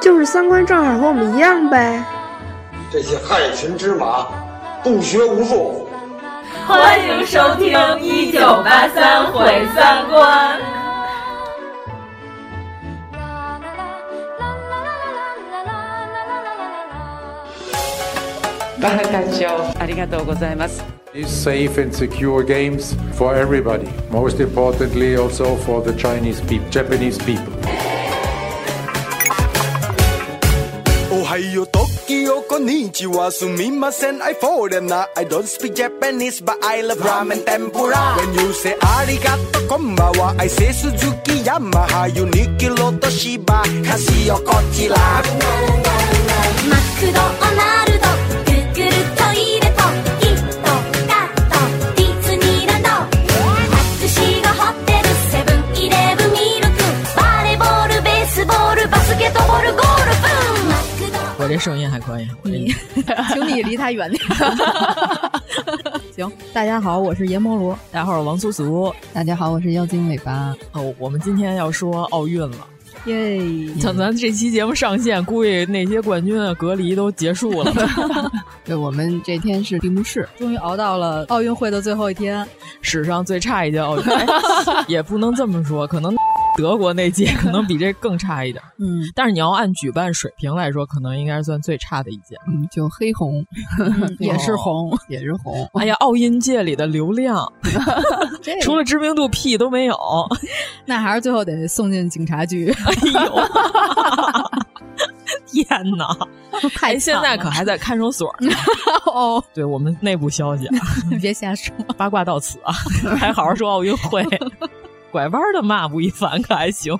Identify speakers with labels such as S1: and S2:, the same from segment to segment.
S1: 就是三观正好和我们一样呗。
S2: 这些害群之马，不学无术。
S3: 欢迎收听《一九八三毁三观》。
S4: バカンショーありがとうございます。
S5: Safe and secure games for everybody. Most importantly, also for the Chinese people, Japanese people.
S6: おはよう、時をこんにちは、すみません、I foreigner. I don't speak Japanese, but I love ramen tempura. When you say
S7: ありがとう、こんばんは、I say 鈴木ヤマハ、ユニキロと芝、カシオこちら。マクドナルド
S8: 我这声音还可以，
S9: 你，请你离他远点。行，大家好，我是阎摩罗。
S8: 大家好，我是王苏苏。
S10: 大家好，我是妖精尾巴。
S8: 哦，我们今天要说奥运了。
S9: 耶！
S8: 等咱这期节目上线，估计那些冠军啊隔离都结束了。
S10: 对，我们这天是闭幕式，
S9: 终于熬到了奥运会的最后一天，
S8: 史上最差一届奥运会，也不能这么说，可能德国那届 可能比这更差一点。
S9: 嗯，
S8: 但是你要按举办水平来说，可能应该算最差的一届。
S10: 嗯，就黑红，
S9: 嗯、也是红，
S10: 也是红。
S8: 哎呀，奥运界里的流量，除了知名度屁都没有，
S9: 那还是最后得送进警察局。
S8: 哎呦！天哪！
S9: 太
S8: 现在可还在看守所呢。
S9: 哦，
S8: 对我们内部消息，
S9: 别瞎说，
S8: 八卦到此啊，还好好说奥运会，拐弯的骂吴亦凡可还行。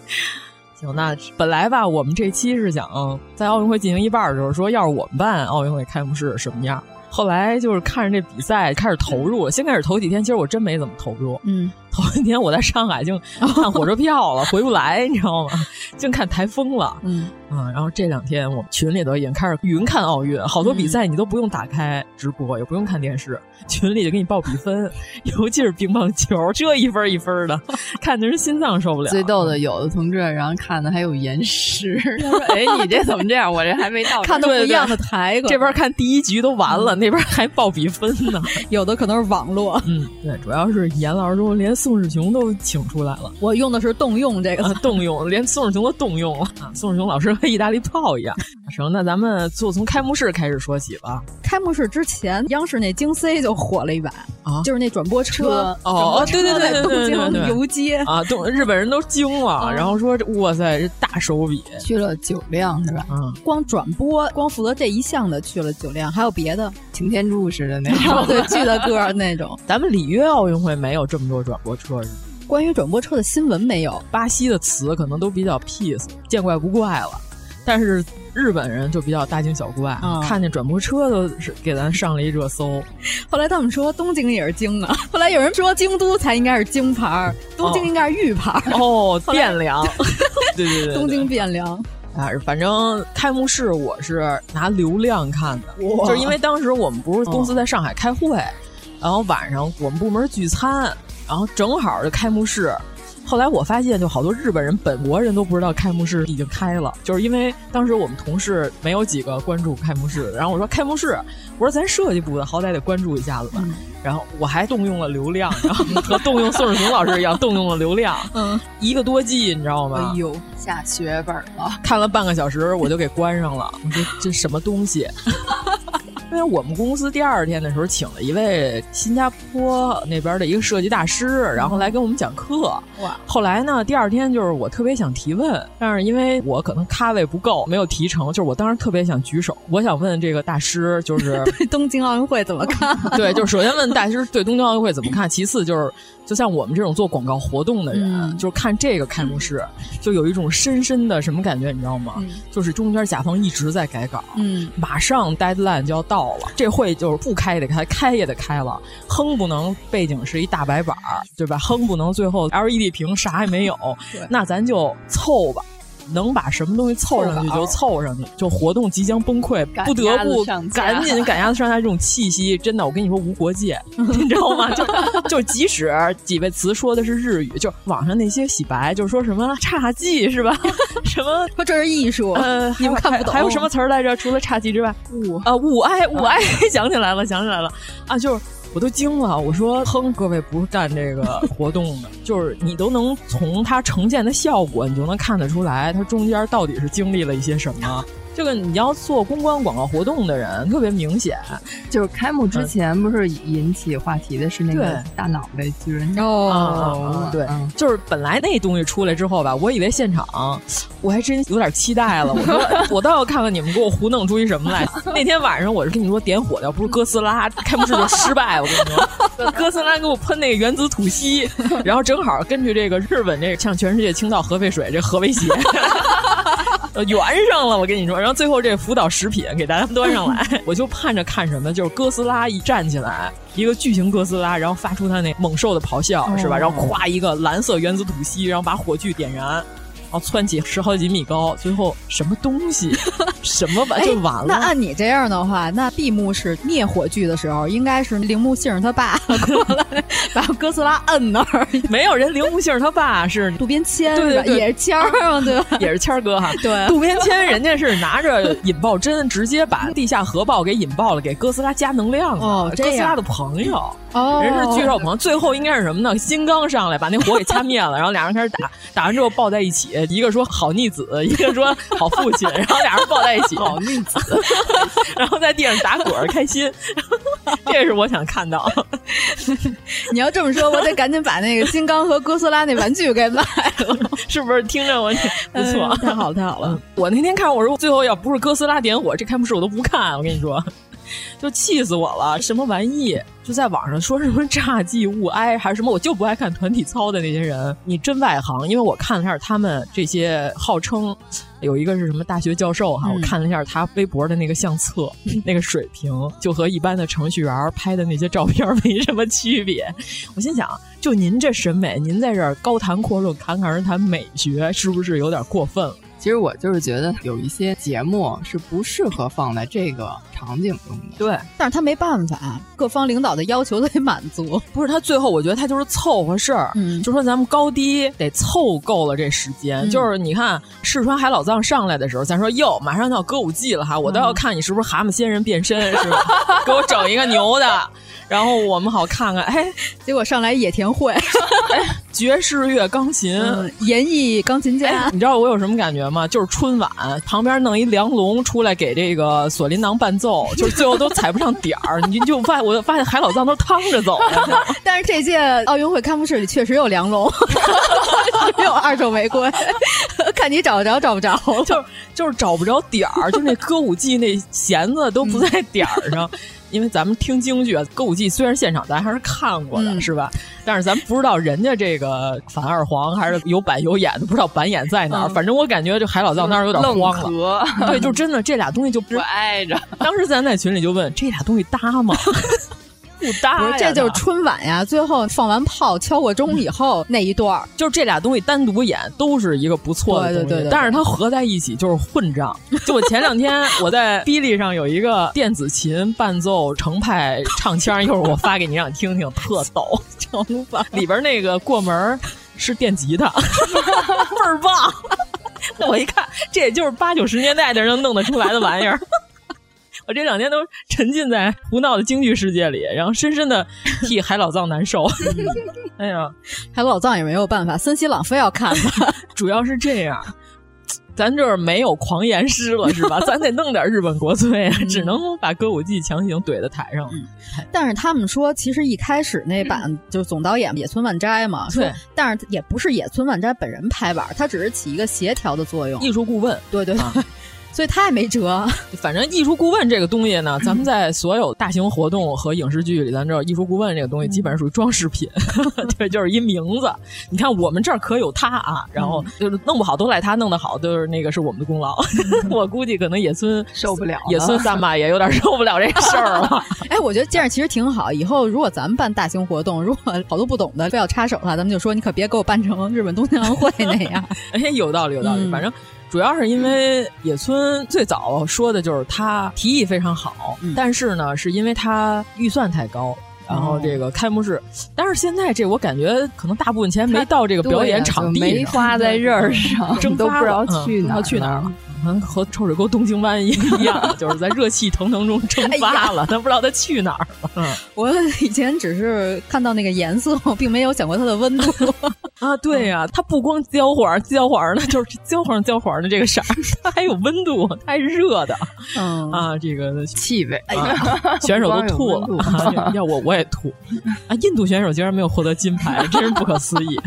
S8: 行，那本来吧，我们这期是想在奥运会进行一半的时候说，要是我们办奥运会开幕式什么样。后来就是看着这比赛开始投入，先开始头几天，其实我真没怎么投入。
S9: 嗯，
S8: 头几天我在上海就看火车票了，回不来，你知道吗？净看台风了。
S9: 嗯
S8: 啊，然后这两天我们群里头已经开始云看奥运，好多比赛你都不用打开直播，也不用看电视，群里就给你报比分，尤其是乒乓球，这一分一分的，看的人心脏受不了。
S10: 最逗的，有的同志然后看的还有延时，他说：“哎，你这怎么这样？我这还没到。”
S9: 看的不一样的台，
S8: 这边看第一局都完了，那边还报比分呢。
S9: 有的可能是网络。
S8: 嗯，对，主要是严老师说连宋世雄都请出来了，
S9: 我用的是动用这个、
S8: 啊、动用，连宋世雄都动用了。啊、宋世雄老师和意大利炮一样。行，那咱们就从开幕式开始说起吧。
S9: 开幕式之前，央视那京 C 就火了一把
S8: 啊，
S9: 就是那转播车
S8: 哦，对对对对对
S9: 东京游街
S8: 啊，东日本人都惊了，然后说哇塞，这大手笔，
S10: 去了九辆是吧？
S8: 嗯，
S9: 光转播，光负责这一项的去了九辆，还有别的
S10: 擎天柱似的那种，
S9: 对，巨的个那种。
S8: 咱们里约奥运会没有这么多转播车是吗？
S9: 关于转播车的新闻没有，
S8: 巴西的词可能都比较 peace，见怪不怪了，但是。日本人就比较大惊小怪，
S9: 嗯、
S8: 看见转播车都是给咱上了一热搜。
S9: 后来他们说东京也是京啊，后来有人说京都才应该是京牌，东京应该是玉牌。
S8: 哦，汴梁，对对对，
S9: 东京汴梁。
S8: 啊，反正开幕式我是拿流量看的，就是因为当时我们不是公司在上海开会，
S9: 嗯、
S8: 然后晚上我们部门聚餐，然后正好就开幕式。后来我发现，就好多日本人、本国人都不知道开幕式已经开了，就是因为当时我们同事没有几个关注开幕式的。然后我说开幕式，我说咱设计部的好歹得关注一下子吧。
S9: 嗯、
S8: 然后我还动用了流量，然后和动用宋世雄老师一样动用了流量，
S9: 嗯，
S8: 一个多 G，你知道吗？
S9: 哎呦，
S10: 下血本了，
S8: 看了半个小时我就给关上了。我说这什么东西？因为我们公司第二天的时候请了一位新加坡那边的一个设计大师，然后来给我们讲课。
S9: 哇！
S8: 后来呢，第二天就是我特别想提问，但是因为我可能咖位不够，没有提成。就是我当时特别想举手，我想问这个大师，就是
S9: 对东京奥运会怎么看？
S8: 对，就是首先问大师对东京奥运会怎么看，其次就是就像我们这种做广告活动的人，
S9: 嗯、
S8: 就是看这个开幕式，就有一种深深的什么感觉，你知道吗？
S9: 嗯、
S8: 就是中间甲方一直在改稿，
S9: 嗯，
S8: 马上 deadline 就要到了，这会就是不开也得开，开也得开了，哼不能背景是一大白板，对吧？哼不能最后 LED 屏啥也没有，那咱就凑吧。能把什么东西凑上去就凑上去，就活动即将崩溃，不得不赶紧赶鸭子上架这种气息，真的，我跟你说无国界，你知道吗？就就即使几位词说的是日语，就网上那些洗白，就是说什么侘寂是吧？什么
S9: 说这是艺术？
S8: 呃，
S9: 你们看不懂。
S8: 还有什么词儿来着？除了侘寂之外，
S9: 物
S8: 啊，物哀，物哀，想起来了，想起来了啊，就是。我都惊了，我说哼，各位不是干这个活动的，就是你都能从它呈现的效果，你就能看得出来，它中间到底是经历了一些什么。这个你要做公关广告活动的人特别明显，
S10: 就是开幕之前不是引起话题的是那个大脑袋巨人
S8: 哦，对，就是本来那东西出来之后吧，我以为现场我还真有点期待了，我说 我倒要看看你们给我胡弄出一什么来。那天晚上我是跟你说点火的，要不是哥斯拉，开幕式就失败。我跟你说，哥斯拉给我喷那个原子吐息，然后正好根据这个日本这个向全世界倾倒核废水这核威胁。圆上了，我跟你说，然后最后这福岛食品给大家端上来，我就盼着看什么，就是哥斯拉一站起来，一个巨型哥斯拉，然后发出它那猛兽的咆哮，
S9: 哦
S8: 是吧？然后咵一个蓝色原子吐息，然后把火炬点燃。然后窜起十好几米高，最后什么东西，什么完就完了。
S9: 那按你这样的话，那闭幕式灭火剧的时候，应该是铃木杏他爸过来把哥斯拉摁那儿。
S8: 没有人，铃木杏他爸是
S9: 渡边谦，
S8: 对对对，
S9: 也是谦儿嘛，对吧？
S8: 也是谦儿哥哈。
S9: 对，
S8: 渡边谦人家是拿着引爆针，直接把地下核爆给引爆了，给哥斯拉加能量
S9: 哦，
S8: 哥斯拉的朋友。
S9: 哦，
S8: 人是巨兽朋友，最后应该是什么呢？金刚上来把那火给掐灭了，然后俩人开始打，打完之后抱在一起，一个说好逆子，一个说好父亲，然后俩人抱在一起，
S10: 好逆子，
S8: 然后在地上打滚开心，这是我想看到。
S9: 你要这么说，我得赶紧把那个金刚和哥斯拉那玩具给买了，
S8: 是不是？听着我不错，
S9: 太好了，太好了。
S8: 我那天看，我说最后要不是哥斯拉点火，这开幕式我都不看。我跟你说。就气死我了！什么玩意？就在网上说什么侘寂物哀还是什么？我就不爱看团体操的那些人，你真外行。因为我看了一下他们这些号称有一个是什么大学教授哈，
S9: 嗯、
S8: 我看了一下他微博的那个相册，那个水平就和一般的程序员拍的那些照片 没什么区别。我心想，就您这审美，您在这儿高谈阔论，侃侃而谈美学，是不是有点过分了？
S10: 其实我就是觉得有一些节目是不适合放在这个场景中的。
S8: 对，
S9: 但是他没办法，各方领导的要求都得满足。
S8: 不是他最后，我觉得他就是凑合事儿。
S9: 嗯，
S8: 就说咱们高低得凑够了这时间。
S9: 嗯、
S8: 就是你看四川海老藏上来的时候，咱说哟，马上要歌舞伎了哈，我倒要看你是不是蛤蟆仙人变身，是吧？给我整一个牛的。然后我们好看看，哎，
S9: 结果上来野田惠，
S8: 哎，爵士乐钢琴，
S9: 嗯、演绎钢琴家、
S8: 哎，你知道我有什么感觉吗？就是春晚旁边弄一梁龙出来给这个锁麟囊伴奏，就是最后都踩不上点儿，你就发我发现海老藏都趟着走了。
S9: 但是这届奥运会开幕式里确实有梁龙，没 有二手玫瑰，看你找着找不着，
S8: 就是就是找不着点儿，就那歌舞伎那弦子都不在点儿上。嗯因为咱们听京剧啊，歌舞伎虽然现场咱还是看过的，
S9: 嗯、
S8: 是吧？但是咱不知道人家这个反二黄还是有板有眼的，不知道板眼在哪儿。
S9: 嗯、
S8: 反正我感觉这海老藏当时有点慌
S10: 了。
S8: 对，就真的这俩东西就
S10: 不 挨着。
S8: 当时咱在群里就问这俩东西搭吗？不搭
S9: 不是，这就是春晚呀！最后放完炮、敲过钟以后、嗯、那一段，
S8: 就是这俩东西单独演都是一个不错的
S9: 东西，
S8: 对对对但是它合在一起就是混账。就我前两天我在哔哩上有一个电子琴伴奏程派唱腔，一会儿我发给你让你听听，特逗。
S9: 成吧，
S8: 里边那个过门是电吉他，倍儿棒。我一看，这也就是八九十年代的人能弄得出来的玩意儿。我这两天都沉浸在胡闹的京剧世界里，然后深深的替海老藏难受。哎呀，
S9: 海老藏也没有办法，森西朗非要看他。
S8: 主要是这样，咱这儿没有狂言师了，是吧？咱得弄点日本国粹啊，只能把歌舞伎强行怼在台上。
S9: 嗯、但是他们说，其实一开始那版、嗯、就总导演野村万斋嘛，
S8: 对，
S9: 但是也不是野村万斋本人拍板，他只是起一个协调的作用，
S8: 艺术顾问。
S9: 对对对。啊所以他也没辙。
S8: 反正艺术顾问这个东西呢，咱们在所有大型活动和影视剧里，咱知道艺术顾问这个东西基本上属于装饰品，对，就是一名字。你看我们这儿可有他啊，然后就是弄不好都赖他，弄得好就是那个是我们的功劳。我估计可能野村
S10: 受不了，
S8: 野村三吧也有点受不了这事儿了。
S9: 哎，我觉得这样其实挺好。以后如果咱们办大型活动，如果好多不懂的非要插手的话，咱们就说你可别给我办成日本东京奥运会那样。
S8: 哎，有道理，有道理。反正。主要是因为野村最早说的就是他提议非常好，
S9: 嗯、
S8: 但是呢，是因为他预算太高，然后这个开幕式，但是现在这我感觉可能大部分钱没到这个表演场地上，
S10: 没花在这儿上，
S8: 蒸
S10: 都不知道去哪
S8: 去哪儿了。和臭水沟东京湾一样，就是在热气腾腾中蒸发了，他不知道他去哪儿了。嗯，
S9: 我以前只是看到那个颜色，并没有想过它的温度
S8: 啊。对呀、啊，它不光焦黄焦黄的，就是焦黄焦黄的这个色儿，它还有温度，它还热的。
S9: 嗯
S8: 啊，这个
S10: 气味，
S8: 哎呀，选手都吐了。啊、要我我也吐啊！印度选手竟然没有获得金牌，真是不可思议。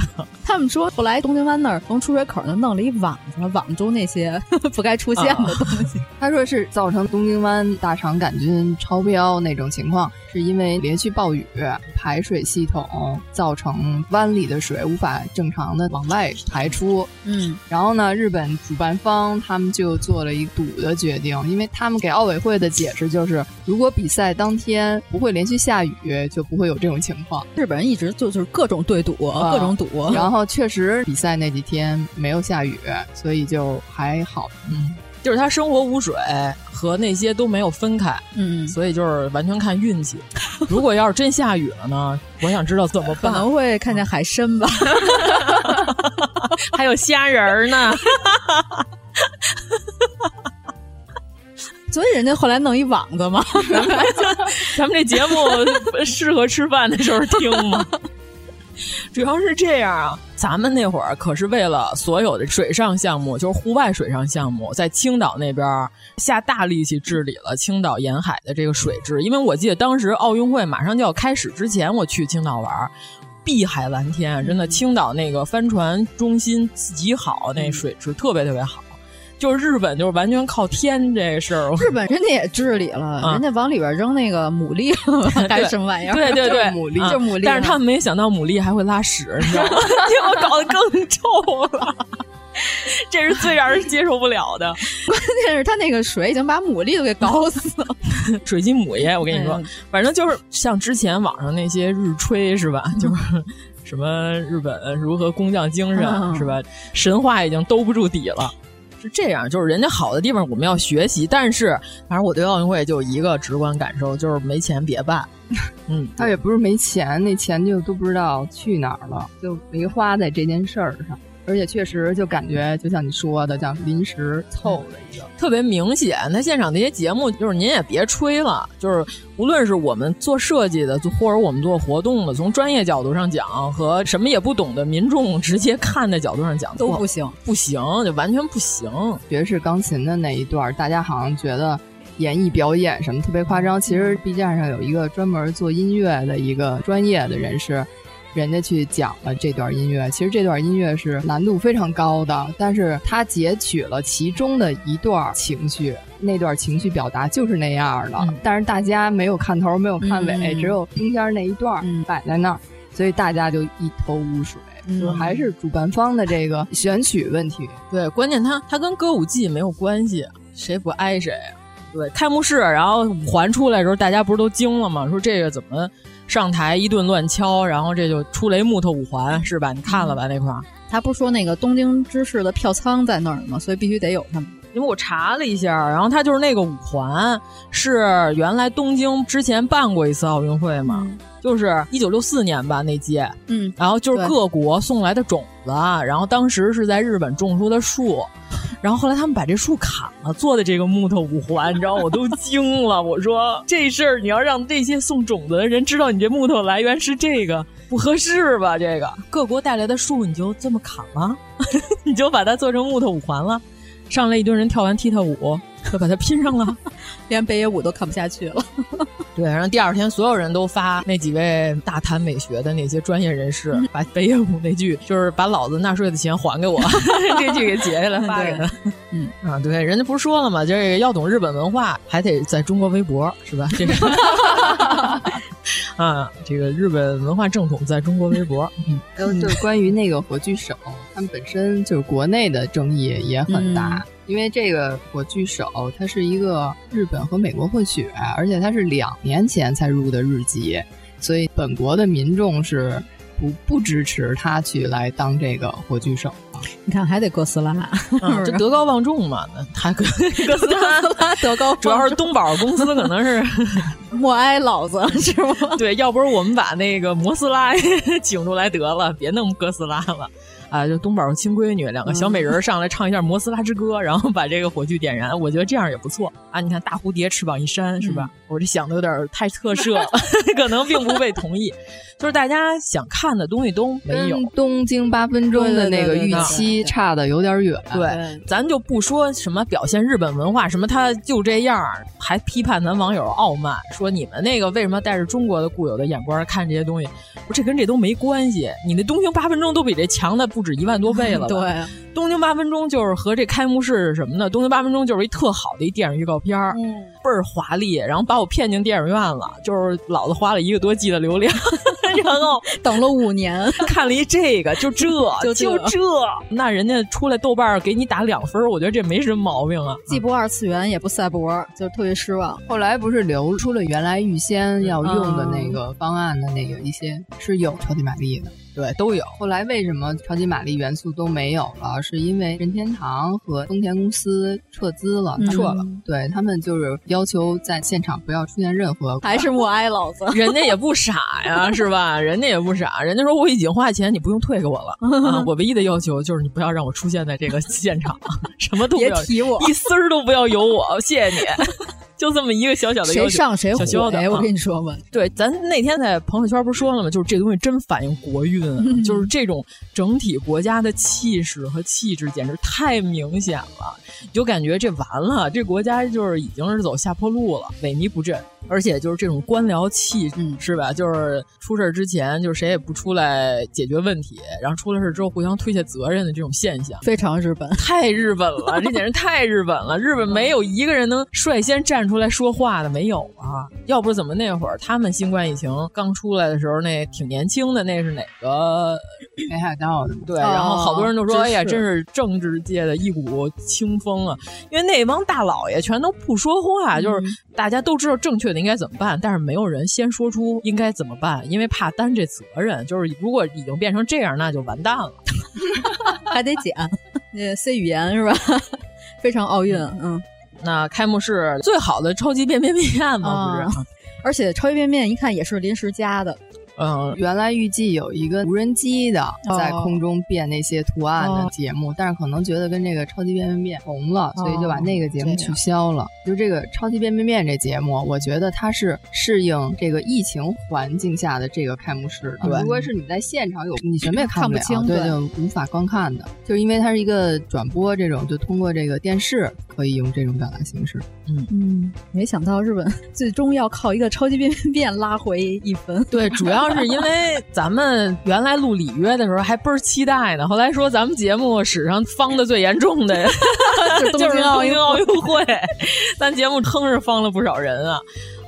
S9: 他们说后来东京湾那儿从出水口那弄了一网子，网住那些不该出现的东西。
S10: 啊、他说是造成东京湾大肠杆菌超标那种情况，是因为连续暴雨，排水系统造成湾里的水无法正常的往外排出。
S9: 嗯，
S10: 然后呢，日本主办方他们就做了一个赌的决定，因为他们给奥委会的解释就是，如果比赛当天不会连续下雨，就不会有这种情况。
S9: 日本人一直就就是各种对赌，
S10: 啊、
S9: 各种赌，
S10: 然后确实比赛那几天没有下雨，所以就还好。
S8: 嗯。就是他生活无水和那些都没有分开，
S9: 嗯，
S8: 所以就是完全看运气。如果要是真下雨了呢？我想知道怎么办。
S9: 可能会看见海参吧，
S8: 还有虾仁儿呢。
S9: 所以人家后来弄一网子嘛。
S8: 咱们咱们这节目适合吃饭的时候听吗？主要是这样啊，咱们那会儿可是为了所有的水上项目，就是户外水上项目，在青岛那边下大力气治理了青岛沿海的这个水质。因为我记得当时奥运会马上就要开始之前，我去青岛玩，碧海蓝天，真的，青岛那个帆船中心极好，那水质特别特别好。就是日本，就是完全靠天这事儿。
S9: 日本人家也治理了，
S8: 啊、
S9: 人家往里边扔那个牡蛎 还是什么玩意儿？
S8: 对对对，
S10: 牡蛎、
S9: 啊、就牡蛎。
S8: 但是他们没想到牡蛎还会拉屎，你知道吗？结果搞得更臭了。这是最让人接受不了的。
S9: 关键是他那个水已经把牡蛎都给搞死了。
S8: 水晶母爷，我跟你说，反正就是像之前网上那些日吹是吧？就是。什么日本如何工匠精神、
S9: 嗯、
S8: 是吧？神话已经兜不住底了。是这样，就是人家好的地方我们要学习，但是反正我对奥运会就一个直观感受，就是没钱别办。嗯，
S10: 他也不是没钱，那钱就都不知道去哪儿了，就没花在这件事儿上。而且确实就感觉，就像你说的，叫临时凑的一个，
S8: 特别明显。他现场那些节目，就是您也别吹了，就是无论是我们做设计的，或者我们做活动的，从专业角度上讲，和什么也不懂的民众 直接看的角度上讲，
S9: 都不行，
S8: 不行，就完全不行。
S10: 爵士钢琴的那一段，大家好像觉得演绎表演什么特别夸张，其实 B 站上有一个专门做音乐的一个专业的人士。人家去讲了这段音乐，其实这段音乐是难度非常高的，但是他截取了其中的一段情绪，那段情绪表达就是那样的，
S9: 嗯、
S10: 但是大家没有看头，没有看尾，
S9: 嗯、
S10: 只有中间那一段摆在那儿，
S9: 嗯、
S10: 所以大家就一头雾水。就还是主办方的这个选曲问题，
S8: 对，关键他他跟歌舞伎没有关系，谁不挨谁。对，开幕式，然后五环出来的时候，大家不是都惊了吗？说这个怎么上台一顿乱敲，然后这就出雷木头五环是吧？你看了吧那块儿？
S9: 他不是说那个东京知事的票仓在那儿吗？所以必须得有他们。
S8: 因为我查了一下，然后他就是那个五环是原来东京之前办过一次奥运会嘛，
S9: 嗯、
S8: 就是一九六四年吧那届，
S9: 嗯，
S8: 然后就是各国送来的种子，然后当时是在日本种出的树。然后后来他们把这树砍了，做的这个木头五环，你知道我都惊了。我说这事儿你要让这些送种子的人知道你这木头来源是这个，不合适吧？这个各国带来的树你就这么砍了，你就把它做成木头五环了。上来一堆人跳完踢踏舞，就把它拼上了，
S9: 连北野武都看不下去了。
S8: 对，然后第二天所有人都发那几位大谈美学的那些专业人士，把北野武那句就是把老子纳税的钱还给我 这句给截下来发给他。嗯啊，对，人家不是说了吗？这个要懂日本文化，还得在中国微博，是吧？这个 啊，这个日本文化正统在中国微博。
S10: 嗯，还有就是关于那个火炬手，他们本身就是国内的争议也很大。嗯因为这个火炬手，他是一个日本和美国混血，而且他是两年前才入的日籍，所以本国的民众是不不支持他去来当这个火炬手。
S9: 你看，还得哥斯拉，
S8: 嗯、这德高望重嘛，他哥 哥斯拉
S9: 德高，
S8: 主要是东宝公司可能是
S9: 默哀老子是吗？
S8: 对，要不是我们把那个摩斯拉请出来得了，别弄哥斯拉了。啊，就东宝亲闺女两个小美人上来唱一下《摩斯拉之歌》，然后把这个火炬点燃，我觉得这样也不错啊。你看大蝴蝶翅膀一扇，是吧？我这想的有点太特摄了，可能并不被同意。就是大家想看的东西都没有，
S10: 东京八分钟的那个预期差的有点远。
S8: 对，咱就不说什么表现日本文化，什么他就这样，还批判咱网友傲慢，说你们那个为什么带着中国的固有的眼光看这些东西？我这跟这都没关系。你那东京八分钟都比这强的不止一万多倍了。
S9: 对，
S8: 东京八分钟就是和这开幕式是什么的？东京八分钟就是一特好的一电影预告片儿，
S9: 嗯、
S8: 倍儿华丽，然后把我骗进电影院了。就是老子花了一个多 G 的流量。然后
S9: 等了五年，
S8: 看了一这个，就这
S9: 就
S8: 就这，那人家出来豆瓣给你打两分，我觉得这没什么毛病啊。
S9: 既不二次元，也不赛博，就特别失望。
S10: 后来不是流出了原来预先要用的那个方案的那个一些是有超级玛丽的。
S8: 对，都有。
S10: 后来为什么超级玛丽元素都没有了？是因为任天堂和丰田公司撤资了，
S8: 撤了。
S10: 对他们就是要求在现场不要出现任何，
S9: 还是默哀老子。
S8: 人家也不傻呀，是吧？人家也不傻，人家说我已经花钱，你不用退给我了。啊、我唯一的要求就是你不要让我出现在这个现场，什么都不要
S9: 别提我，
S8: 一丝儿都不要有我，谢谢你。就这么一个小小的
S9: 谁上谁
S8: 火。
S9: 我跟你说吧，
S8: 对，咱那天在朋友圈不是说了吗？就是这东西真反映国运，
S9: 嗯、
S8: 就是这种整体国家的气势和气质，简直太明显了。你就感觉这完了，这国家就是已经是走下坡路了，萎靡不振。而且就是这种官僚气，
S9: 嗯，
S8: 是吧？就是出事之前，就是谁也不出来解决问题，然后出了事之后互相推卸责任的这种现象，
S9: 非常日本，
S8: 太日本了，这简直太日本了。日本没有一个人能率先站出来说话的，没有啊。要不怎么那会儿他们新冠疫情刚出来的时候，那挺年轻的，那是哪个
S10: 北海道的？
S8: 对，然后好多人都说，哎呀，真是政治界的一股清风啊！因为那帮大老爷全都不说话，就是大家都知道正确的应该怎么办，但是没有人先说出应该怎么办，因为怕担这责任。就是如果已经变成这样，那就完蛋了，
S9: 还得剪，那 C 语言是吧？非常奥运，嗯。
S8: 那开幕式最好的超级变变变嘛，不是？
S9: 而且超级变变一看也是临时加的。
S8: 嗯，
S10: 原来预计有一个无人机的在空中变那些图案的节目，
S9: 哦、
S10: 但是可能觉得跟这个超级变变变红了，所以就把那个节目取消了。就这个超级变变变这节目，我觉得它是适应这个疫情环境下的这个开幕式的。
S8: 对，
S10: 如果是你在现场有，你什么也
S9: 看
S10: 不了，
S9: 清，
S10: 对，就无法观看的。就是因为它是一个转播，这种就通过这个电视可以用这种表达形式。
S8: 嗯
S9: 嗯，没想到日本最终要靠一个超级变变变拉回一分。
S8: 对，主要是因为。咱们原来录里约的时候还倍儿期待呢，后来说咱们节目史上方的最严重的
S9: 就是
S8: 东京奥运会，咱节目坑是方了不少人啊。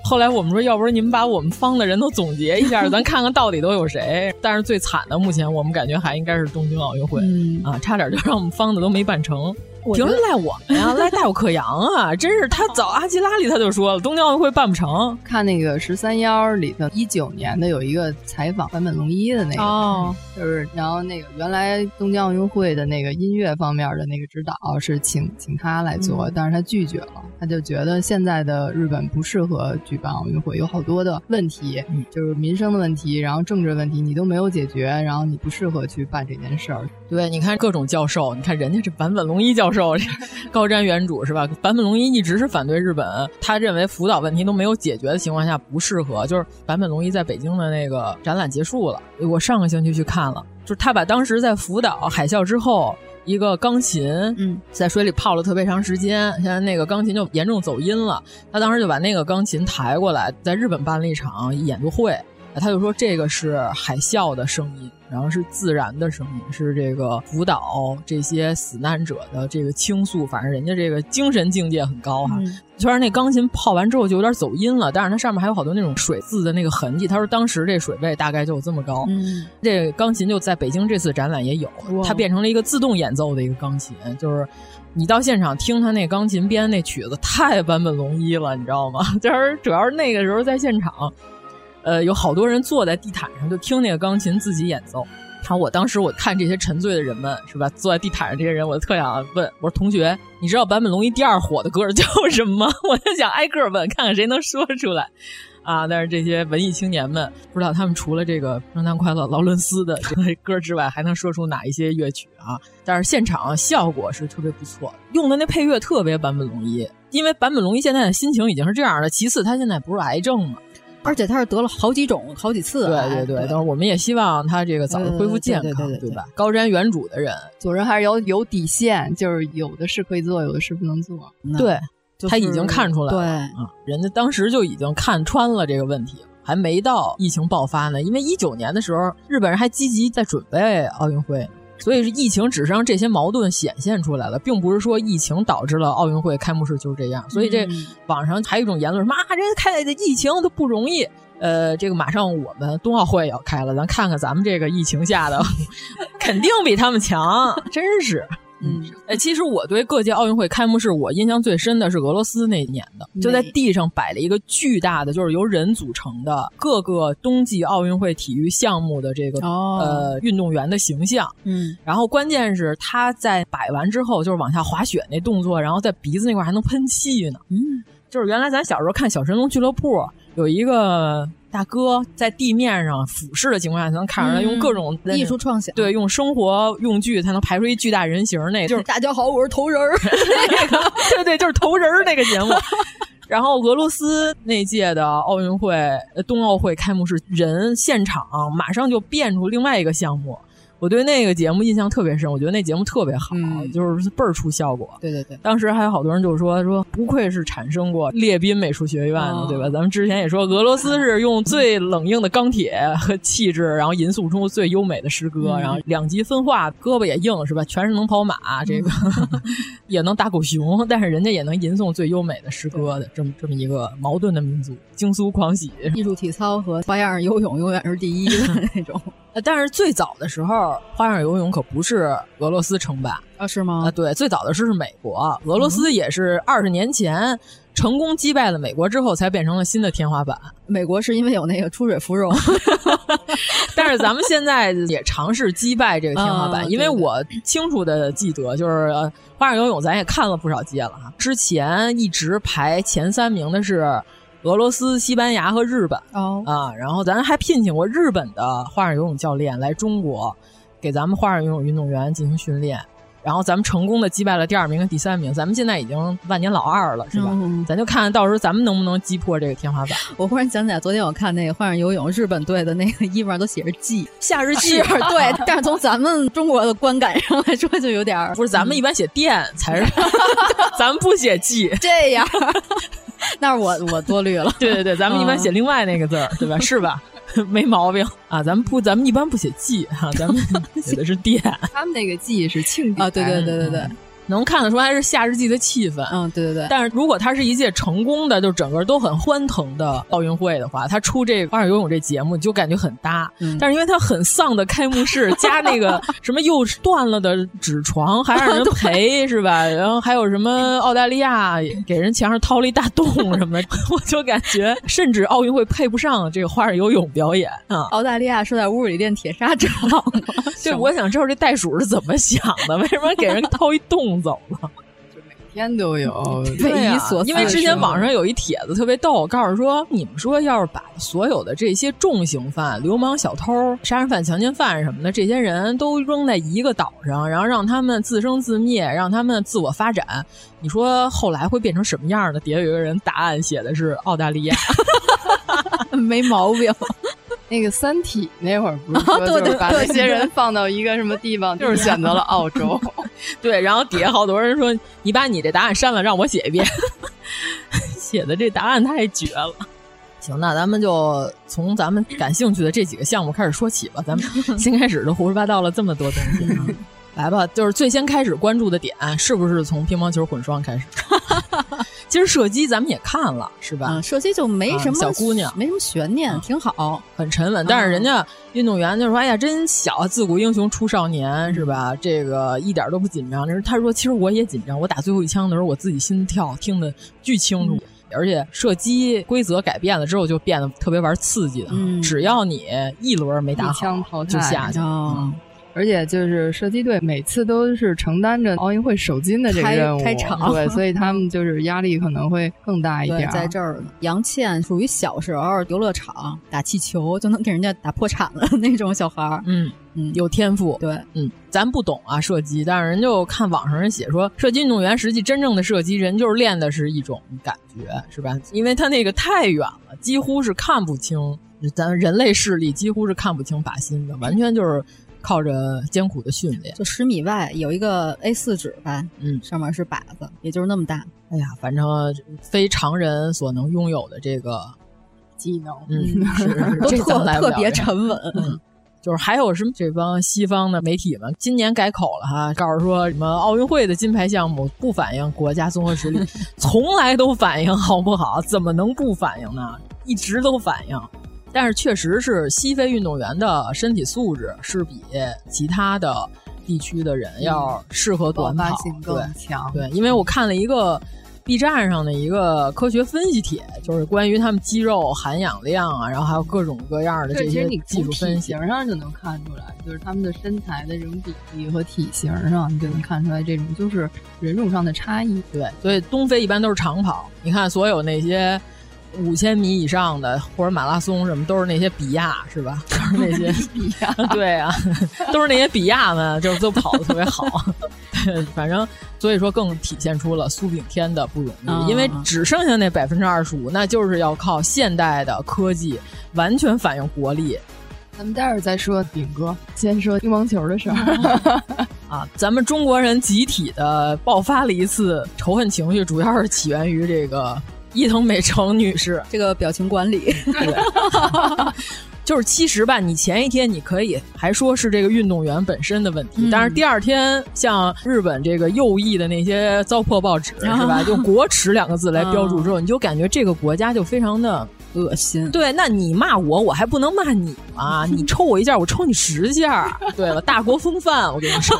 S8: 后来我们说，要不然你们把我们方的人都总结一下，咱看看到底都有谁。但是最惨的，目前我们感觉还应该是东京奥运会、
S9: 嗯、
S8: 啊，差点就让我们方的都没办成。凭什么赖我们呀？赖大有克洋啊！真是他早阿基拉里他就说了，东京奥运会办不成。
S10: 看那个十三幺里头一九年的有一个采访坂本龙一的那个，
S8: 哦，
S10: 就是然后那个原来东京奥运会的那个音乐方面的那个指导是请请他来做，
S9: 嗯、
S10: 但是他拒绝了，他就觉得现在的日本不适合举办奥运会，有好多的问题，
S8: 嗯、
S10: 就是民生的问题，然后政治问题你都没有解决，然后你不适合去办这件事儿。
S8: 对，你看各种教授，你看人家这坂本龙一教授。高瞻远瞩是吧？坂本龙一一直是反对日本，他认为福岛问题都没有解决的情况下不适合。就是坂本龙一在北京的那个展览结束了，我上个星期去看了，就是他把当时在福岛海啸之后。一个钢琴，
S9: 嗯，
S8: 在水里泡了特别长时间，现在那个钢琴就严重走音了。他当时就把那个钢琴抬过来，在日本办了一场演奏会，他就说这个是海啸的声音，然后是自然的声音，是这个福岛这些死难者的这个倾诉。反正人家这个精神境界很高哈。
S9: 嗯
S8: 虽然那钢琴泡完之后就有点走音了，但是它上面还有好多那种水渍的那个痕迹。他说当时这水位大概就有这么高。
S9: 嗯，
S8: 这个钢琴就在北京这次展览也有，它变成了一个自动演奏的一个钢琴，就是你到现场听他那钢琴编那曲子太 坂本龙一了，你知道吗？就是主要是那个时候在现场，呃，有好多人坐在地毯上就听那个钢琴自己演奏。然后我当时我看这些沉醉的人们是吧，坐在地毯上这些人，我就特想问，我说同学，你知道坂本龙一第二火的歌叫什么吗？我就想挨个问，看看谁能说出来。啊！但是这些文艺青年们不知道他们除了这个《圣诞快乐，劳伦斯》的这个歌之外，还能说出哪一些乐曲啊？但是现场效果是特别不错，用的那配乐特别坂本龙一，因为坂本龙一现在的心情已经是这样的。其次，他现在不是癌症嘛，
S9: 而且他是得了好几种、好几次。
S8: 对对对，但是我们也希望他这个早日恢复健康，对吧？高瞻远瞩的人，
S10: 做人还是有有底线，就是有的是可以做，有的是不能做。
S8: 对。他已经看出来了，
S9: 对
S8: 啊，人家当时就已经看穿了这个问题，还没到疫情爆发呢。因为一九年的时候，日本人还积极在准备奥运会，所以是疫情只是让这些矛盾显现出来了，并不是说疫情导致了奥运会开幕式就是这样。所以这网上还有一种言论，说啊，人开的疫情都不容易。呃，这个马上我们冬奥会也要开了，咱看看咱们这个疫情下的，肯定比他们强，真是。
S9: 嗯，
S8: 哎，其实我对各届奥运会开幕式，我印象最深的是俄罗斯那年的，就在地上摆了一个巨大的，就是由人组成的各个冬季奥运会体育项目的这个、
S9: 哦、
S8: 呃运动员的形象。
S9: 嗯，
S8: 然后关键是他在摆完之后，就是往下滑雪那动作，然后在鼻子那块还能喷气呢。
S9: 嗯，
S8: 就是原来咱小时候看《小神龙俱乐部》，有一个。大哥在地面上俯视的情况下，才能看出来用各种
S9: 嗯、艺术创想，
S8: 对，用生活用具才能排出一巨大人形。那就是
S9: 大家好，我是头人儿，
S8: 那 个对对，就是头人儿那个节目。然后俄罗斯那届的奥运会、冬奥会开幕式，人现场马上就变出另外一个项目。我对那个节目印象特别深，我觉得那节目特别好，
S9: 嗯、
S8: 就是倍儿出效果。
S9: 对对对，
S8: 当时还有好多人就说说，不愧是产生过列宾美术学院的，
S9: 哦、
S8: 对吧？咱们之前也说，俄罗斯是用最冷硬的钢铁和气质，然后吟诵出最优美的诗歌，
S9: 嗯、
S8: 然后两极分化，胳膊也硬，是吧？全是能跑马，这个、
S9: 嗯、
S8: 也能打狗熊，但是人家也能吟诵最优美的诗歌的，这么这么一个矛盾的民族，惊苏狂喜，
S9: 艺术体操和花样游泳永远是第一的那种。
S8: 但是最早的时候，花样游泳可不是俄罗斯称霸
S9: 啊？是吗？
S8: 啊，对，最早的是是美国，俄罗斯也是二十年前成功击败了美国之后，才变成了新的天花板。
S9: 美国是因为有那个出水芙蓉，
S8: 但是咱们现在也尝试击败这个天花板，
S9: 啊、
S8: 因为我清楚的记得，就是、呃、花样游泳咱也看了不少届了哈，之前一直排前三名的是。俄罗斯、西班牙和日本
S9: 哦
S8: 啊，然后咱还聘请过日本的花样游泳教练来中国，给咱们花样游泳运动员进行训练，然后咱们成功的击败了第二名跟第三名，咱们现在已经万年老二了，是吧？
S9: 嗯、
S8: 咱就看到时候咱们能不能击破这个天花板。
S9: 我忽然想起来，昨天我看那个花样游泳日本队的那个衣服上都写着“季”，
S8: 夏日季，
S9: 对，但是从咱们中国的观感上来说，就有点
S8: 不是，咱们一般写“电”才是，咱们不写“季”，
S9: 这样。那是我我多虑了，
S8: 对对对，咱们一般写另外那个字儿，对吧？是吧？没毛病啊，咱们不，咱们一般不写“祭”哈，咱们 写的是“电”。
S10: 他们那个“祭”是庆
S9: 啊，对对对对对。
S8: 嗯能看得出来是夏日季的气氛，
S9: 嗯，对对对。
S8: 但是如果它是一届成功的，就整个都很欢腾的奥运会的话，它出这个花样游泳这节目就感觉很搭。
S9: 嗯、
S8: 但是因为它很丧的开幕式，加那个什么又断了的纸床，还让人 赔是吧？然后还有什么澳大利亚给人墙上掏了一大洞什么的，我就感觉甚至奥运会配不上这个花样游泳表演啊。
S9: 澳大利亚是在屋里练铁砂掌，
S8: 对，我想知道这袋鼠是怎么想的，为什么给人掏一洞？走了，
S10: 就每天都有
S9: 匪夷所思。
S8: 因为之前网上有一帖子特别逗，告诉说你们说要是把所有的这些重刑犯、流氓、小偷、杀人犯、强奸犯什么的这些人都扔在一个岛上，然后让他们自生自灭，让他们自我发展，你说后来会变成什么样呢？底下有一个人答案写的是澳大利亚，
S9: 没毛病。
S10: 那个《三体》那会儿不是说就是把那些人放到一个什么地方，就是选择了 澳洲。
S8: 对，然后底下好多人说：“你把你这答案删了，让我写一遍。”写的这答案太绝了。行，那咱们就从咱们感兴趣的这几个项目开始说起吧。咱们 先开始都胡说八道了这么多东西，来吧，就是最先开始关注的点是不是从乒乓球混双开始？其实射击咱们也看了，是吧？
S9: 嗯、射击就没什么、
S8: 小姑娘，
S9: 没什么悬念，挺好，
S8: 很沉稳。但是人家运动员就说：“哎呀，真小，自古英雄出少年，是吧？这个一点都不紧张。”他说：“其实我也紧张，我打最后一枪的时候，我自己心跳听得巨清楚。”而且射击规则改变了之后，就变得特别玩刺激的。
S9: 嗯、
S8: 只要你一轮没打
S10: 好，
S8: 就下去。
S10: 嗯而且就是射击队每次都是承担着奥运会首金的这个任务，
S9: 开场
S10: 对，所以他们就是压力可能会更大一点。
S9: 在这儿，杨倩属于小时候游乐场打气球就能给人家打破产了那种小孩儿。
S8: 嗯嗯，有天赋。
S9: 对，
S8: 嗯，咱不懂啊射击，但是人就看网上人写说，射击运动员实际真正的射击人就是练的是一种感觉，是吧？因为他那个太远了，几乎是看不清，咱人类视力几乎是看不清靶心的，完全就是。靠着艰苦的训练，
S9: 就十米外有一个 A 四纸吧，
S8: 嗯，
S9: 上面是靶子，也就是那么大。
S8: 哎呀，反正非常人所能拥有的这个
S10: 技能，
S8: 嗯，是
S9: 都特特别沉稳。
S8: 嗯，就是还有什么这帮西方的媒体们，今年改口了哈，告诉说什么奥运会的金牌项目不反映国家综合实力，从来都反映，好不好？怎么能不反映呢？一直都反映。但是确实是西非运动员的身体素质是比其他的地区的人要适合短跑，
S10: 更强。
S8: 对，因为我看了一个 B 站上的一个科学分析帖，就是关于他们肌肉含氧量啊，然后还有各种各样的这些技术分析，
S10: 形上就能看出来，就是他们的身材的这种比例和体型上，你就能看出来这种就是人种上的差异。
S8: 对，所以东非一般都是长跑，你看所有那些。五千米以上的或者马拉松什么都是那些比亚是吧？都是那些
S10: 比亚，
S8: 对啊，都是那些比亚们，就是都跑得特别好。反正所以说更体现出了苏炳添的不容易，
S9: 嗯、
S8: 因为只剩下那百分之二十五，那就是要靠现代的科技完全反映国力。
S10: 咱们待会儿再说炳哥，先说乒乓球的事儿
S8: 啊。咱们中国人集体的爆发了一次仇恨情绪，主要是起源于这个。伊藤美诚女士，
S9: 这个表情管理，
S8: 就是其实吧，你前一天你可以还说是这个运动员本身的问题，嗯、但是第二天像日本这个右翼的那些糟粕报纸、
S9: 啊、
S8: 是吧，用“国耻”两个字来标注之后，嗯、你就感觉这个国家就非常的
S9: 恶心。
S8: 对，那你骂我，我还不能骂你吗？你抽我一下，我抽你十下，对了？大国风范，我跟你说，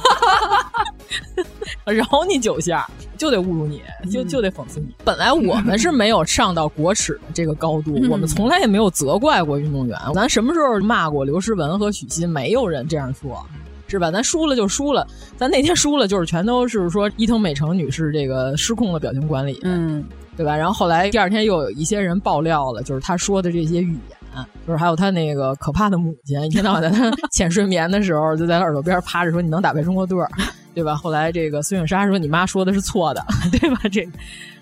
S8: 饶你九下。就得侮辱你，就就得讽刺你。本来我们是没有上到国耻的这个高度，我们从来也没有责怪过运动员。咱什么时候骂过刘诗雯和许昕？没有人这样做，是吧？咱输了就输了，咱那天输了就是全都是说伊藤美诚女士这个失控的表情管理，
S9: 嗯，
S8: 对吧？然后后来第二天又有一些人爆料了，就是他说的这些语言。就是还有他那个可怕的母亲，一天到晚在他 浅睡眠的时候就在他耳朵边趴着说：“你能打败中国队儿，对吧？”后来这个孙颖莎说：“你妈说的是错的，对吧？”这个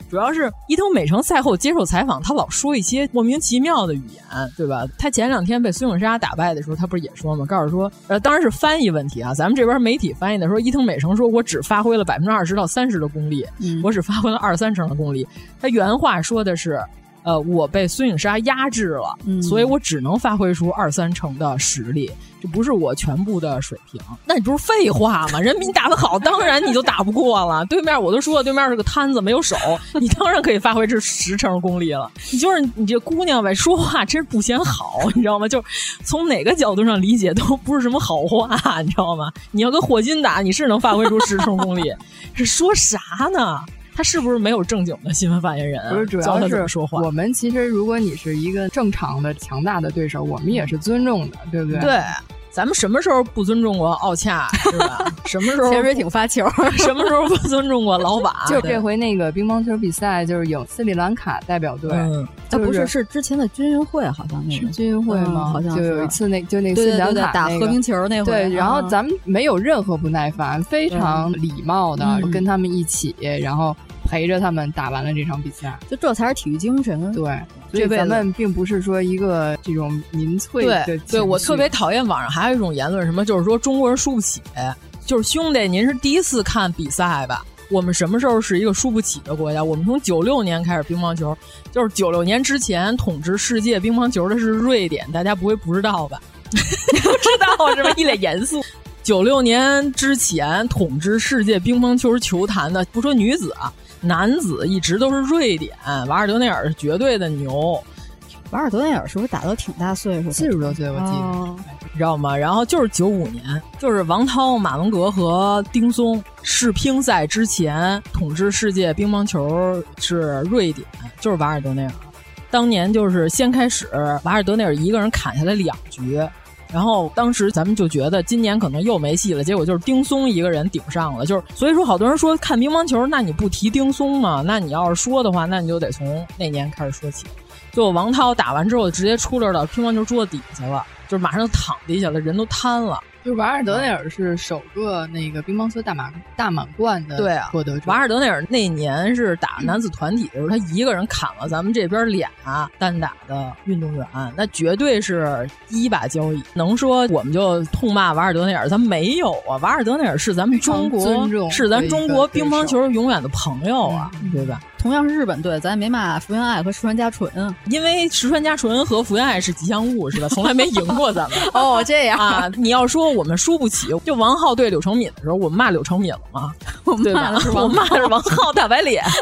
S8: 主要是伊藤美诚赛后接受采访，他老说一些莫名其妙的语言，对吧？他前两天被孙颖莎打败的时候，他不是也说吗？告诉说，呃，当然是翻译问题啊。咱们这边媒体翻译的说，伊藤美诚说：“我只发挥了百分之二十到三十的功力，
S9: 嗯、
S8: 我只发挥了二三成的功力。”他原话说的是。呃，我被孙颖莎压制了，
S9: 嗯、
S8: 所以我只能发挥出二三成的实力，这不是我全部的水平。那你不是废话吗？人比你打得好，当然你就打不过了。对面我都说了，对面是个摊子，没有手，你当然可以发挥这十成功力了。你就是你这姑娘呗，说话真是不嫌好，你知道吗？就从哪个角度上理解都不是什么好话，你知道吗？你要跟霍金打，你是能发挥出十成功力，这说啥呢？他是不是没有正经的新闻发言人？
S10: 不是，主要
S8: 是说话。
S10: 我们其实，如果你是一个正常的、强大的对手，我们也是尊重的，对不对？
S8: 对，咱们什么时候不尊重过奥恰，是吧？什么时候
S9: 潜水艇发球？
S8: 什么时候不尊重过老板？
S10: 就这回那个乒乓球比赛，就是有斯里兰卡代表队，
S8: 嗯，
S9: 就是、不是是之前的军运会，好像那个
S10: 军运会吗？
S9: 嗯、好像
S10: 就有一次那就那斯里兰卡、
S9: 那个、打和平球那回，
S10: 对，然后咱们没有任何不耐烦，非常礼貌的跟他们一起，然后。陪着他们打完了这场比赛，
S9: 就这才是体育精神。
S10: 对，所以咱们并不是说一个这种民粹的。
S8: 对，对我特别讨厌网上还有一种言论，什么就是说中国人输不起，就是兄弟，您是第一次看比赛吧？我们什么时候是一个输不起的国家？我们从九六年开始乒乓球，就是九六年之前统治世界乒乓球的是瑞典，大家不会不知道吧？不知道是吧？一脸严肃。九六年之前统治世界乒乓球球坛的，不说女子啊，男子一直都是瑞典，瓦尔德内尔是绝对的牛。
S9: 瓦尔德内尔是不是打到挺大岁数？
S10: 四十多岁，我记得。
S9: 哦
S8: 你知道吗？然后就是九五年，就是王涛、马文革和丁松世乒赛之前统治世界乒乓球是瑞典，就是瓦尔德内尔。当年就是先开始，瓦尔德内尔一个人砍下来两局，然后当时咱们就觉得今年可能又没戏了，结果就是丁松一个人顶上了。就是所以说，好多人说看乒乓球，那你不提丁松吗？那你要是说的话，那你就得从那年开始说起。就王涛打完之后，直接出溜到乒乓球桌子底下了。就是马上躺地下了，人都瘫了。
S10: 就是瓦尔德内尔是首个那个乒乓球大满大满贯的
S8: 对啊
S10: 获得者。
S8: 瓦尔德内尔那年是打男子团体的时候，他一个人砍了咱们这边俩单打的运动员，那绝对是第一把交椅。能说我们就痛骂瓦尔德内尔？咱没有啊！瓦尔德内尔是咱们中国，是咱中国乒乓球永远的朋友啊，
S9: 嗯、
S8: 对吧？
S9: 同样是日本队，咱也没骂福原爱和石川佳纯，
S8: 因为石川佳纯和福原爱是吉祥物，是吧？从来没赢过咱们。
S9: 哦，这样
S8: 啊！你要说我们输不起，就王浩对柳成敏的时候，我们骂柳成敏了吗？
S9: 我骂的是
S8: 我骂的是王浩大白脸。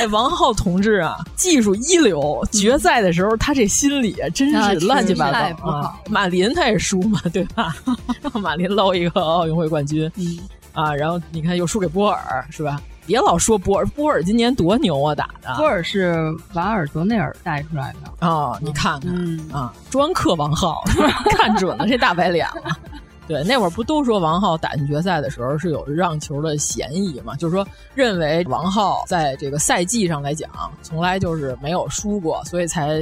S8: 哎，王浩同志啊，技术一流，决赛的时候他这心理真是乱七八糟啊！马林他也输嘛，对吧？让马林捞一个奥运会冠军，
S9: 嗯
S8: 啊，然后你看又输给波尔，是吧？别老说波尔，波尔今年多牛啊，打的。
S10: 波尔是瓦尔德内尔带出来的
S8: 啊、哦，你看看、嗯、啊，专克王浩，看准了这大白脸了。对，那会儿不都说王浩打进决赛的时候是有让球的嫌疑嘛？就是说认为王浩在这个赛季上来讲，从来就是没有输过，所以才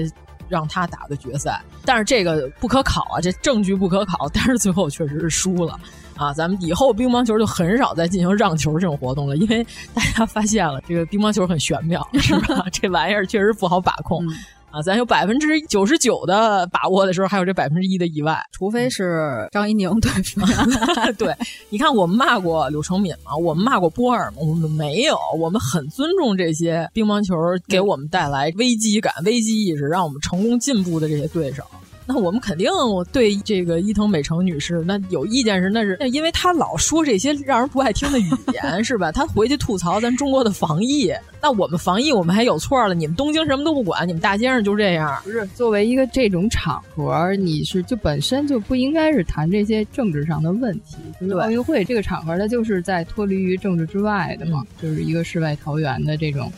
S8: 让他打的决赛。但是这个不可考啊，这证据不可考。但是最后确实是输了。啊，咱们以后乒乓球就很少再进行让球这种活动了，因为大家发现了这个乒乓球很玄妙，是吧？这玩意儿确实不好把控。
S9: 嗯
S8: 啊，咱有百分之九十九的把握的时候，还有这百分之一的意外，
S9: 除非是张怡宁对付。
S8: 对，你看我们骂过柳成敏吗？我们骂过波尔吗？我们没有，我们很尊重这些乒乓球给我们带来危机感、危机意识，让我们成功进步的这些对手。那我们肯定对这个伊藤美诚女士那有意见是那是那因为她老说这些让人不爱听的语言是吧？她回去吐槽咱中国的防疫，那我们防疫我们还有错了？你们东京什么都不管，你们大街上就这样？
S10: 不是作为一个这种场合，你是就本身就不应该是谈这些政治上的问题。就是奥运会这个场合，它就是在脱离于政治之外的嘛，
S8: 嗯、
S10: 就是一个世外桃源的这种。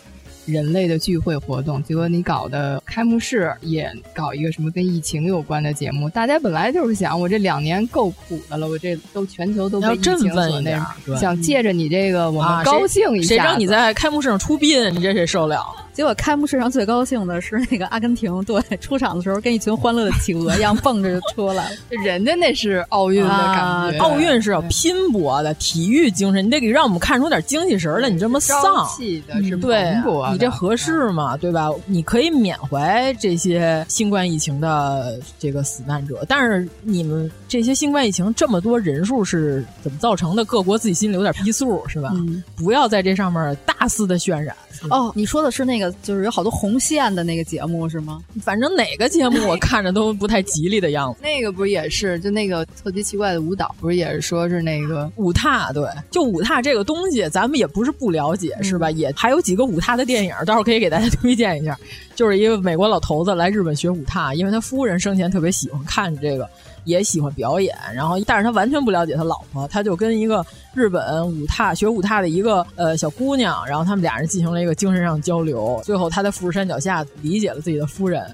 S10: 人类的聚会活动，结果你搞的开幕式也搞一个什么跟疫情有关的节目，大家本来就是想，我这两年够苦的了，我这都全球都被疫情所那，想借着你这个我们高兴一下、
S8: 啊谁，谁让你在开幕式上出殡，你这谁受了？
S9: 结果开幕式上最高兴的是那个阿根廷队出场的时候，跟一群欢乐的企鹅一样蹦着就出来了。
S10: 人家那是奥运的感觉，
S8: 啊、奥运是要拼搏的，体育精神，你得给让我们看出点精气神来。你这么丧
S10: 气的是
S8: 对
S10: 勃，
S8: 你这合适吗？对吧？你可以缅怀这些新冠疫情的这个死难者，但是你们这些新冠疫情这么多人数是怎么造成的？各国自己心里有点逼数是吧？
S9: 嗯、
S8: 不要在这上面大肆的渲染。
S9: 哦，你说的是那个，就是有好多红线的那个节目是吗？
S8: 反正哪个节目 我看着都不太吉利的样子。
S10: 那个不是也是，就那个特别奇怪的舞蹈，不是也是说是那个
S8: 舞踏？对，就舞踏这个东西，咱们也不是不了解，
S9: 嗯、
S8: 是吧？也还有几个舞踏的电影，到时候可以给大家推荐一下。就是一个美国老头子来日本学舞踏，因为他夫人生前特别喜欢看这个。也喜欢表演，然后但是他完全不了解他老婆，他就跟一个日本舞踏学舞踏的一个呃小姑娘，然后他们俩人进行了一个精神上交流，最后他在富士山脚下理解了自己的夫人，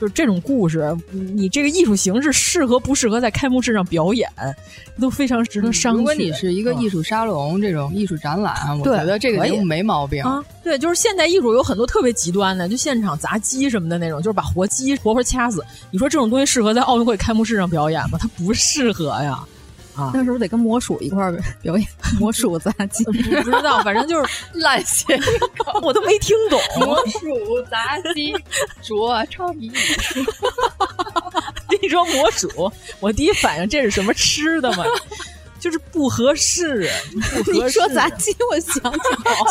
S8: 就是这种故事，你这个艺术形式适合不适合在开幕式上表演，都非常值得商榷。
S10: 如果你是一个艺术沙龙、嗯、这种艺术展览，我觉得这个节目没毛病
S8: 啊。对，就是现代艺术有很多特别极端的，就现场砸鸡什么的那种，就是把活鸡活活掐死。你说这种东西适合在奥运会开幕式上表演吗？它不适合呀。啊。
S9: 那时候得跟魔术一块儿表演 魔术杂技，
S8: 不知道，反正就是
S10: 烂谐音梗，
S8: 我都没听懂。
S10: 魔术杂技，说唱艺术。
S8: 一说魔术，我第一反应这是什么吃的吗？就是不合适，不合适。
S9: 你说杂技，我想起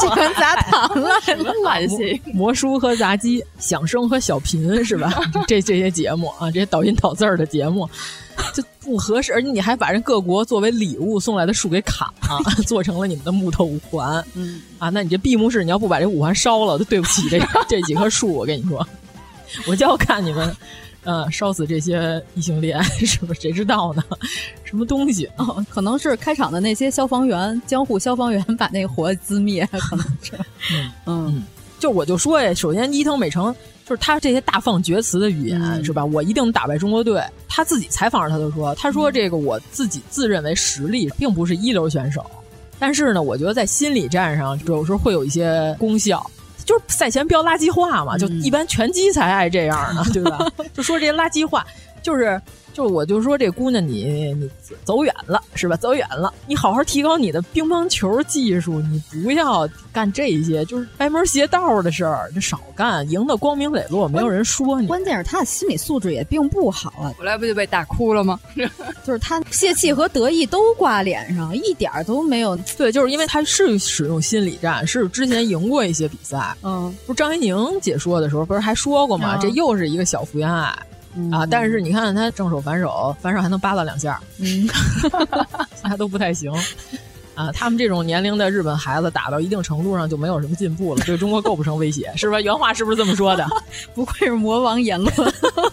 S9: 喜欢杂谈了，
S10: 什么烂心？
S8: 魔术和杂技，响声和小品是吧？这这些节目啊，这些导音导字儿的节目，就不合适。而且你还把人各国作为礼物送来的树给砍了，做成了你们的木头五环。
S9: 嗯
S8: 啊，那你这闭幕式你要不把这五环烧了，都对不起这 这几棵树。我跟你说，我就要看你们。呃，烧死这些异性恋是不是？谁知道呢？什么东西？
S9: 哦，可能是开场的那些消防员，江户消防员把那个火滋灭，可能是。
S8: 嗯嗯，就我就说呀，首先伊藤美诚就是他这些大放厥词的语言、
S9: 嗯、
S8: 是吧？我一定能打败中国队。他自己采访时他就说，他说这个我自己自认为实力并不是一流选手，但是呢，我觉得在心理战上有时候会有一些功效。就是赛前飙垃圾话嘛，就一般拳击才爱这样呢，对吧？就说这些垃圾话，就是就我就说这姑娘你你走远了是吧？走远了，你好好提高你的乒乓球技术，你不要干这些就是歪门邪道的事儿，就少干，赢得光明磊落，没有人说你。
S9: 关键是他的心理素质也并不好啊，
S10: 后来不就被打哭了吗？
S9: 就是他泄气和得意都挂脸上，一点都没有。
S8: 对，就是因为他是使用心理战，是之前赢过一些比赛。
S9: 嗯，
S8: 不是张怡宁解说的时候不是还说过吗？
S9: 嗯、
S8: 这又是一个小福原爱。
S9: 嗯、
S8: 啊！但是你看他正手反手，反手还能扒拉两下，
S9: 嗯，
S8: 还都不太行。啊，他们这种年龄的日本孩子打到一定程度上就没有什么进步了，对中国构不成威胁，是吧？原话是不是这么说的？
S9: 不愧是魔王言论，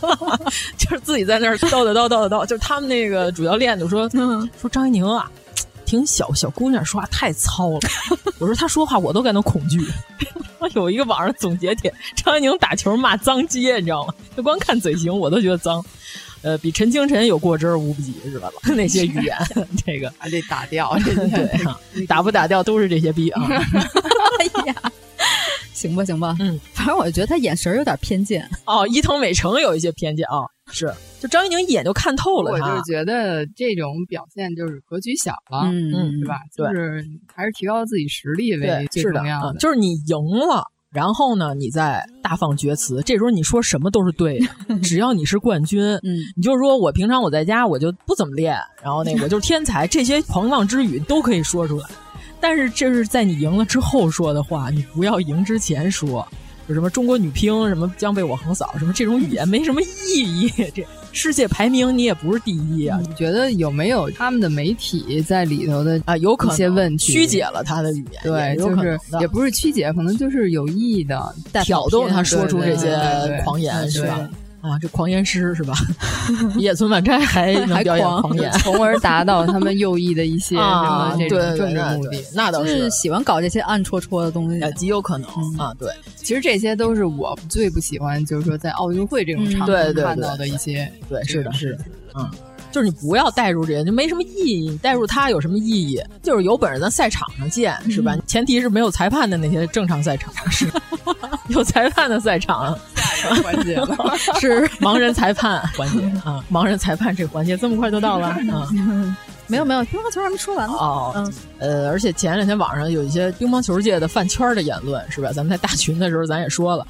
S8: 就是自己在那儿叨叨叨叨叨，就是他们那个主教练就说、
S9: 嗯、
S8: 说张怡宁啊，挺小小姑娘说话太糙了。我说她说话我都感到恐惧。有一个网上总结帖，张怡宁打球骂脏街，你知道吗？就光看嘴型我都觉得脏。呃，比陈清晨有过之而无不及，是吧？那些语言，这个
S10: 还得打掉，
S8: 对、啊，打不打掉都是这些逼啊！
S9: 哎呀，行吧，行吧，
S8: 嗯，
S9: 反正我觉得他眼神有点偏见。
S8: 哦，伊藤美诚有一些偏见啊、哦，是，就张怡宁一眼就看透了
S10: 我就觉得这种表现就是格局小了，
S9: 嗯
S8: 嗯，
S10: 对吧？就是还是提高自己实力为最重要
S8: 的，嗯、就是你赢了。然后呢，你再大放厥词，这时候你说什么都是对的，只要你是冠军，
S9: 嗯，
S8: 你就是说我平常我在家我就不怎么练，然后那我就是天才，这些狂妄之语都可以说出来。但是这是在你赢了之后说的话，你不要赢之前说。有什么中国女乒什么将被我横扫什么这种语言没什么意义，这世界排名你也不是第一啊！
S10: 你觉得有没有他们的媒体在里头的
S8: 啊？有可能
S10: 一些问题
S8: 曲解了他的语言，
S10: 对，就是也不是曲解，可能就是有意义的
S8: 挑逗他说出这些狂言，是吧？啊，这狂言师是吧？野村万斋还 能表演狂言，
S10: 从而达到他们右翼的一些什么这种政治目的。
S8: 那倒
S9: 是喜欢搞这些暗戳戳的东西，
S8: 极有可能啊。对，
S10: 其实这些都是我最不喜欢，就是说在奥运会这种场合看到的一些。
S8: 对，是的，是的，嗯。就是你不要带入这些，就没什么意义。你带入他有什么意义？就是有本事咱赛场上见，是吧？前提是没有裁判的那些正常赛场，是 有裁判的赛场。
S10: 环节了，
S8: 是盲人裁判环节啊！盲人裁判这个环节这么快就到了啊！
S9: 没有没有，乒乓球还没说完呢。
S8: 哦，嗯，呃，而且前两天网上有一些乒乓球界的饭圈的言论，是吧？咱们在大群的时候咱也说了。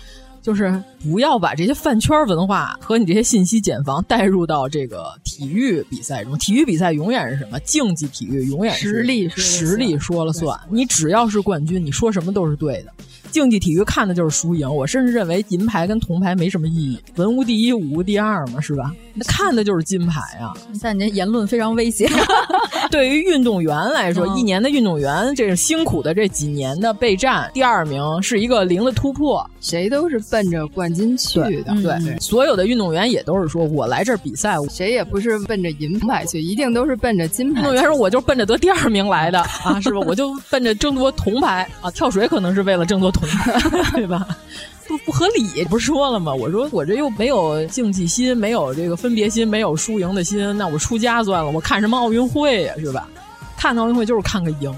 S8: 就是不要把这些饭圈文化和你这些信息茧房带入到这个体育比赛中。体育比赛永远是什么？竞技体育永远是
S10: 实力
S8: 实力说了算。你只要是冠军，你说什么都是对的。竞技体育看的就是输赢，我甚至认为银牌跟铜牌没什么意义，文无第一，武无第二嘛，是吧？那看的就是金牌啊！
S9: 但你这言论非常危险。
S8: 对于运动员来说，一年的运动员，这是辛苦的这几年的备战，第二名是一个零的突破，
S10: 谁都是奔着冠军去的。
S8: 对，嗯、所有的运动员也都是说，我来这儿比赛，
S10: 谁也不是奔着银牌去，一定都是奔着金牌。
S8: 运动员说，我就奔着得第二名来的啊，是吧？我就奔着争夺铜牌啊，跳水可能是为了争夺铜牌，对吧？不不合理，不是说了吗？我说我这又没有竞技心，没有这个分别心，没有输赢的心，那我出家算了。我看什么奥运会呀，是吧？看奥运会就是看个赢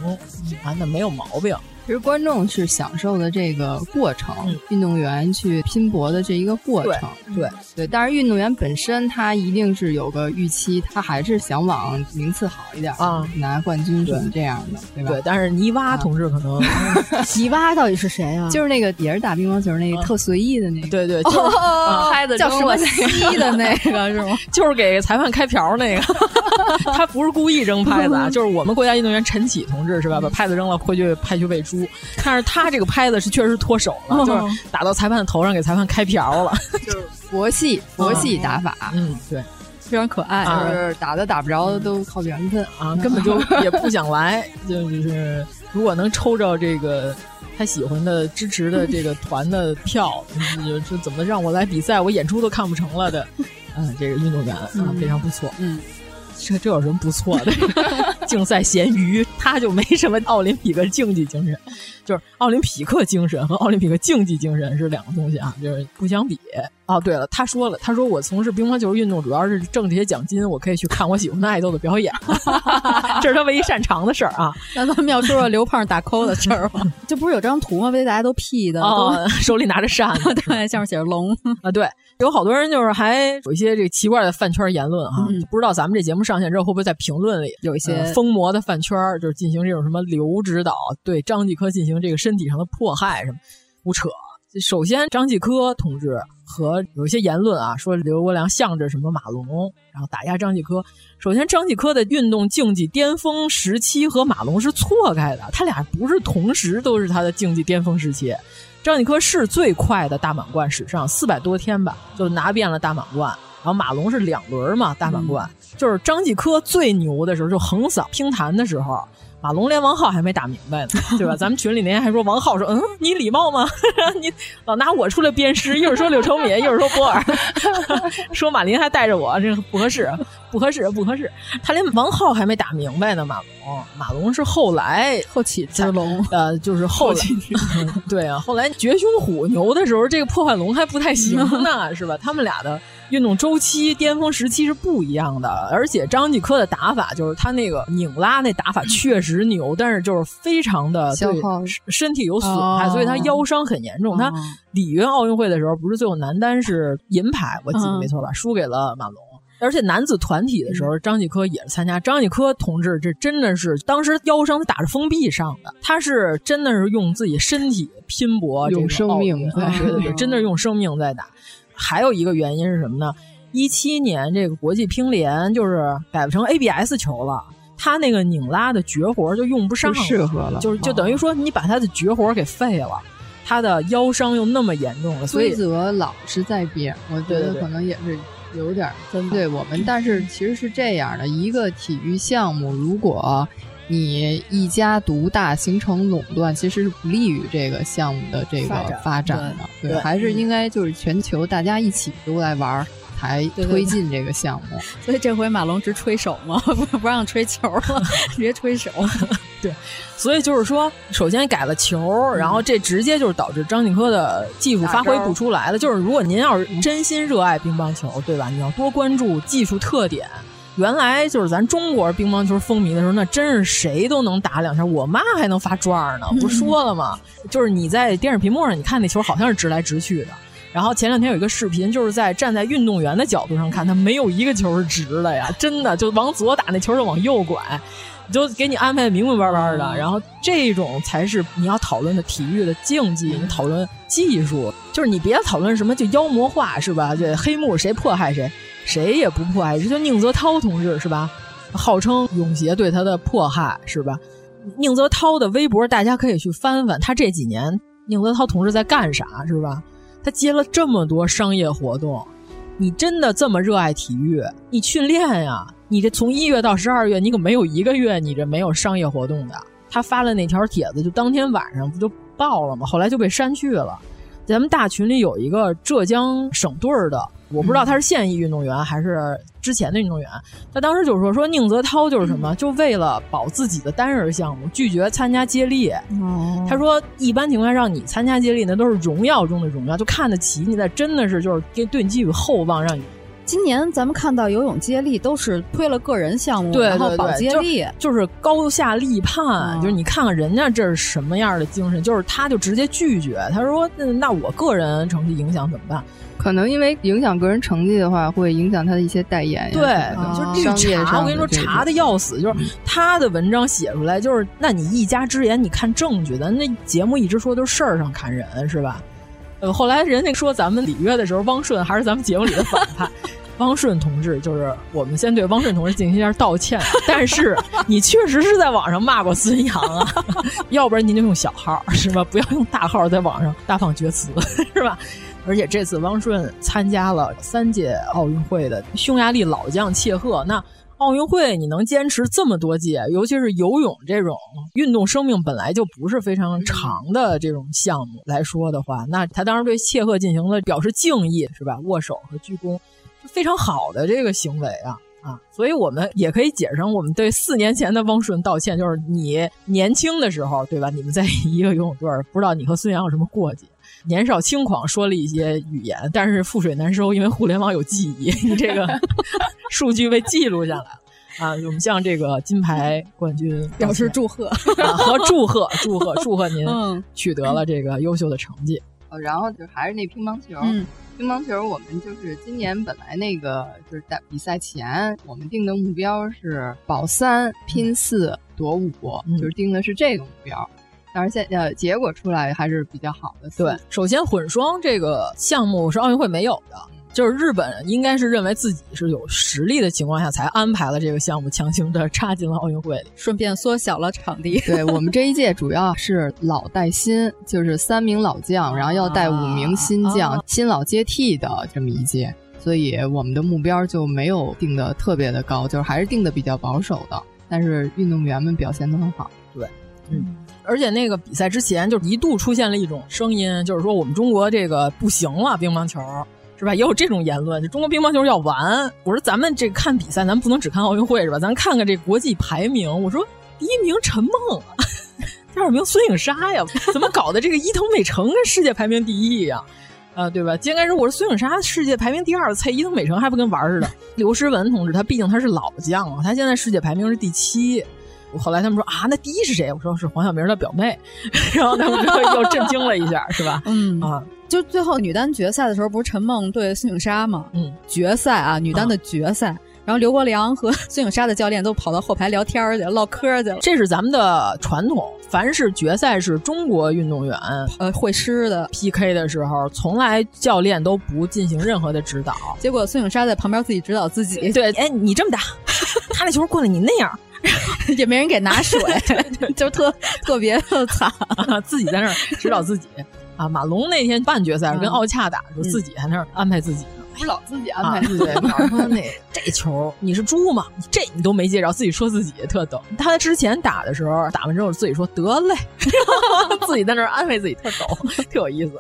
S8: 啊，那没有毛病。
S10: 其实观众是享受的这个过程，运动员去拼搏的这一个过程，
S8: 对
S10: 对。但是运动员本身他一定是有个预期，他还是想往名次好一点
S8: 啊，
S10: 拿冠军什么这样的，对吧？
S8: 对。但是泥蛙同志可能，
S9: 泥蛙到底是谁啊？
S10: 就是那个也是打乒乓球那个特随意的那个，
S8: 对对，
S10: 拍的
S9: 叫什么西的那个 是吗？
S8: 就是给裁判开瓢那个，他不是故意扔拍子啊，就是我们国家运动员陈启同志是吧？把拍子扔了，回去拍去喂猪。但是他这个拍子是确实脱手了，就是打到裁判的头上，给裁判开瓢了，
S10: 就是佛系佛系打法。
S8: 嗯，对，
S9: 非常可爱，
S10: 就是打的打不着都靠缘分
S8: 啊，根本就 也不想来。就是如果能抽着这个他喜欢的、支持的这个团的票，就就怎么让我来比赛，我演出都看不成了的。嗯，这个运动员啊，非常不错。
S10: 嗯。
S8: 这这有什么不错的？竞赛咸鱼，他就没什么奥林匹克竞技精神，就是奥林匹克精神和奥林匹克竞技精神是两个东西啊，就是不相比。哦，对了，他说了，他说我从事乒乓球运动主要是挣这些奖金，我可以去看我喜欢的爱豆的表演，这是他唯一擅长的事儿啊。
S9: 那咱们要说说刘胖打 call 的事儿吗？这不是有张图吗？被大家都 P 的，
S8: 哦，手里拿着扇子，
S9: 对，下面写着龙
S8: 啊，对，有好多人就是还有一些这个奇怪的饭圈言论啊，不知道咱们这节目上线之后会不会在评论里
S9: 有一些
S8: 疯魔的饭圈，就是进行这种什么刘指导对张继科进行这个身体上的迫害什么胡扯。首先，张继科同志和有一些言论啊，说刘国梁向着什么马龙，然后打压张继科。首先，张继科的运动竞技巅峰时期和马龙是错开的，他俩不是同时都是他的竞技巅峰时期。张继科是最快的大满贯史上四百多天吧，就拿遍了大满贯。然后马龙是两轮嘛大满贯，就是张继科最牛的时候，就横扫乒坛的时候。马龙连王浩还没打明白呢，对吧？咱们群里那天还说王浩说：“嗯，你礼貌吗？你老拿我出来鞭尸，一会儿说柳成敏，一会儿说波尔，说马林还带着我，这不合适，不合适，不合适。他连王浩还没打明白呢，马龙，马龙是后来
S9: 后起之龙，
S8: 呃，就是后来，对啊，后来绝凶虎牛的时候，这个破坏龙还不太行呢，是吧？他们俩的。运动周期巅峰时期是不一样的，而且张继科的打法就是他那个拧拉那打法确实牛，但是就是非常的
S10: 对
S8: 身体有损害，所以他腰伤很严重。他里约奥运会的时候不是最后男单是银牌，我记得没错吧？输给了马龙。而且男子团体的时候，张继科也是参加。张继科同志这真的是当时腰伤他打着封闭上的，他是真的是用自己身体拼搏，
S10: 用生命，
S8: 对对对，真的是用生命在打。还有一个原因是什么呢？一七年这个国际乒联就是改不成 ABS 球了，他那个拧拉的绝活就用不上，
S10: 不适合了，
S8: 就是就等于说你把他的绝活给废了，他的腰伤又那么严重了，所以
S10: 规则老是在变，我觉得可能也是有点针对我们。但是其实是这样的，一个体育项目如果。你一家独大形成垄断，其实是不利于这个项目的这个发展的。
S8: 对，
S10: 还是应该就是全球大家一起都来玩，才推进这个项目。
S9: 所以这回马龙直吹手嘛，不 不让吹球了，直接吹手。
S8: 对，所以就是说，首先改了球，然后这直接就是导致张继科的技术发挥不出来了。就是如果您要是真心热爱乒乓球，对吧？你要多关注技术特点。原来就是咱中国乒乓球风靡的时候，那真是谁都能打两下。我妈还能发转呢，不说了吗？就是你在电视屏幕上，你看那球好像是直来直去的。然后前两天有一个视频，就是在站在运动员的角度上看，他没有一个球是直的呀，真的就往左打那球就往右拐，就给你安排的明明白白的。然后这种才是你要讨论的体育的竞技，你讨论技术，就是你别讨论什么就妖魔化是吧？这黑幕谁迫害谁？谁也不迫害，这就宁泽涛同志是吧？号称永协对他的迫害是吧？宁泽涛的微博大家可以去翻翻，他这几年宁泽涛同志在干啥是吧？他接了这么多商业活动，你真的这么热爱体育？你训练呀？你这从一月到十二月，你可没有一个月你这没有商业活动的。他发了那条帖子，就当天晚上不就爆了吗？后来就被删去了。咱们大群里有一个浙江省队的。我不知道他是现役运动员还是之前的运动员。他当时就是说，说宁泽涛就是什么，就为了保自己的单人项目，拒绝参加接力。他说，一般情况下让你参加接力，那都是荣耀中的荣耀，就看得起你那，真的是就是给对你寄予厚望，让你
S9: 今年咱们看到游泳接力都是推了个人项目，
S8: 对
S9: 然后保接力，
S8: 就、就是高下立判。嗯、就是你看看人家这是什么样的精神，就是他就直接拒绝，他说：“那那我个人成绩影响怎么办？”
S10: 可能因为影响个人成绩的话，会影响他的一些代言。
S8: 对，就是绿茶，我跟你说，查的要死。就是他的文章写出来，就是那你一家之言，你看证据的。那节目一直说都是事儿上看人，是吧？呃，后来人家说咱们里约的时候，汪顺还是咱们节目里的反派。汪顺同志，就是我们先对汪顺同志进行一下道歉。但是你确实是在网上骂过孙杨啊，要不然您就用小号是吧？不要用大号在网上大放厥词 是吧？而且这次汪顺参加了三届奥运会的匈牙利老将切赫。那奥运会你能坚持这么多届，尤其是游泳这种运动生命本来就不是非常长的这种项目来说的话，那他当时对切赫进行了表示敬意，是吧？握手和鞠躬，非常好的这个行为啊啊！所以我们也可以解释成我们对四年前的汪顺道歉，就是你年轻的时候，对吧？你们在一个游泳队，不知道你和孙杨有什么过节。年少轻狂说了一些语言，但是覆水难收，因为互联网有记忆，你这个 数据被记录下来了啊！我们向这个金牌冠军
S9: 表示祝贺、
S8: 啊、和祝贺，祝贺，祝贺您取得了这个优秀的成绩。
S10: 呃，然后就还是那乒乓球，
S9: 嗯，
S10: 乒乓球我们就是今年本来那个就是在比赛前，我们定的目标是保三、拼四、夺五，
S8: 嗯、
S10: 就是定的是这个目标。但是现呃，结果出来还是比较好的。
S8: 对，首先混双这个项目是奥运会没有的，就是日本应该是认为自己是有实力的情况下才安排了这个项目，强行的插进了奥运会里，
S9: 顺便缩小了场地。
S10: 对我们这一届主要是老带新，就是三名老将，然后要带五名新将，
S8: 啊、
S10: 新老接替的这么一届，所以我们的目标就没有定的特别的高，就是还是定的比较保守的。但是运动员们表现都很好。
S8: 对，嗯。而且那个比赛之前，就一度出现了一种声音，就是说我们中国这个不行了，乒乓球是吧？也有这种言论，就中国乒乓球要完。我说咱们这看比赛，咱不能只看奥运会是吧？咱看看这国际排名。我说第一名陈梦，第二名孙颖莎呀，怎么搞的？这个伊藤美诚跟世界排名第一呀？啊，对吧？应该说我说孙颖莎世界排名第二，蔡伊藤美诚还不跟玩似的。刘诗雯同志，她毕竟她是老将啊，她现在世界排名是第七。后来他们说啊，那第一是谁？我说是黄晓明的表妹，然后他们就又震惊了一下，是吧？
S9: 嗯
S8: 啊，
S9: 就最后女单决赛的时候，不是陈梦对孙颖莎吗？
S8: 嗯，
S9: 决赛啊，女单的决赛。啊、然后刘国梁和 孙颖莎的教练都跑到后排聊天去、唠嗑去了。
S8: 这是咱们的传统，凡是决赛是中国运动员
S9: 呃会师的
S8: PK 的时候，从来教练都不进行任何的指导。
S9: 结果孙颖莎在旁边自己指导自己。
S8: 对，哎，你这么打，他那球过来，你那样。
S9: 也没人给拿水，就特特别的惨、
S8: 啊，自己在那儿指导自己啊。马龙那天半决赛跟奥恰打的时候，自己还那儿安排自己，
S10: 不是老自己安排自己。
S8: 老，说那这球你是猪吗？这你都没接着，自己说自己特逗。他之前打的时候，打完之后自己说得嘞，自己在那儿安慰自己，特逗，特有意思。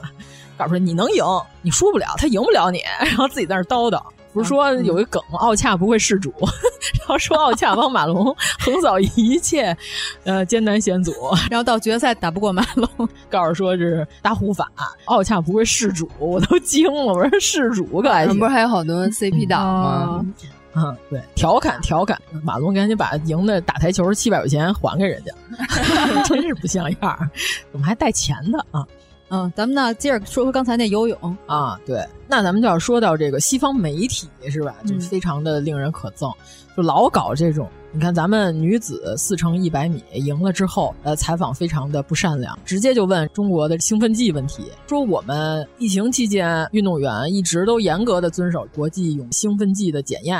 S8: 告诉说你能赢，你输不了，他赢不了你，然后自己在那儿叨叨。不是说有一梗，奥恰不会事主，然后说奥恰帮马龙横扫一切，呃艰难险阻，
S9: 然后到决赛打不过马龙，
S8: 告诉说是大护法，奥恰不会事主，我都惊了，我说事主可还行？
S10: 不是还有好多 CP 党吗？
S8: 嗯，对，调侃调侃，马龙赶紧把赢的打台球七百块钱还给人家，真是不像样，怎么还带钱的啊？
S9: 嗯，咱们呢接着说说刚才那游泳
S8: 啊，对，那咱们就要说到这个西方媒体是吧？就非常的令人可憎，就老搞这种。你看咱们女子四乘一百米赢了之后，呃，采访非常的不善良，直接就问中国的兴奋剂问题，说我们疫情期间运动员一直都严格的遵守国际泳兴奋剂的检验。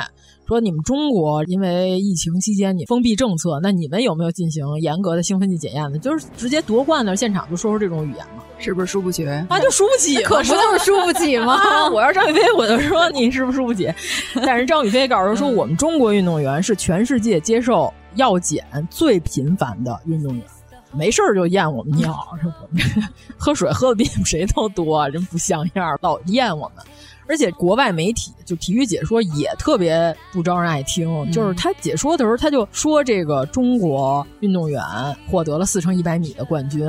S8: 说你们中国因为疫情期间你封闭政策，那你们有没有进行严格的兴奋剂检验呢？就是直接夺冠的现场就说出这种语言嘛？
S10: 是不是输不起？
S8: 啊，就输不起，
S9: 可不就是输不起吗？
S8: 啊、我要张雨霏，我就说你是不是输不起？但是张雨霏告诉说，我们中国运动员是全世界接受药检最频繁的运动员，没事儿就验我们尿？喝水喝的比你们谁都多，真不像样，老验我们。而且国外媒体就体育解说也特别不招人爱听，
S9: 嗯、
S8: 就是他解说的时候，他就说这个中国运动员获得了四乘一百米的冠军，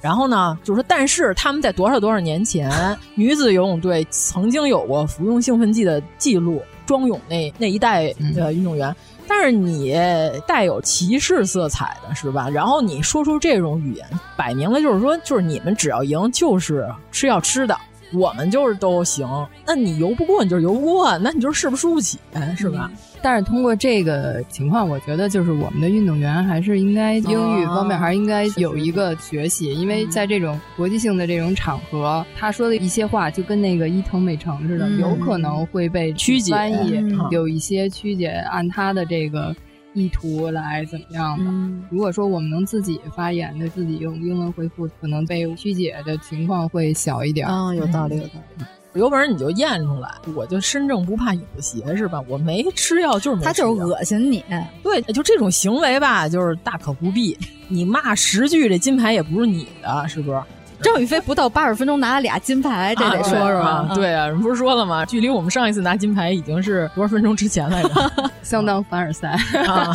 S8: 然后呢，就是说，但是他们在多少多少年前，女子游泳队曾经有过服用兴奋剂的记录，庄泳那那一代的运动员。嗯但是你带有歧视色彩的是吧？然后你说出这种语言，摆明了就是说，就是你们只要赢就是吃要吃的，我们就是都行。那你游不过你就是游不过，那你就是誓不输不起，是吧？
S10: 嗯、但是通过这个情况，我觉得就是我们的运动员还是应该英语方面还是应该有一个学习，因为在这种国际性的这种场合，他说的一些话就跟那个伊藤美诚似的，
S8: 嗯、
S10: 有可能会被
S8: 曲解
S10: 翻译，
S8: 嗯、
S10: 有一些曲解，按他的这个。意图来怎么样的？
S9: 嗯、
S10: 如果说我们能自己发言的，自己用英文回复，可能被曲解的情况会小一点。
S9: 啊，有道理，有道理。
S8: 有本事你就验出来，我就身正不怕影子斜，是吧？我没吃药就是没
S9: 他就是恶心你。
S8: 对，就这种行为吧，就是大可不必。你骂十句，这金牌也不是你的，是不是？
S9: 张雨霏不到八十分钟拿了俩金牌，这得说说
S8: 啊。对啊，人不是说了吗？距离我们上一次拿金牌已经是多少分钟之前来着？
S10: 相当凡尔赛
S8: 啊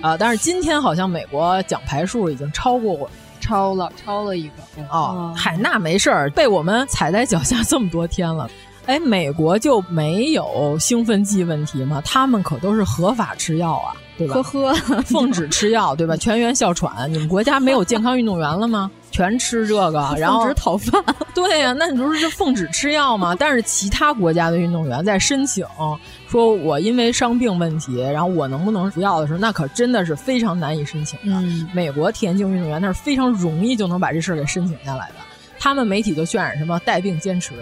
S8: 啊！但是今天好像美国奖牌数已经超过我，
S10: 超了，超了一个
S8: 哦。嗨，那没事儿，被我们踩在脚下这么多天了。哎，美国就没有兴奋剂问题吗？他们可都是合法吃药啊，对吧？
S9: 呵呵，
S8: 奉旨吃药，对吧？全员哮喘，你们国家没有健康运动员了吗？全吃这个，然后
S9: 讨饭。
S8: 对呀、啊，那你不是就奉旨吃药吗？但是其他国家的运动员在申请说，我因为伤病问题，然后我能不能服药的时候，那可真的是非常难以申请的。
S9: 嗯、
S8: 美国田径运动员那是非常容易就能把这事儿给申请下来的。他们媒体就渲染什么带病坚持。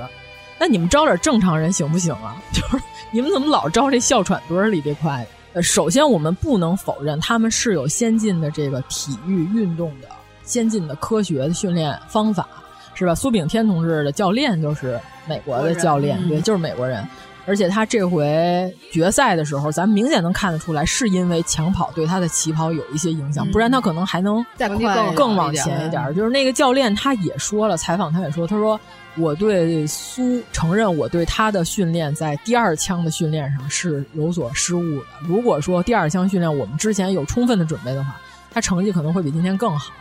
S8: 那你们招点正常人行不行啊？就是你们怎么老招这哮喘堆儿里这块？呃，首先我们不能否认他们是有先进的这个体育运动的先进的科学的训练方法，是吧？苏炳添同志的教练就是美国的教练，对，就是美国人。而且他这回决赛的时候，咱明显能看得出来，是因为抢跑对他的起跑有一些影响，
S9: 嗯、
S8: 不然他可能还能
S9: 再快
S8: 更往前一点。就是那个教练他也说了，采访他也说，他说我对苏承认我对他的训练在第二枪的训练上是有所失误的。如果说第二枪训练我们之前有充分的准备的话，他成绩可能会比今天更好。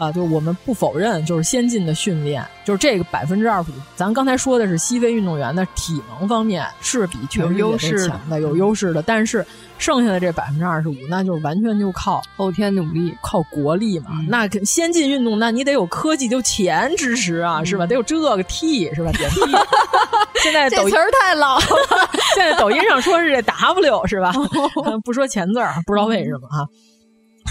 S8: 啊，就我们不否认，就是先进的训练，就是这个百分之二十五。咱刚才说的是西非运动员的体能方面是比全世界都强的，有优势的。但是剩下的这百分之二十五，那就是完全就靠
S10: 后天努力，
S8: 靠国力嘛。嗯、那先进运动，那你得有科技，就钱支持啊，是吧？得有这个 T 是吧？点 T。现在抖音
S9: 词儿太老了，
S8: 现在抖音上说是这 W 是吧？不说前字儿，不知道为什么啊。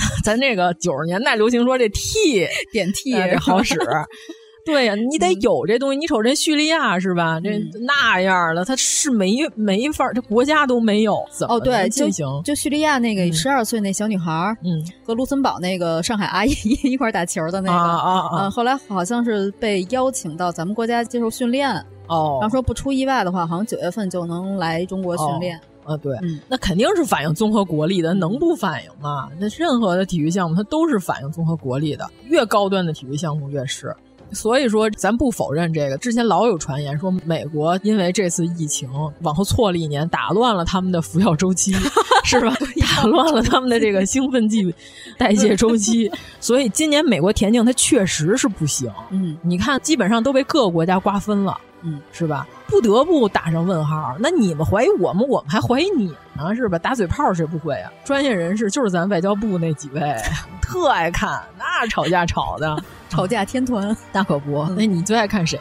S8: 咱这个九十年代流行说这 T
S9: 点 T
S8: 这好使，对呀、啊，你得有这东西。你瞅这叙利亚是吧？这那样的，他是没没法，这国家都没有，怎么
S9: 哦对
S8: 进行？
S9: 就叙利亚那个十二岁那小女孩，
S8: 嗯，
S9: 和卢森堡那个上海阿姨一块打球的那个
S8: 啊啊
S9: 啊，后来好像是被邀请到咱们国家接受训练
S8: 哦，
S9: 然后说不出意外的话，好像九月份就能来中国训练。
S8: 哦啊，对，
S9: 嗯，
S8: 那肯定是反映综合国力的，能不反映吗？那任何的体育项目，它都是反映综合国力的，越高端的体育项目越是。所以说，咱不否认这个。之前老有传言说，美国因为这次疫情往后错了一年，打乱了他们的服药周期，是吧？打乱了他们的这个兴奋剂代谢周期，所以今年美国田径它确实是不行。
S9: 嗯，
S8: 你看，基本上都被各个国家瓜分了。
S9: 嗯，
S8: 是吧？不得不打上问号。那你们怀疑我们，我们还怀疑你呢，是吧？打嘴炮谁不会啊？专业人士就是咱外交部那几位，特爱看，那吵架吵的，
S9: 吵架天团，
S8: 大可不。那你最爱看谁？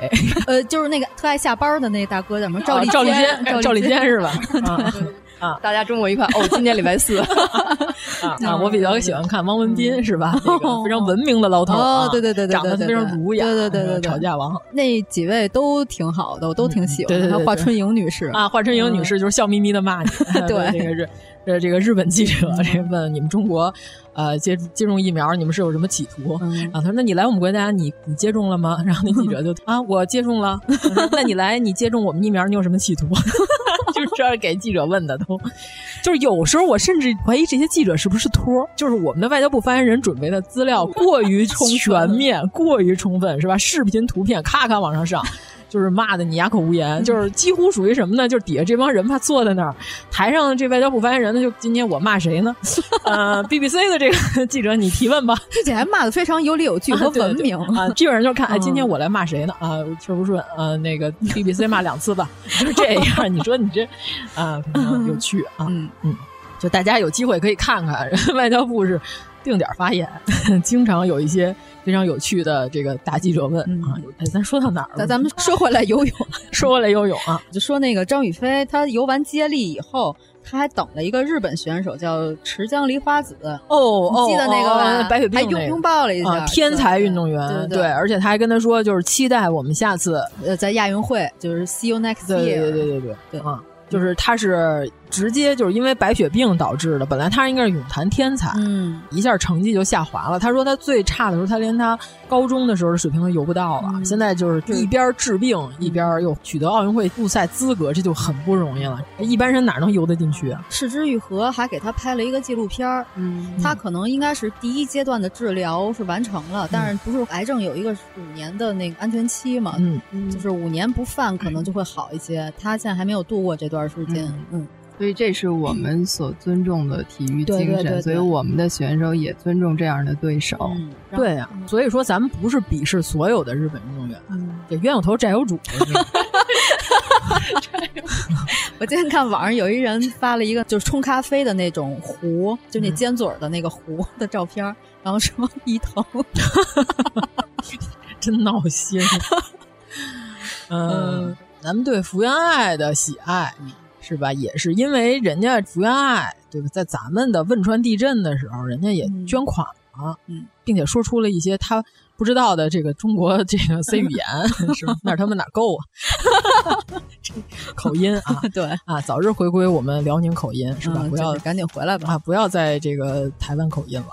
S9: 呃，就是那个特爱下班的那大哥叫什么？赵立
S8: 赵立
S9: 坚，
S8: 赵立坚是吧？啊。啊，
S10: 大家中午愉快哦！今天礼拜四
S8: 啊啊，我比较喜欢看汪文斌是吧？那个非常文明的老头
S9: 哦，对对对对，
S8: 长得非常儒雅，
S9: 对对对对，
S8: 吵架王
S9: 那几位都挺好的，我都挺喜欢。
S8: 对对，
S9: 华春莹女士
S8: 啊，华春莹女士就是笑眯眯的骂你，
S9: 对
S8: 这个日呃这个日本记者这问你们中国呃接接种疫苗，你们是有什么企图？然后他说那你来我们国家，你你接种了吗？然后那记者就 啊我接种了，那你来你接种我们疫苗，你有什么企图？就是这样给记者问的都，就是有时候我甚至怀疑这些记者是不是托儿，就是我们的外交部发言人准备的资料过于全面、过于充分，是吧？视频、图片咔咔往上上，就是骂的你哑口无言，就是几乎属于什么呢？就是底下这帮人吧坐在那儿，台上这外交部发言人呢，就今天我骂谁呢？呃，BBC 的这个记者你提问吧，
S9: 而且还骂的非常有理有据和文明
S8: 啊，基本上就看哎，今天我来骂谁呢？啊，确不顺，呃，那个 BBC 骂两次吧，就是这样。你说你这啊，有趣啊，嗯嗯，就大家有机会可以看看外交部是定点发言，经常有一些。非常有趣的这个答记者问啊，哎，咱说到哪儿了？
S9: 咱咱们说回来游泳，
S8: 说回来游泳啊，
S9: 就说那个张雨霏，她游完接力以后，她还等了一个日本选手叫池江梨花子
S8: 哦哦，
S9: 记得那个吧？
S8: 白血病
S9: 还拥拥抱了一下，
S8: 天才运动员，
S9: 对，
S8: 而且他还跟他说，就是期待我们下次
S9: 呃在亚运会，就是 see you next year，
S8: 对对对对对对啊。就是他是直接就是因为白血病导致的，本来他应该是泳坛天才，
S9: 嗯，
S8: 一下成绩就下滑了。他说他最差的时候，他连他高中的时候的水平都游不到了。现在就是一边治病，一边又取得奥运会复赛资格，这就很不容易了。一般人哪能游得进去啊？
S9: 世之愈合还给他拍了一个纪录片儿，
S8: 嗯，
S9: 他可能应该是第一阶段的治疗是完成了，但是不是癌症有一个五年的那个安全期嘛？
S8: 嗯，
S9: 就是五年不犯可能就会好一些。他现在还没有度过这段。时间，嗯，
S10: 所以这是我们所尊重的体育精
S9: 神，
S10: 所以我们的选手也尊重这样的对手。
S8: 对呀，所以说咱们不是鄙视所有的日本运动员，这冤有头债有主。
S9: 我今天看网上有一人发了一个就是冲咖啡的那种壶，就那尖嘴的那个壶的照片，然后说伊藤，
S8: 真闹心。嗯。咱们对福原爱的喜爱，是吧？也是因为人家福原爱，对吧？在咱们的汶川地震的时候，人家也捐款了，
S9: 嗯，
S8: 并且说出了一些他不知道的这个中国这个 C 语言，是吧？那他们哪够啊？这口音啊，
S9: 对
S8: 啊，早日回归我们辽宁口音，是吧？不要
S9: 赶紧回来吧，
S8: 啊，不要在这个台湾口音了。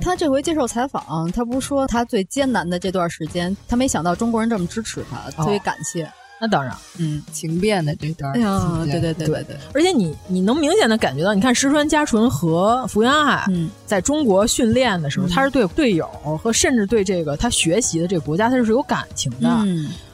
S9: 他这回接受采访，他不是说他最艰难的这段时间，他没想到中国人这么支持他，特别感谢。
S8: 那当然，
S9: 嗯，
S10: 情变的这段，
S9: 哎呀，对对对对。对，
S8: 而且你你能明显的感觉到，你看石川佳纯和福原爱在中国训练的时候，他是对队友和甚至对这个他学习的这个国家，他是有感情的。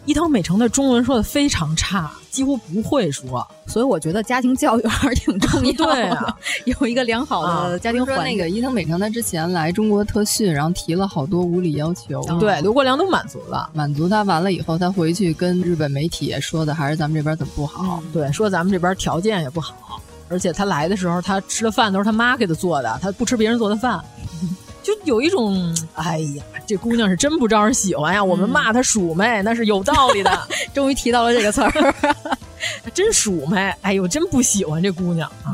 S8: 伊藤美诚的中文说的非常差，几乎不会说，
S9: 所以我觉得家庭教育还是挺重要的。
S8: 对啊，
S9: 有一个良好的家庭环境。
S10: 那个伊藤美诚他之前来中国特训，然后提了好多无理要求，
S8: 对刘国梁都满足了，
S10: 满足他完了以后，他回去跟日本媒体说的还是咱们这边怎么不好？
S8: 对，说咱们这边条件也不好，而且他来的时候，他吃的饭都是他妈给他做的，他不吃别人做的饭。就有一种，哎呀，这姑娘是真不招人喜欢呀！我们骂她鼠妹，那是有道理的。
S9: 终于提到了这个词儿，
S8: 真鼠妹！哎呦，真不喜欢这姑娘啊！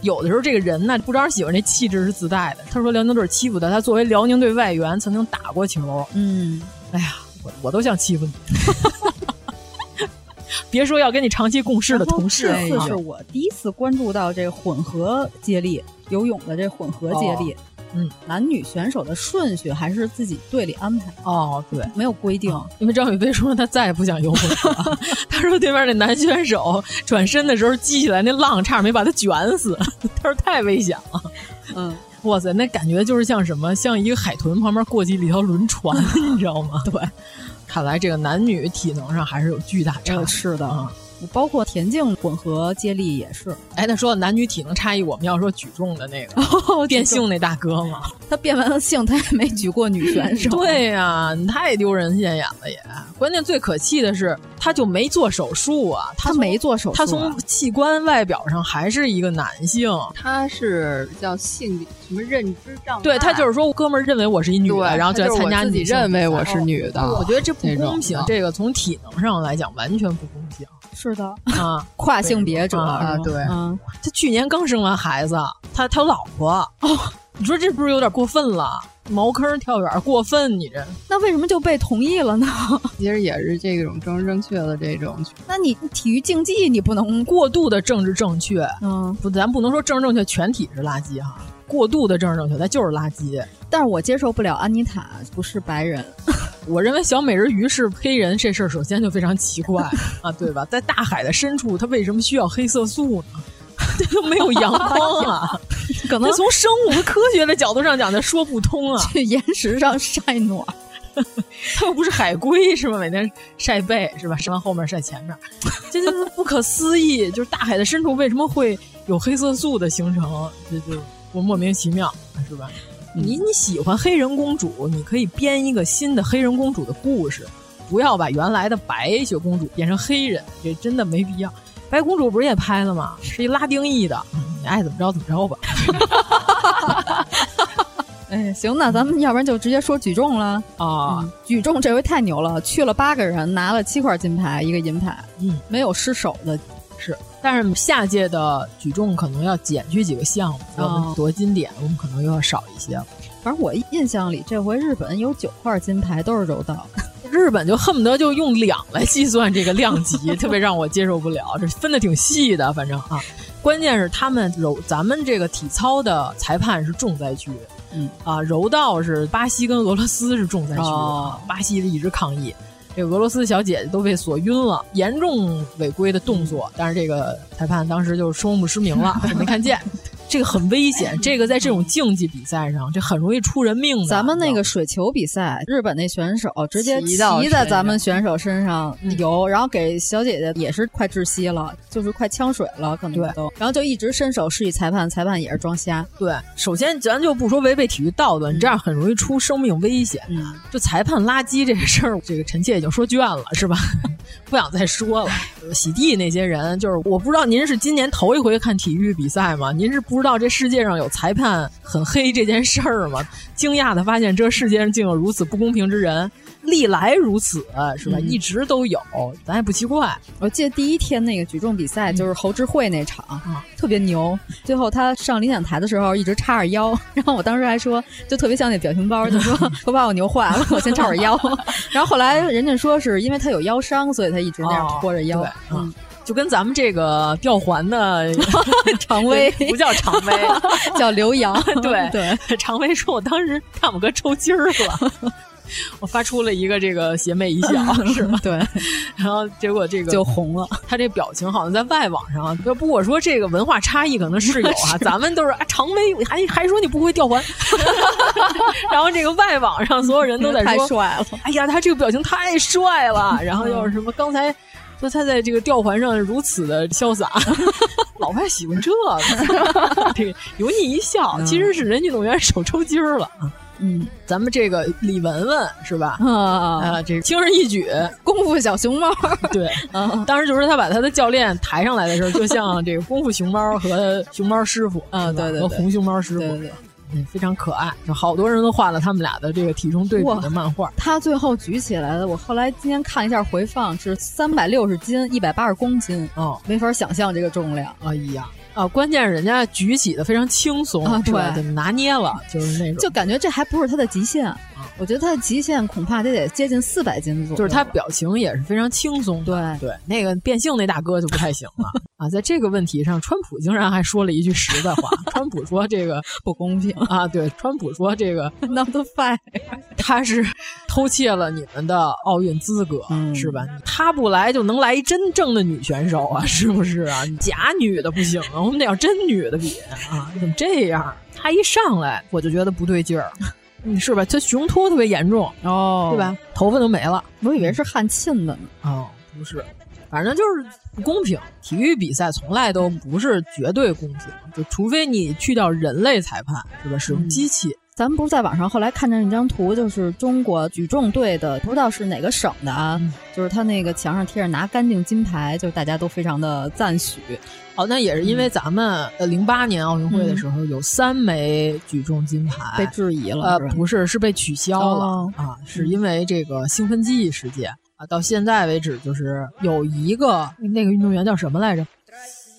S8: 有的时候这个人呢，不招人喜欢，这气质是自带的。他说辽宁队欺负他，他作为辽宁队外援曾经打过球。
S9: 嗯，
S8: 哎呀，我我都想欺负你。别说要跟你长期共事的同事，
S9: 这次是我第一次关注到这混合接力游泳的这混合接力。
S8: 嗯，
S9: 男女选手的顺序还是自己队里安排
S8: 哦，对，
S9: 没有规定。
S8: 因为张雨霏说她再也不想游泳了，她说对面那男选手转身的时候激起来那浪，差点没把他卷死，他说太危险了。
S9: 嗯，
S8: 哇塞，那感觉就是像什么，像一个海豚旁边过继了一条轮船，你知道吗？
S9: 对，
S8: 看来这个男女体能上还是有巨大差
S9: 是的。啊。包括田径混合接力也是，
S8: 哎，那说到男女体能差异，我们要说举重的那个哦变性那大哥嘛，
S9: 他变完了性，他也没举过女选手。
S8: 对呀，你太丢人现眼了也。关键最可气的是，他就没做手术啊，
S9: 他没做手术，
S8: 他从器官外表上还是一个男性，
S10: 他是叫性什么认知障碍？
S8: 对他就是说，哥们儿认为我是一女的，然后就来参加，
S10: 自己认为我是女的。
S8: 我觉得这不公平，这个从体能上来讲完全不公平。
S9: 是的。
S8: 啊，
S9: 跨性别者
S8: 啊，对，
S9: 嗯，
S8: 他去年刚生完孩子，他他有老婆哦，你说这不是有点过分了？茅坑跳远过分，你这。
S9: 那为什么就被同意了呢？
S10: 其实也是这种政治正确的这种。
S9: 那你体育竞技你不能
S8: 过度的政治正确，
S9: 嗯，
S8: 不，咱不能说政治正确全体是垃圾哈，过度的政治正确它就是垃圾。
S9: 但是我接受不了安妮塔不是白人。
S8: 我认为小美人鱼是黑人这事儿，首先就非常奇怪 啊，对吧？在大海的深处，它为什么需要黑色素呢？这 都没有阳光啊，
S9: 可能
S8: 从生物和科学的角度上讲，它说不通啊。
S9: 去岩石上晒暖，
S8: 它又不是海龟是吧？每天晒背是吧？晒完后面晒前面，这就是不可思议。就是大海的深处为什么会有黑色素的形成？这就我莫名其妙是吧？你你喜欢黑人公主，你可以编一个新的黑人公主的故事，不要把原来的白雪公主变成黑人，这真的没必要。白公主不是也拍了吗？是一拉丁裔的，你爱怎么着怎么着吧。
S9: 哎，行，那咱们要不然就直接说举重了
S8: 啊！
S9: 嗯、举重这回太牛了，去了八个人，拿了七块金牌，一个银牌，
S8: 嗯，
S9: 没有失手的，
S8: 是。但是下届的举重可能要减去几个项目，我们夺金点，我们可能又要少一些了。
S9: 反正我印象里，这回日本有九块金牌，都是柔道。
S8: 日本就恨不得就用两来计算这个量级，特别让我接受不了。这分的挺细的，反正啊，关键是他们柔，咱们这个体操的裁判是重灾区，
S9: 嗯
S8: 啊，柔道是巴西跟俄罗斯是重灾区，
S9: 哦、
S8: 巴西一直抗议，这个俄罗斯小姐姐都被锁晕了，严重违规的动作，但是这个裁判当时就双目失明了，没看见。这个很危险，这个在这种竞技比赛上，这很容易出人命的。
S9: 咱们那个水球比赛，日本那选手直接骑在咱们选手身上游，然后给小姐姐也是快窒息了，就是快呛水了，可能都。然后就一直伸手示意裁判，裁判也是装瞎。
S8: 对，首先咱就不说违背体育道德，你这样很容易出生命危险。
S9: 嗯，
S8: 就裁判垃圾这个事儿，这个臣妾已经说倦了，是吧？不想再说了。洗地那些人，就是我不知道您是今年头一回看体育比赛吗？您是不知道这世界上有裁判很黑这件事儿吗？惊讶的发现这世界上竟有如此不公平之人，历来如此，是吧？
S9: 嗯、
S8: 一直都有，咱也不奇怪。
S9: 我记得第一天那个举重比赛就是侯智慧那场，
S8: 嗯、
S9: 特别牛。最后他上领奖台的时候一直叉着腰，然后我当时还说，就特别像那表情包，就说都把我牛坏了，我先叉着腰。然后后来人家说是因为他有腰伤，所以他一直那样拖着腰。
S8: 哦、嗯。就跟咱们这个吊环的
S9: 常威
S8: 不叫常威，
S9: 叫刘洋。
S8: 对
S9: 对，
S8: 常威说：“我当时看我哥抽筋儿了，我发出了一个这个邪魅一笑，是吧？
S9: 对，
S8: 然后结果这个
S9: 就红了。
S8: 他这表情好像在外网上，要不我说这个文化差异可能是有啊，咱们都是啊常威，还还说你不会吊环，然后这个外网上所有人都在说
S9: 太帅了，
S8: 哎呀，他这个表情太帅了，然后又是什么刚才。”说他在这个吊环上如此的潇洒，老外喜欢这个，这个油腻一笑，其实是人运动员手抽筋儿了。
S9: 嗯，
S8: 咱们这个李雯雯是吧？
S9: 啊
S8: 啊，这轻而易举，
S9: 功夫小熊猫。
S8: 对，啊，当时就是他把他的教练抬上来的时候，就像这个功夫熊猫和熊猫师傅
S9: 啊，对对，
S8: 和红熊猫师傅，
S9: 对对。
S8: 嗯，非常可爱，就好多人都画了他们俩的这个体重对比的漫画。
S9: 他最后举起来的，我后来今天看一下回放，是三百六十斤，一百八十公斤，
S8: 哦，
S9: 没法想象这个重量。
S8: 哎呀，啊，关键是人家举起的非常轻松，
S9: 啊，
S8: 对，拿捏了，就是那种，
S9: 就感觉这还不是他的极限。我觉得他的极限恐怕得得接近四百斤左右。
S8: 就是他表情也是非常轻松。
S9: 对
S8: 对，那个变性那大哥就不太行了 啊，在这个问题上，川普竟然还说了一句实在话。川普说这个
S9: 不公平
S8: 啊，对，川普说这个
S9: not fair，
S8: 他是偷窃了你们的奥运资格，
S9: 嗯、
S8: 是吧？他不来就能来一真正的女选手啊，是不是啊？假女的不行啊，我们得要真女的比啊，怎么这样？他一上来我就觉得不对劲儿。你是吧？他雄脱特别严重
S9: 哦，
S8: 对吧？头发都没了，
S9: 我以为是汗沁的呢。
S8: 哦，不是，反正就是不公平。体育比赛从来都不是绝对公平，就除非你去掉人类裁判，是吧？使用机器。
S9: 嗯、咱们不是在网上后来看见一张图，就是中国举重队的，不知道是哪个省的啊？
S8: 嗯、
S9: 就是他那个墙上贴着拿干净金牌，就是大家都非常的赞许。
S8: 哦，那也是因为咱们呃零八年奥运会的时候、嗯、有三枚举重金牌
S9: 被质疑了，
S8: 呃，不是，是被取消了、
S9: 哦、
S8: 啊，是因为这个兴奋剂事件啊。到现在为止，就是有一个那个运动员叫什么来着？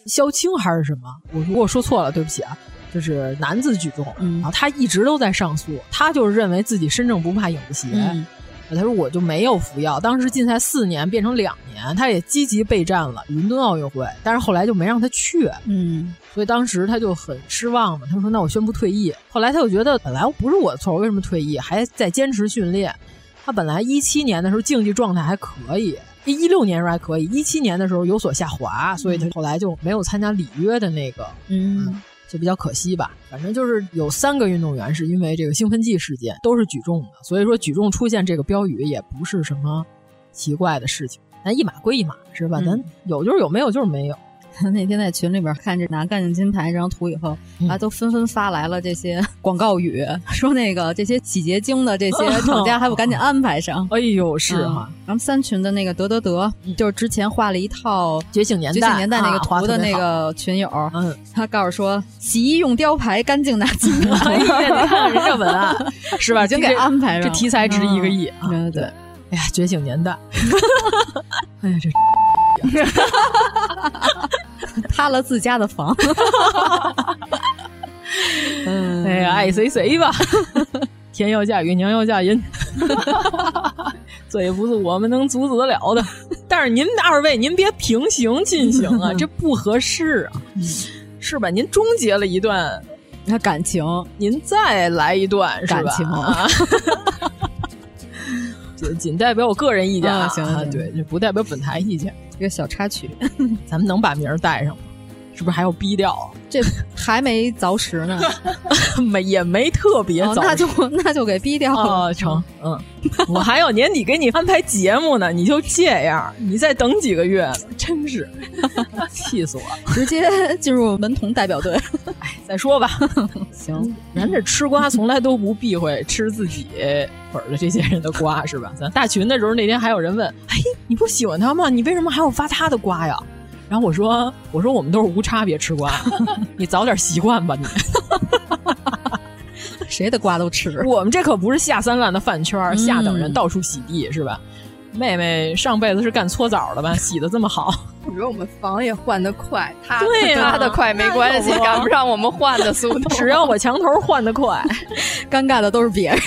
S8: 肖青还是什么？我如果说错了，对不起啊。就是男子举重，
S9: 嗯、
S8: 啊，他一直都在上诉，他就是认为自己身正不怕影子斜。
S9: 嗯
S8: 他说我就没有服药，当时禁赛四年变成两年，他也积极备战了伦敦奥运会，但是后来就没让他去，
S9: 嗯，
S8: 所以当时他就很失望嘛。他说：“那我宣布退役。”后来他又觉得本来不是我的错，为什么退役？还在坚持训练。他本来一七年的时候竞技状态还可以，一六年时候还可以，一七年的时候有所下滑，所以他后来就没有参加里约的那个
S9: 嗯
S8: 就比较可惜吧。反正就是有三个运动员是因为这个兴奋剂事件都是举重的，所以说举重出现这个标语也不是什么奇怪的事情。咱一码归一码是吧？咱有就是有，没有就是没有。
S9: 那天在群里边看这拿干净金牌这张图以后，啊，都纷纷发来了这些 广告语，说那个这些洗洁精的这些厂家还不赶紧安排上？
S8: 哎呦，是哈。
S9: 咱们三群的那个得得得，就是之前画了一套《
S8: 觉醒年代》
S9: 觉醒年代那个图的那个群友，
S8: 嗯，
S9: 他告诉说洗衣用雕牌，干净拿金
S8: 牌。你看人家文案是吧？
S9: 已经给安排
S8: 上，这题材值一个亿。
S9: 对对。
S8: 哎呀，觉醒年代！哎呀，这。
S9: 塌了自家的房，
S8: 哎呀，爱谁谁吧，天要嫁雨，娘要嫁人，这也不是我们能阻止得了的。但是您二位，您别平行进行啊，这不合适啊，是吧？您终结了一段
S9: 那感情，
S8: 您再来一段
S9: 感情。啊。
S8: 仅代表我个人意见啊，
S9: 行
S8: 啊，对，不代表本台意见。
S9: 一个小插曲，
S8: 咱们能把名儿带上吗？是不是还要逼掉？
S9: 这还没凿实呢，
S8: 没也没特别早，
S9: 那就那就给逼掉了。
S8: 成，嗯，我还要年底给你安排节目呢，你就这样，你再等几个月，真是 气死我！
S9: 直接进入门童代表队。
S8: 哎，再说吧。
S9: 行，
S8: 咱这吃瓜从来都不避讳吃自己粉的这些人的瓜，是吧？咱大群的时候那天还有人问：“哎，你不喜欢他吗？你为什么还要发他的瓜呀？”然后我说：“我说我们都是无差别吃瓜，你早点习惯吧，你。
S9: 谁的瓜都吃，
S8: 我们这可不是下三滥的饭圈，下等人到处洗地是吧？妹妹上辈子是干搓澡的吧？洗的这么好，
S10: 我觉得我们房也换的快，他
S8: 对
S10: 他的快没关系，赶不上我们换的速度。
S8: 只要我墙头换的快，
S9: 尴尬的都是别人，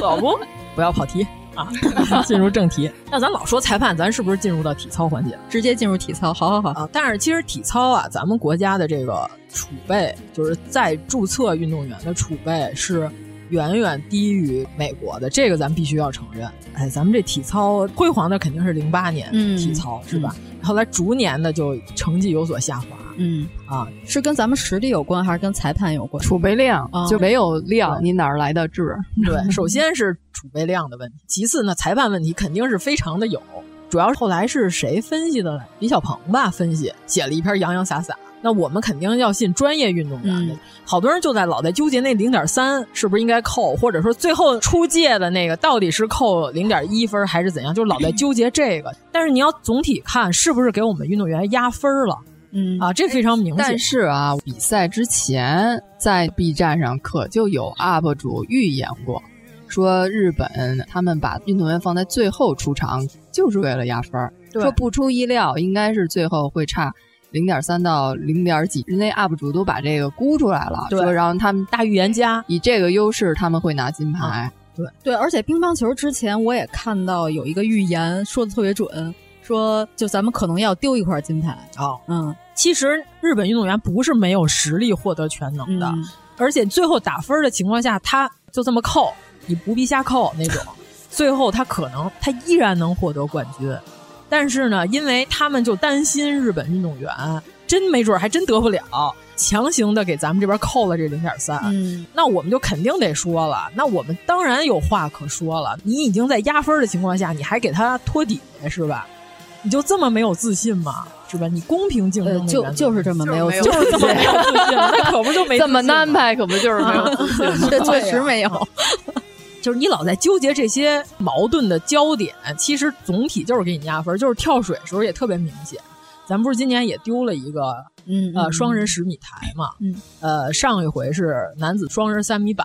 S8: 可不？不要跑题。”啊，进入正题。那咱老说裁判，咱是不是进入到体操环节？
S9: 直接进入体操，好好好
S8: 啊！但是其实体操啊，咱们国家的这个储备，就是在注册运动员的储备是远远低于美国的，这个咱必须要承认。哎，咱们这体操辉煌的肯定是零八年体操，是吧？后来逐年的就成绩有所下滑。
S9: 嗯
S8: 啊，
S9: 是跟咱们实力有关，还是跟裁判有关？
S10: 储备量就没有量，你哪儿来的质？
S8: 对，首先是储备量的问题，其次呢，裁判问题肯定是非常的有。主要是后来是谁分析的？李小鹏吧，分析写了一篇洋洋洒洒。那我们肯定要信专业运动员的。好多人就在老在纠结那零点三是不是应该扣，或者说最后出界的那个到底是扣零点一分还是怎样，就老在纠结这个。但是你要总体看，是不是给我们运动员压分了？
S9: 嗯
S8: 啊，这非常明显。
S10: 但是啊，比赛之前在 B 站上可就有 UP 主预言过，说日本他们把运动员放在最后出场，就是为了压分儿。说不出意料，应该是最后会差零点三到零点几。人家 UP 主都把这个估出来了，说然后他们
S8: 大预言家
S10: 以这个优势，他们会拿金牌。
S8: 对
S9: 对，而且乒乓球之前我也看到有一个预言说的特别准。说，就咱们可能要丢一块金牌
S8: 哦。
S9: 嗯，
S8: 其实日本运动员不是没有实力获得全能的，而且最后打分的情况下，他就这么扣，你不必瞎扣那种，最后他可能他依然能获得冠军。但是呢，因为他们就担心日本运动员真没准还真得不了，强行的给咱们这边扣了这零点三。
S9: 嗯，
S8: 那我们就肯定得说了，那我们当然有话可说了。你已经在压分的情况下，你还给他托底是吧？你就这么没有自信吗？是吧？你公平竞争
S9: 就就是这么没有，
S8: 就是这么没有自信，那可不就没
S10: 这么安排，可不就是没有自信？
S9: 这确实没有。
S8: 就是你老在纠结这些矛盾的焦点，其实总体就是给你压分。就是跳水的时候也特别明显，咱不是今年也丢了一个，
S9: 嗯
S8: 呃，双人十米台嘛，
S9: 嗯，
S8: 呃，上一回是男子双人三米板，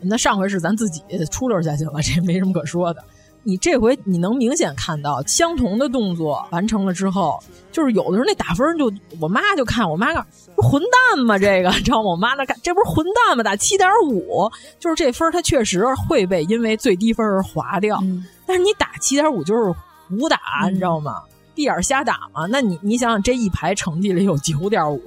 S8: 那上回是咱自己出溜下去了，这没什么可说的。你这回你能明显看到相同的动作完成了之后，就是有的时候那打分就我妈就看我妈讲混蛋嘛，这个知道吗？我妈那看这不是混蛋吗？打七点五，就是这分它确实会被因为最低分而划掉。
S9: 嗯、
S8: 但是你打七点五就是胡打，你知道吗？闭眼瞎打嘛？那你你想想这一排成绩里有九点五。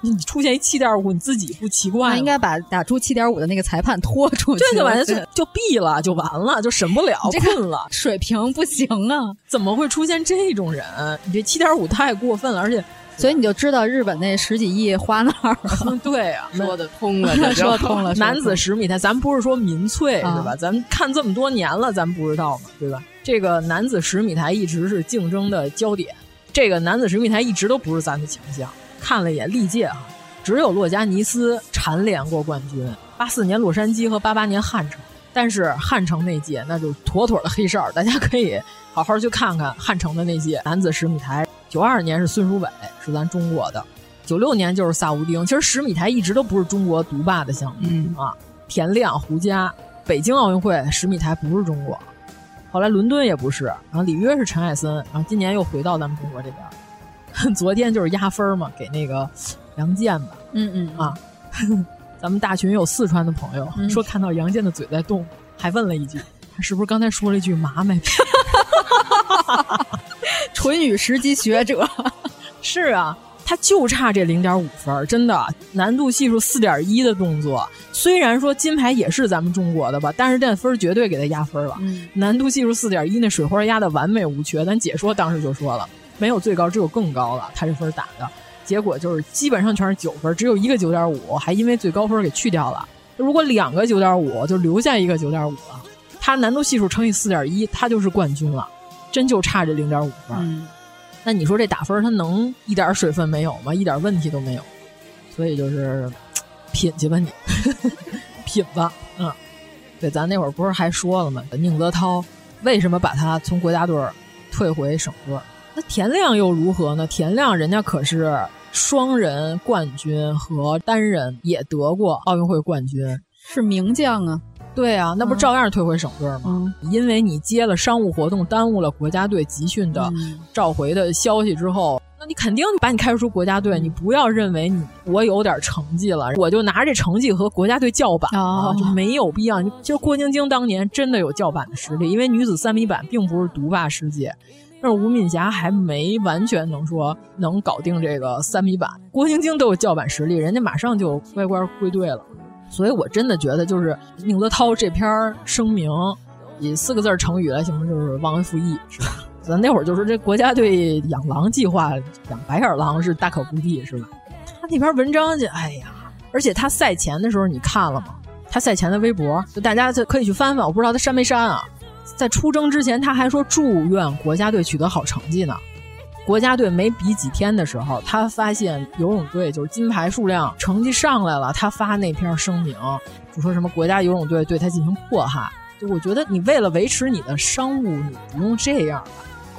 S8: 你出现一七点五，你自己不奇怪？
S9: 应该把打出七点五的那个裁判拖出去，
S8: 这就完就就毙了，就完了，就审不了，困了，
S9: 水平不行啊！
S8: 怎么会出现这种人？你这七点五太过分了，而且
S9: 所以你就知道日本那十几亿花哪儿了。
S8: 对啊，
S10: 说得通了，
S9: 说通了。
S8: 男子十米台，咱不是说民粹是吧？咱看这么多年了，咱不知道嘛，对吧？这个男子十米台一直是竞争的焦点，这个男子十米台一直都不是咱的强项。看了一眼历届哈，只有洛加尼斯蝉联过冠军，八四年洛杉矶和八八年汉城。但是汉城那届那就妥妥的黑哨，大家可以好好去看看汉城的那届男子十米台。九二年是孙淑伟，是咱中国的；九六年就是萨乌丁。其实十米台一直都不是中国独霸的项目、
S10: 嗯、
S8: 啊。田亮、胡佳，北京奥运会十米台不是中国，后来伦敦也不是，然后里约是陈艾森，然后今年又回到咱们中国这边。昨天就是压分嘛，给那个杨健吧。
S9: 嗯嗯
S8: 啊。咱们大群有四川的朋友、嗯、说看到杨健的嘴在动，还问了一句：“他是不是刚才说了一句麻没？”
S9: 唇语十级学者
S8: 是啊，他就差这零点五分，真的难度系数四点一的动作。虽然说金牌也是咱们中国的吧，但是这分绝对给他压分了。
S9: 嗯、
S8: 难度系数四点一，那水花压的完美无缺。咱解说当时就说了，没有最高，只有更高了。他这分打的。结果就是基本上全是九分，只有一个九点五，还因为最高分给去掉了。如果两个九点五，就留下一个九点五了。他难度系数乘以四点一，他就是冠军了，真就差这零点五分。
S9: 嗯、
S8: 那你说这打分他能一点水分没有吗？一点问题都没有。所以就是品去吧你，品吧。嗯，对，咱那会儿不是还说了吗？宁泽涛为什么把他从国家队退回省队？那田亮又如何呢？田亮人家可是。双人冠军和单人也得过奥运会冠军，
S9: 是名将啊。
S8: 对啊，那不照样退回省队吗？
S9: 嗯、
S8: 因为你接了商务活动，耽误了国家队集训的召回的消息之后，嗯、那你肯定把你开除国家队。你不要认为你我有点成绩了，我就拿这成绩和国家队叫板
S9: 哦、
S8: 啊，就没有必要。就郭晶晶当年真的有叫板的实力，因为女子三米板并不是独霸世界。但是吴敏霞还没完全能说能搞定这个三米板，郭晶晶都有叫板实力，人家马上就乖乖归队了。所以我真的觉得，就是宁泽涛这篇声明，以四个字成语来形容，就是忘恩负义，是吧？咱那会儿就说这国家队养狼计划，养白眼狼是大可不必，是吧？他那篇文章就，哎呀，而且他赛前的时候你看了吗？他赛前的微博，就大家就可以去翻翻，我不知道他删没删啊。在出征之前，他还说祝愿国家队取得好成绩呢。国家队没比几天的时候，他发现游泳队就是金牌数量成绩上来了，他发那篇声明，就说什么国家游泳队对他进行迫害。就我觉得你为了维持你的商务，你不用这样吧。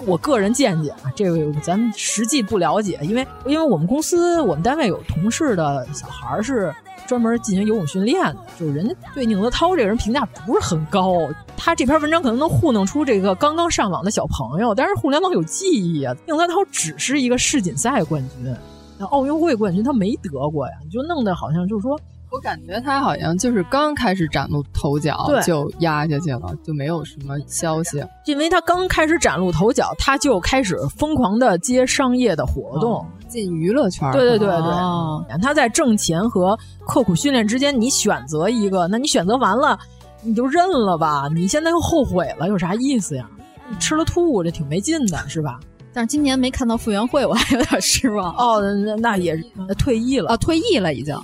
S8: 我个人见解啊，这个咱们实际不了解，因为因为我们公司我们单位有同事的小孩是。专门进行游泳训练的，就是人家对宁泽涛这个人评价不是很高。他这篇文章可能能糊弄出这个刚刚上网的小朋友，但是互联网有记忆啊。宁泽涛只是一个世锦赛冠军，那奥运会冠军他没得过呀，你就弄得好像就是说，
S10: 我感觉他好像就是刚开始崭露头角就压下去了，就没有什么消息。
S8: 因为他刚开始崭露头角，他就开始疯狂的接商业的活动。
S10: 哦进娱乐圈，
S8: 对对对对，哦、他在挣钱和刻苦训练之间，你选择一个，那你选择完了，你就认了吧。你现在又后悔了，有啥意思呀？你吃了吐，这挺没劲的，是吧？
S9: 但是今年没看到傅园慧，我还有点失望。
S8: 哦，那那也是退役了
S9: 啊，退役了已经。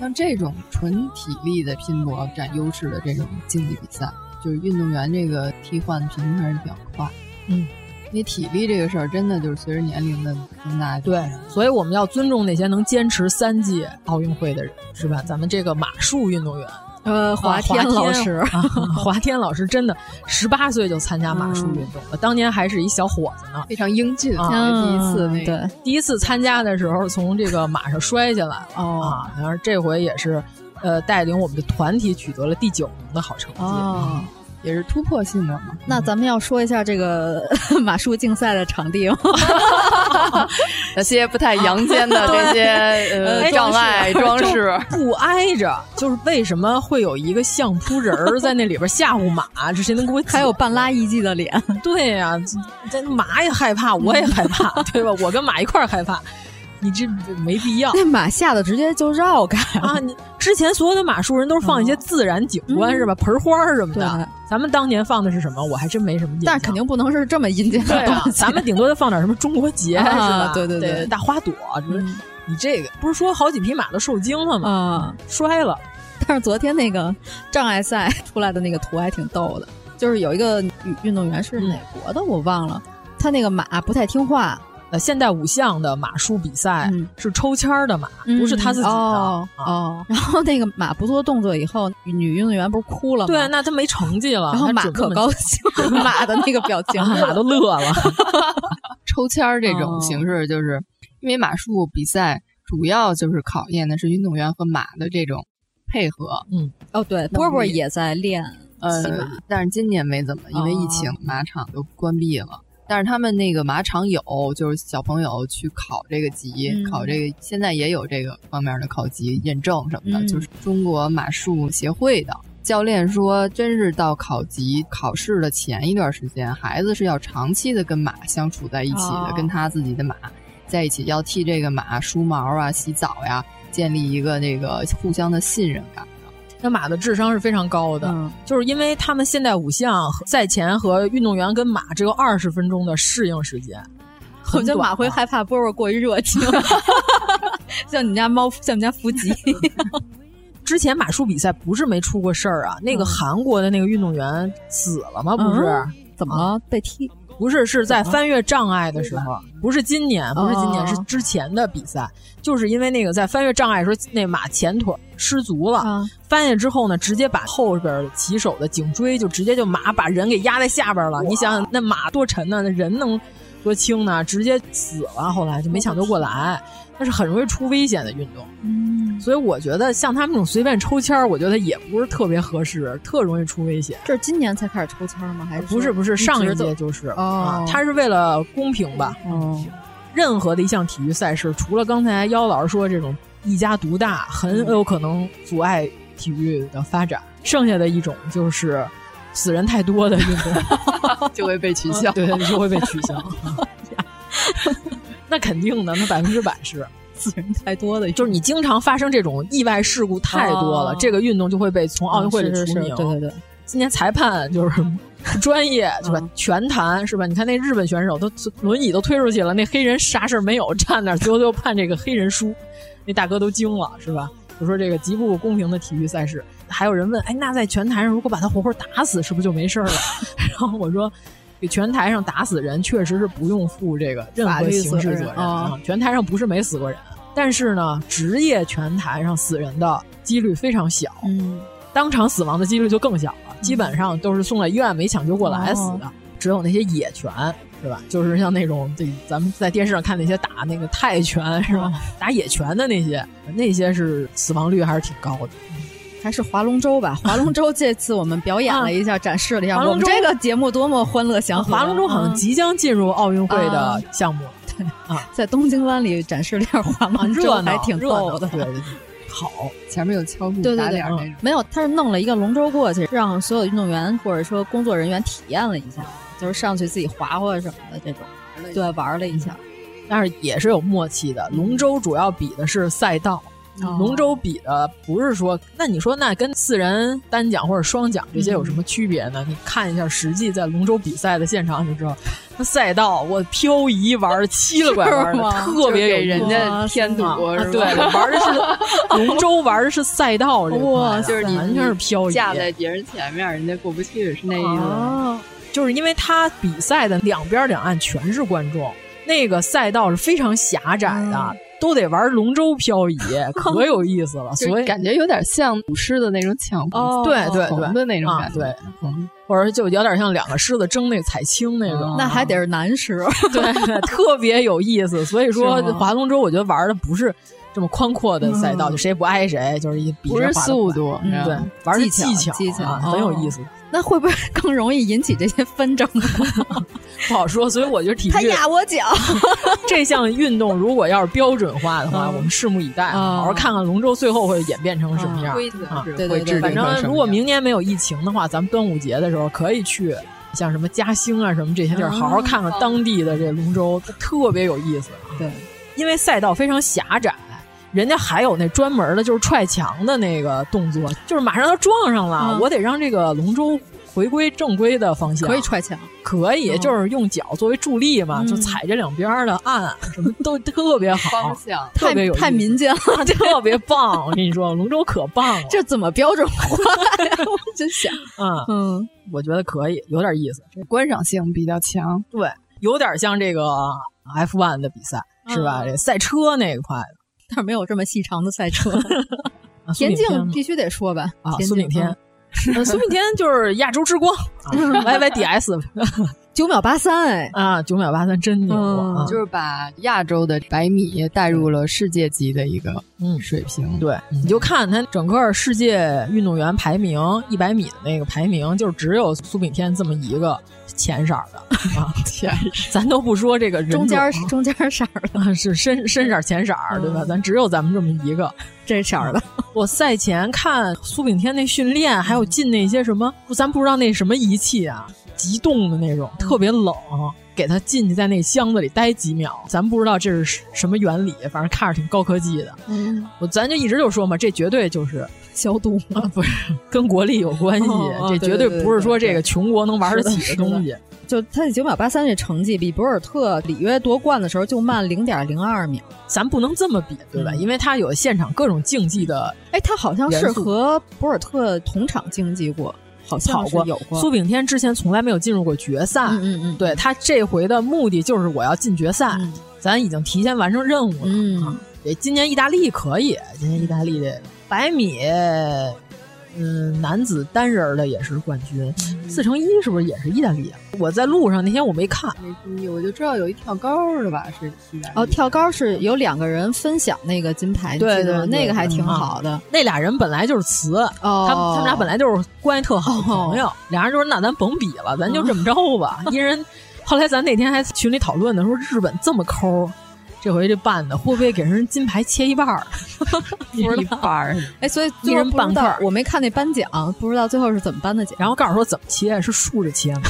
S10: 像这种纯体力的拼搏占优势的这种竞技比赛，就是运动员这个替换频率还是比较快。
S8: 嗯。
S10: 因为体力这个事儿，真的就是随着年龄的增大，
S8: 对，所以我们要尊重那些能坚持三届奥运会的人，是吧？咱们这个马术运动员，
S9: 呃，华天老师，
S8: 啊、华天老师真的十八岁就参加马术运动了，当年还是一小伙子呢，
S10: 非常英俊
S8: 啊！
S10: 第一次那
S9: 对，
S8: 第一次参加的时候从这个马上摔下来
S9: 哦
S8: 啊，然后这回也是，呃，带领我们的团体取得了第九名的好成绩。
S9: 哦
S10: 也是突破性的嘛。
S9: 那咱们要说一下这个 马术竞赛的场地吗？
S10: 那些不太阳间的这些 呃障碍装饰
S8: 不挨着，就是为什么会有一个相扑人儿在那里边吓唬马？这谁能给我？
S9: 还有半拉艺伎的脸。
S8: 对呀、啊，这马也害怕，我也害怕，对吧？我跟马一块儿害怕。你这没必要。
S9: 那马吓得直接就绕开
S8: 啊！你之前所有的马术人都是放一些自然景观、
S9: 嗯、
S8: 是吧？盆花什么的。
S9: 对
S8: 咱们当年放的是什么？我还真没什么印象。
S9: 但是肯定不能是这么阴间的
S8: 东西。咱们顶多就放点什么中国结、
S9: 啊、
S8: 是吧？
S9: 对对
S8: 对，大花朵。嗯、你这个不是说好几匹马都受惊了吗？
S9: 啊，
S8: 摔了。
S9: 但是昨天那个障碍赛 出来的那个图还挺逗的，就是有一个运动员是哪国的、嗯、我忘了，他那个马不太听话。
S8: 呃，现代五项的马术比赛、
S9: 嗯、
S8: 是抽签的马，
S9: 嗯、
S8: 不是他自己的。
S9: 哦,
S8: 啊、
S9: 哦，然后那个马不做动作以后，女运动员不是哭了吗？
S8: 对，那他没成绩了。
S9: 然后马可高兴，马的那个表情，
S8: 马都乐了。
S10: 抽签这种形式，就是、哦、因为马术比赛主要就是考验的是运动员和马的这种配合。
S8: 嗯，
S9: 哦，对，波波也在练
S10: 呃，但是今年没怎么，因为疫情，
S9: 哦、
S10: 马场都关闭了。但是他们那个马场有，就是小朋友去考这个级，
S9: 嗯、
S10: 考这个现在也有这个方面的考级认证什么的，
S9: 嗯、
S10: 就是中国马术协会的教练说，真是到考级考试的前一段时间，孩子是要长期的跟马相处在一起的，
S9: 哦、
S10: 跟他自己的马在一起，要替这个马梳毛啊、洗澡呀，建立一个那个互相的信任感。
S8: 那马的智商是非常高的，
S9: 嗯、
S8: 就是因为他们现代五项赛前和运动员跟马只有二十分钟的适应时间。
S9: 我觉得马会害怕波波过于热情，像你家猫，像你家伏吉。
S8: 之前马术比赛不是没出过事儿啊，那个韩国的那个运动员死了吗？不是，
S9: 嗯、怎么了？被踢？
S8: 不是，是在翻越障碍的时候，不是今年，不是今年，
S9: 哦、
S8: 是之前的比赛，就是因为那个在翻越障碍的时候，那马前腿失足了，
S9: 啊、
S8: 翻下之后呢，直接把后边骑手的颈椎就直接就马把人给压在下边了。你想想，那马多沉呢？那人能多轻呢？直接死了，后来就没抢救过来，那是很容易出危险的运动。
S9: 嗯。
S8: 所以我觉得像他们这种随便抽签儿，我觉得也不是特别合适，特容易出危险。
S9: 这是今年才开始抽签吗？还是
S8: 不是不是上一届就是
S9: 哦、
S8: 啊？他是为了公平吧？
S9: 哦，
S8: 任何的一项体育赛事，除了刚才妖老师说这种一家独大，很有可能阻碍体育的发展。剩下的一种就是死人太多的运动
S10: 就会被取消，
S8: 对，就会被取消。那肯定的，那百分之百是。
S9: 死人太多的，
S8: 就是你经常发生这种意外事故太多了，
S9: 哦、
S8: 这个运动就会被从奥运会里除名。
S9: 对对对，
S8: 今年裁判就是专业是吧？
S9: 嗯、
S8: 全弹是吧？你看那日本选手都轮椅都推出去了，那黑人啥事儿没有，站那最后就判这个黑人输，那大哥都惊了是吧？就说这个极不公平的体育赛事，还有人问，哎，那在拳台上如果把他活活打死，是不是就没事了？然后我说。给拳台上打死人，确实是不用负这个任何刑事责任啊。拳台上不是没死过人，但是呢，职业拳台上死人的几率非常小，
S9: 嗯，
S8: 当场死亡的几率就更小了。基本上都是送到医院没抢救过来死的，
S9: 哦、
S8: 只有那些野拳是吧？就是像那种对咱们在电视上看那些打那个泰拳是吧？打野拳的那些，那些是死亡率还是挺高的。
S9: 还是划龙舟吧，划龙舟这次我们表演了一下，啊、展示了一下我们这个节目多么欢乐祥和。
S8: 划龙舟好像即将进入奥运会的项目了，
S9: 对啊，在东京湾里展示了一下划龙舟，还挺逗的。
S8: 对对对，好，
S10: 前面有敲鼓打脸那种，
S9: 没有，他是弄了一个龙舟过去，让所有运动员或者说工作人员体验了一下，就是上去自己划划什么的这种，对，玩了一下，
S8: 但是也是有默契的。龙舟主要比的是赛道。龙舟比的不是说，那你说那跟四人单桨或者双桨这些有什么区别呢？你看一下实际在龙舟比赛的现场就知道，那赛道我漂移玩七了拐弯的，特别
S10: 给人家添堵、
S8: 啊。对，玩的是龙舟，玩的是赛道这
S9: 哇，
S10: 就是你
S8: 完全是漂移，
S10: 架在别人前面，人家过不去，是那意思。
S8: 啊、就是因为他比赛的两边两岸全是观众，那个赛道是非常狭窄的。
S9: 嗯
S8: 都得玩龙舟漂移，可有意思了。所以
S10: 感觉有点像舞狮的那种抢
S8: 哦，对对对
S10: 的那种感
S8: 觉，或者就有点像两个狮子争那个彩青那种。
S9: 那还得是男狮，
S8: 对，特别有意思。所以说划龙舟，我觉得玩的不是这么宽阔的赛道，就谁也不挨谁，就是一比
S10: 不是速度，
S8: 对，玩的
S9: 技
S8: 巧，
S9: 技巧
S8: 很有意思。
S9: 那会不会 更容易引起这些纷争？
S8: 不好说，所以我觉得体育
S9: 他压我脚
S8: 这项运动，如果要是标准化的话，
S9: 嗯、
S8: 我们拭目以待，好好看看龙舟最后会演变成什么样。
S10: 规则
S8: 啊，
S9: 对对对，
S8: 反正如果明年没有疫情的话，咱们端午节的时候可以去，像什么嘉兴啊什么这些地儿，好好看看当地的这龙舟，特别有意思。
S9: 对。
S8: 因为赛道非常狭窄。人家还有那专门的，就是踹墙的那个动作，就是马上要撞上了，
S9: 嗯、
S8: 我得让这个龙舟回归正规的方向。
S9: 可以踹墙，
S8: 可以，
S9: 嗯、
S8: 就是用脚作为助力嘛，
S9: 嗯、
S8: 就踩这两边的岸，什么都特别好，
S10: 方向。
S8: 特别有
S9: 太民间了，
S8: 特别棒。我跟你说，龙舟可棒了，
S9: 这怎么标准化呀？我真想，
S8: 嗯。嗯，我觉得可以，有点意思，
S10: 观赏性比较强，
S8: 对，有点像这个 F1 的比赛，是吧？这赛车那一块的。
S9: 但是没有这么细长的赛车，
S8: 啊、
S9: 田径必须得说吧
S8: 啊，苏炳添，呃苏炳添就是亚洲之光，YYDS，
S9: 九秒八三。哎
S8: 啊，九秒八三真牛啊！
S10: 就是把亚洲的百米带入了世界级的一个
S8: 嗯。
S10: 水平。
S8: 对，你就看他整个世界运动员排名一百米的那个排名，就是只有苏炳添这么一个浅色的。啊，
S10: 浅
S8: 咱都不说这个
S9: 中间中间色
S8: 的，是深深色浅色，对吧？咱只有咱们这么一个。
S9: 这色的。
S8: 我赛前看苏炳添那训练，还有进那些什么，咱不知道那什么仪器啊，急冻的那种，特别冷，给他进去在那箱子里待几秒，咱不知道这是什么原理，反正看着挺高科技的。
S9: 嗯，
S8: 我咱就一直就说嘛，这绝对就是
S9: 消毒
S8: 啊，不是跟国力有关系，
S9: 哦、
S8: 这绝
S9: 对
S8: 不是说这个穷国能玩得起
S9: 的
S8: 东西。
S9: 就他这九秒八三这成绩，比博尔特里约夺冠的时候就慢零点零二秒。
S8: 咱不能这么比，对吧？
S9: 嗯、
S8: 因为他有现场各种竞技的，
S9: 哎，他好像是和博尔特同场竞技过，好像
S8: 过
S9: 有过。
S8: 苏炳添之前从来没有进入过决赛，
S9: 嗯嗯嗯，
S8: 对他这回的目的就是我要进决赛，
S9: 嗯、
S8: 咱已经提前完成任务了。
S9: 嗯，
S8: 对，今年意大利可以，今年意大利的百米。嗯，男子单人的也是冠军，四乘一是不是也是意大利啊？我在路上那天我没看，
S10: 没注意，我就知道有一跳高的吧，是。
S9: 哦，跳高是有两个人分享那个金牌，
S8: 对对，
S9: 那个还挺好的。
S8: 那俩人本来就是词，
S9: 哦，
S8: 他们他们俩本来就是关系特好的朋友，俩人就说那咱甭比了，咱就这么着吧，一人。后来咱那天还群里讨论呢，说日本这么抠。这回这办的会不会给人金牌切一半儿？
S10: 一半儿，
S9: 哎，所以
S8: 一人半块。
S9: 我没看那颁奖，不知道最后是怎么颁的奖。
S8: 然后告诉说怎么切，是竖着切吗？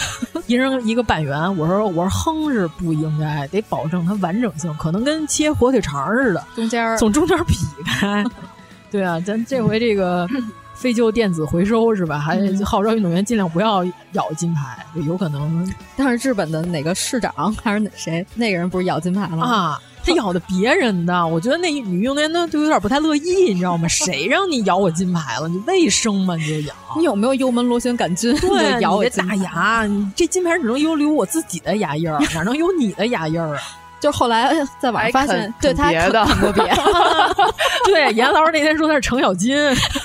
S8: 一人一个半圆。我说我说哼是不应该，得保证它完整性，可能跟切火腿肠似的，
S9: 中间
S8: 从中间劈开。对啊，咱这回这个废旧电子回收是吧？还号召运动员尽量不要咬金牌，有可能。
S9: 但是日本的哪个市长还是哪谁那个人不是咬金牌了吗？
S8: 啊。他咬的别人的，我觉得那女运动员都都有点不太乐意，你知道吗？谁让你咬我金牌了？你卫生吗？你就咬？
S9: 你有没有幽门螺旋杆菌？
S8: 对，
S9: 咬我
S8: 大牙，你这金牌只能有留我自己的牙印儿，哪能有你的牙印儿啊？
S9: 就后来在网上发现，对他
S10: 别的
S9: 很多别，
S8: 对严老师那天说他是程咬金，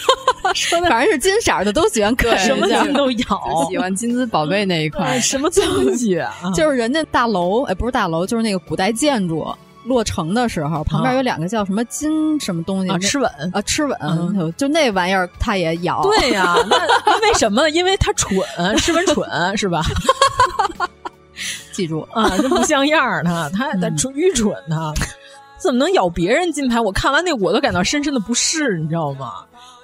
S9: 说的反正是金色的都喜欢啃，
S8: 什么金都咬，
S10: 喜欢金子宝贝那一块，
S8: 什么东西？
S9: 就是人家大楼，哎，不是大楼，就是那个古代建筑。落成的时候，旁边有两个叫什么金什么东西
S8: 啊，吃吻
S9: 啊，吃吻，
S8: 嗯、
S9: 就那玩意儿，他也咬。
S8: 对呀、啊，那为什么？因为他蠢，吃吻蠢是吧？
S9: 记住
S8: 啊，这不像样儿，他他他蠢愚蠢他，怎么能咬别人金牌？我看完那我都感到深深的不适，你知道吗？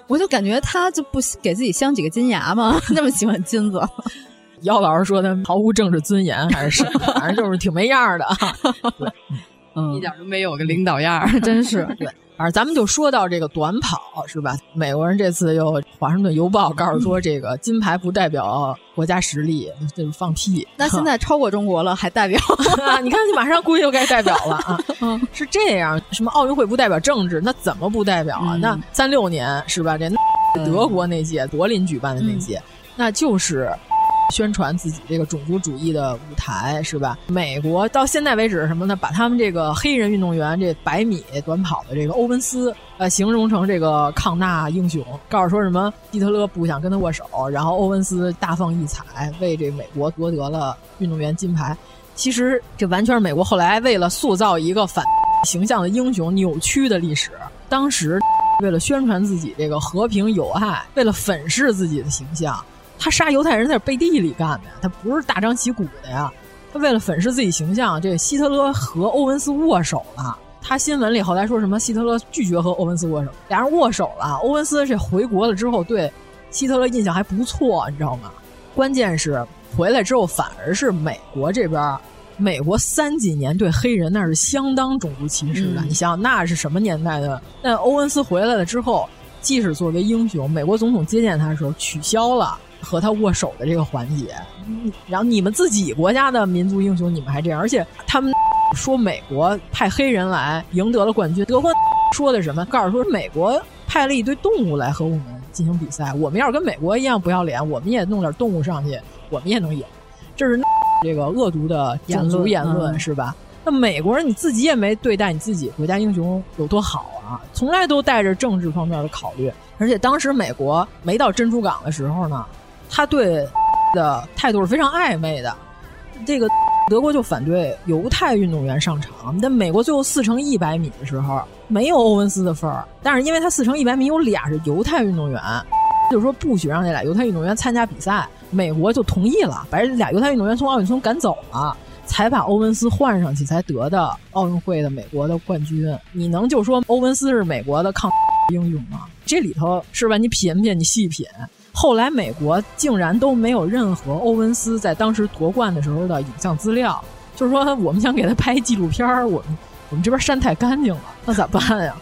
S9: 我就感觉他就不给自己镶几个金牙吗？那么喜欢金子。
S8: 姚老师说他毫无政治尊严，还是什么反正就是挺没样的。对。
S9: 嗯，
S10: 一点都没有个领导样儿，
S9: 真是。
S8: 对，反正咱们就说到这个短跑是吧？美国人这次又《华盛顿邮报》告诉说，这个金牌不代表国家实力，就是放屁。
S9: 那现在超过中国了，还代表？
S8: 你看，你马上估计又该代表了啊！嗯，是这样，什么奥运会不代表政治？那怎么不代表啊？
S9: 嗯、
S8: 那三六年是吧？这德国那届柏林举办的那届，
S9: 嗯、
S8: 那就是。宣传自己这个种族主义的舞台是吧？美国到现在为止什么呢？把他们这个黑人运动员这百米短跑的这个欧文斯，呃，形容成这个抗纳英雄，告诉说什么希特勒不想跟他握手，然后欧文斯大放异彩，为这美国夺得了运动员金牌。其实这完全是美国后来为了塑造一个反形象的英雄扭曲的历史。当时为了宣传自己这个和平友爱，为了粉饰自己的形象。他杀犹太人在背地里干的，他不是大张旗鼓的呀。他为了粉饰自己形象，这个希特勒和欧文斯握手了。他新闻里后来说什么？希特勒拒绝和欧文斯握手，俩人握手了。欧文斯这回国了之后，对希特勒印象还不错，你知道吗？关键是回来之后，反而是美国这边美国三几年对黑人那是相当种族歧视的。
S9: 嗯、
S8: 你想想，那是什么年代的？那欧文斯回来了之后，即使作为英雄，美国总统接见他的时候取消了和他握手的这个环节。然后你们自己国家的民族英雄，你们还这样，而且他们说美国派黑人来赢得了冠军，德国说的什么？告诉说美国派了一堆动物来和我们进行比赛，我们要是跟美国一样不要脸，我们也弄点动物上去，我们也能赢。这是这个恶毒的种族言论、嗯、是吧？那美国人你自己也没对待你自己国家英雄有多好啊，从来都带着政治方面的考虑。而且当时美国没到珍珠港的时候呢，他对的态度是非常暧昧的。这个德国就反对犹太运动员上场，但美国最后四乘一百米的时候没有欧文斯的份儿，但是因为他四乘一百米有俩是犹太运动员，就是说不许让这俩犹太运动员参加比赛，美国就同意了，把这俩犹太运动员从奥运村赶走了，才把欧文斯换上去，才得的奥运会的美国的冠军。你能就说欧文斯是美国的抗英雄吗？这里头是吧？你品品，你细品。后来美国竟然都没有任何欧文斯在当时夺冠的时候的影像资料，就是说我们想给他拍纪录片我们我们这边删太干净了，那咋办呀？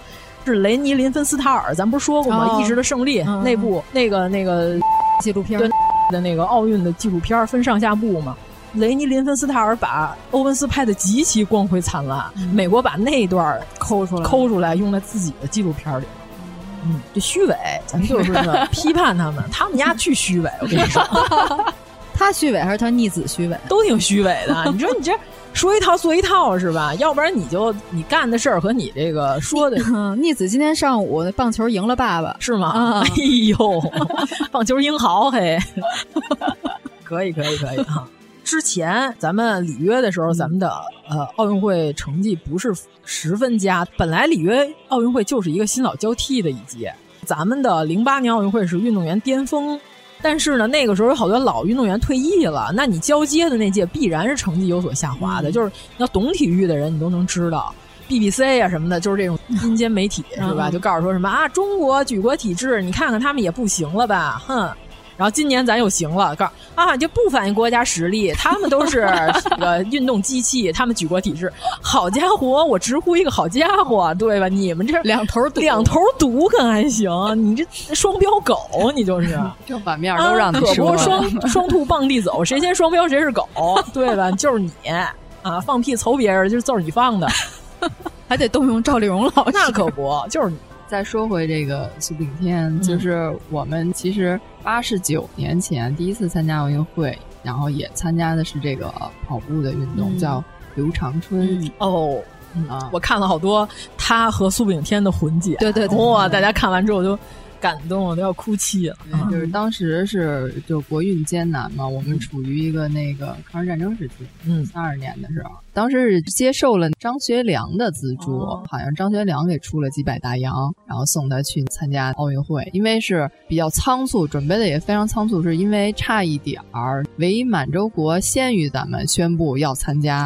S8: 是雷尼林芬斯塔尔，咱不是说过吗？
S9: 哦
S8: 意志的胜利》
S9: 嗯
S8: 那部那个那个
S9: 纪录片
S8: 对的那个奥运的纪录片分上下部嘛。雷尼林芬斯塔尔把欧文斯拍的极其光辉灿烂，美国把那段
S9: 抠出来
S8: 抠出来用在自己的纪录片里。嗯，这虚伪，咱就是呢 批判他们，他们家巨虚伪，我跟你说，
S9: 他虚伪还是他逆子虚伪？
S8: 都挺虚伪的。你说你这说一套做一套是吧？要不然你就你干的事儿和你这个说的。
S9: 逆子今天上午棒球赢了爸爸，
S8: 是吗？
S9: 啊、
S8: 哎呦，棒球英豪嘿，可以可以可以啊！之前咱们里约的时候，咱们的呃奥运会成绩不是十分佳。本来里约奥运会就是一个新老交替的一届，咱们的零八年奥运会是运动员巅峰，但是呢，那个时候有好多老运动员退役了，那你交接的那届必然是成绩有所下滑的。
S9: 嗯、
S8: 就是要懂体育的人，你都能知道，BBC 啊什么的，就是这种 阴间媒体是吧？就告诉说什么啊，中国举国体制，你看看他们也不行了吧，哼。然后今年咱又行了，告诉啊，就不反映国家实力，他们都是 这个运动机器，他们举国体制。好家伙，我直呼一个好家伙，对吧？你们这
S9: 两头堵，
S8: 两头堵可还行？你这双标狗，你就是
S10: 正反面都让你
S8: 说、啊，可不双双兔傍地走，谁先双标谁是狗，对吧？就是你啊，放屁瞅别人就是就是你放的，
S9: 还得动用赵丽蓉老师，
S8: 那可不就是你。
S10: 再说回这个苏炳添，
S8: 嗯。
S10: 就是我们其实八十九年前第一次参加奥运会，然后也参加的是这个跑步的运动，
S8: 嗯、
S10: 叫刘长春。
S8: 嗯、哦，
S10: 啊，
S8: 我看了好多他和苏炳添的混剪，
S9: 对对对，
S8: 哇，大家看完之后就感动，我都要哭泣了。
S10: 嗯、就是当时是就国运艰难嘛，我们处于一个那个抗日战争时期，
S8: 嗯，
S10: 三二年的时候，当时是接受了张学良的资助，
S8: 哦、
S10: 好像张学良给出了几百大洋，然后送他去参加奥运会，因为是比较仓促，准备的也非常仓促，是因为差一点儿，伪满洲国先于咱们宣布要参加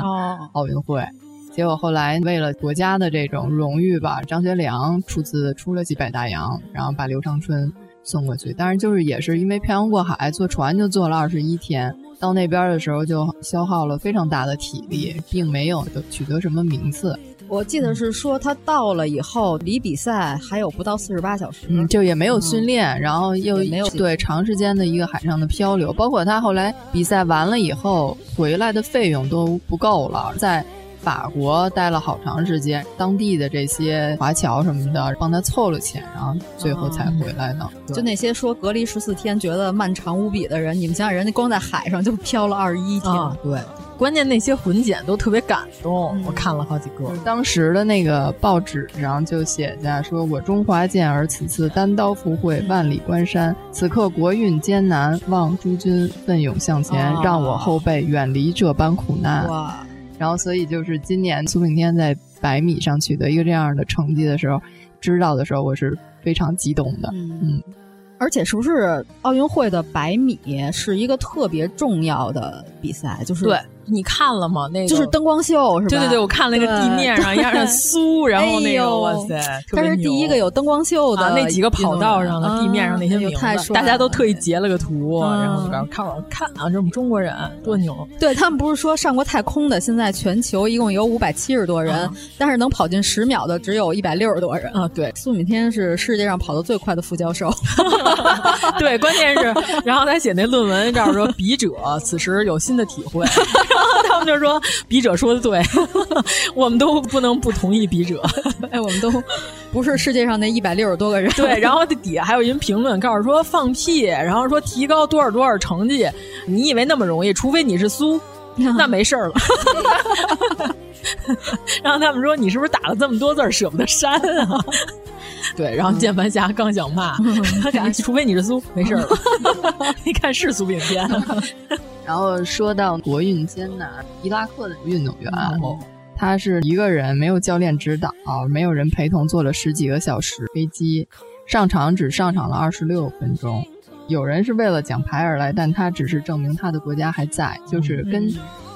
S10: 奥运会。
S8: 哦
S10: 结果后来为了国家的这种荣誉吧，张学良出资出了几百大洋，然后把刘长春送过去。但是就是也是因为漂洋过海，坐船就坐了二十一天，到那边的时候就消耗了非常大的体力，并没有取得什么名次。
S9: 我记得是说他到了以后，离比赛还有不到四十八小时，
S10: 嗯，就也没有训练，
S9: 嗯、
S10: 然后又
S9: 没有
S10: 对长时间的一个海上的漂流，包括他后来比赛完了以后回来的费用都不够了，在。法国待了好长时间，当地的这些华侨什么的帮他凑了钱，然后最后才回来的。
S9: 就那些说隔离十四天觉得漫长无比的人，你们想想，人家光在海上就漂了二十一天。
S8: 啊、对，关键那些混剪都特别感动，嗯、我看了好几个。
S10: 当时的那个报纸上就写下说：“我中华健儿此次单刀赴会，万里关山。此刻国运艰难，望诸君奋勇向前，
S9: 啊、
S10: 让我后辈远离这般苦难。”
S9: 哇。
S10: 然后，所以就是今年苏炳添在百米上取得一个这样的成绩的时候，知道的时候，我是非常激动的。
S9: 嗯，
S10: 嗯
S9: 而且是不是奥运会的百米是一个特别重要的比赛？就是
S8: 对你看了吗？那个
S9: 就是灯光秀是吧？
S8: 对对对，我看了那个地面上一样的 酥，然后那个哇塞，
S9: 但是第一个有灯光秀的
S8: 那几个跑道上的地面上那些名字，大家都特意截了个图，然后看我看啊，这我们中国人多牛！
S9: 对他们不是说上过太空的，现在全球一共有五百七十多人，但是能跑进十秒的只有一百六十多人
S8: 啊。对，
S9: 苏炳添是世界上跑得最快的副教授。
S8: 对，关键是，然后他写那论文，这样说笔者此时有新的体会。他们就说笔者说的对，我们都不能不同意笔者。
S9: 哎，我们都不是世界上那一百六十多个人。
S8: 对，然后底下还有人评论，告诉说放屁，然后说提高多少多少成绩，你以为那么容易？除非你是苏，那没事儿了。然后他们说你是不是打了这么多字舍不得删啊？对，然后键盘侠刚想骂，除非你是苏，没事了。你看是苏炳添。
S10: 然后说到国运艰难，伊拉克的运动员，他是一个人没有教练指导，没有人陪同，坐了十几个小时飞机上场，只上场了二十六分钟。有人是为了奖牌而来，但他只是证明他的国家还在，就是跟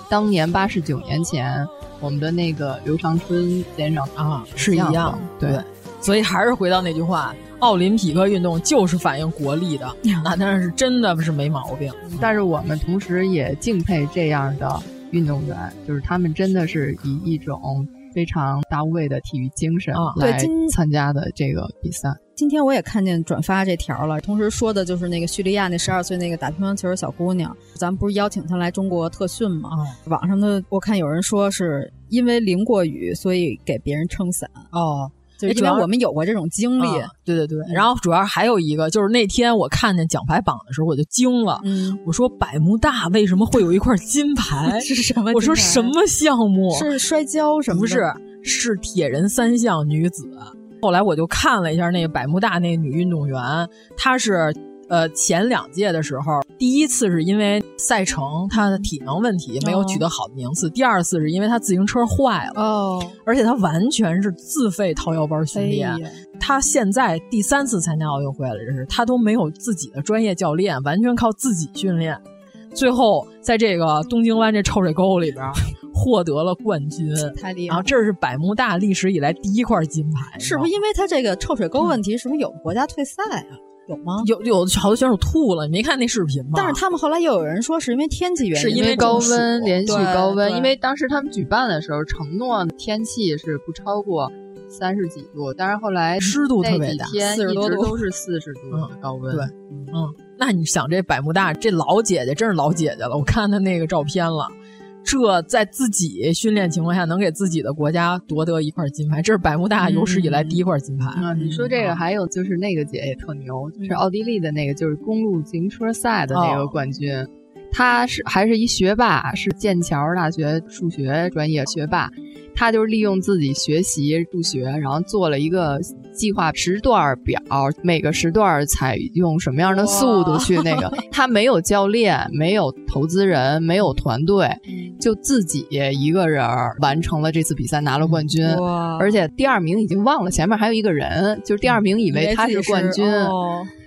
S10: 当年八十九年前我们的那个刘长春先生
S8: 啊是一样。
S10: 对，
S8: 所以还是回到那句话。奥林匹克运动就是反映国力的，那当然是真的是没毛病。
S10: 但是我们同时也敬佩这样的运动员，就是他们真的是以一种非常大无畏的体育精神来参加的这个比赛。
S9: 今天我也看见转发这条了，同时说的就是那个叙利亚那十二岁那个打乒乓球的小姑娘，咱们不是邀请她来中国特训吗？网上的我看有人说是因为淋过雨，所以给别人撑伞。
S8: 哦。
S9: 就因为我们有过这种经历，
S8: 对对对。然后主要还有一个，就是那天我看见奖牌榜的时候，我就惊了。我说百慕大为什么会有一块金牌？
S9: 是什么？
S8: 我说什么项目？
S9: 是摔跤什么？
S8: 不是，是铁人三项女子。后来我就看了一下那个百慕大那个女运动员，她是。呃，前两届的时候，第一次是因为赛程他的体能问题没有取得好的名次，第二次是因为他自行车坏了，哦，而且他完全是自费掏腰包训练。他现在第三次参加奥运会了，这是他都没有自己的专业教练，完全靠自己训练，最后在这个东京湾这臭水沟里边获得了冠军，
S9: 太厉害！
S8: 然后这是百慕大历史以来第一块金牌，
S9: 是不是因为他这个臭水沟问题，是不是有国家退赛啊？有吗？
S8: 有有好多选手吐了，你没看那视频吗？
S9: 但是他们后来又有人说是因为天气原因，
S10: 是因为高温连续高温。因为当时他们举办的时候承诺天气是不超过三十几度，但是后来
S8: 湿度特别大，
S9: 四十多度
S10: 都是四十度的高温。
S8: 对，嗯，那你想这百慕大这老姐姐真是老姐姐了，我看她那个照片了。这在自己训练情况下能给自己的国家夺得一块金牌，这是百慕大有史以来第一块金牌。
S10: 啊！你说这个还有就是那个姐也特牛，是奥地利的那个，就是公路自行车赛的那个冠军，他是还是一学霸，是剑桥大学数学专业学霸。他就是利用自己学习数学，然后做了一个计划时段表，每个时段采用什么样的速度去那个。他没有教练，没有投资人，没有团队，就自己一个人完成了这次比赛，拿了冠军。而且第二名已经忘了前面还有一个人，就是第二名以为他是冠军，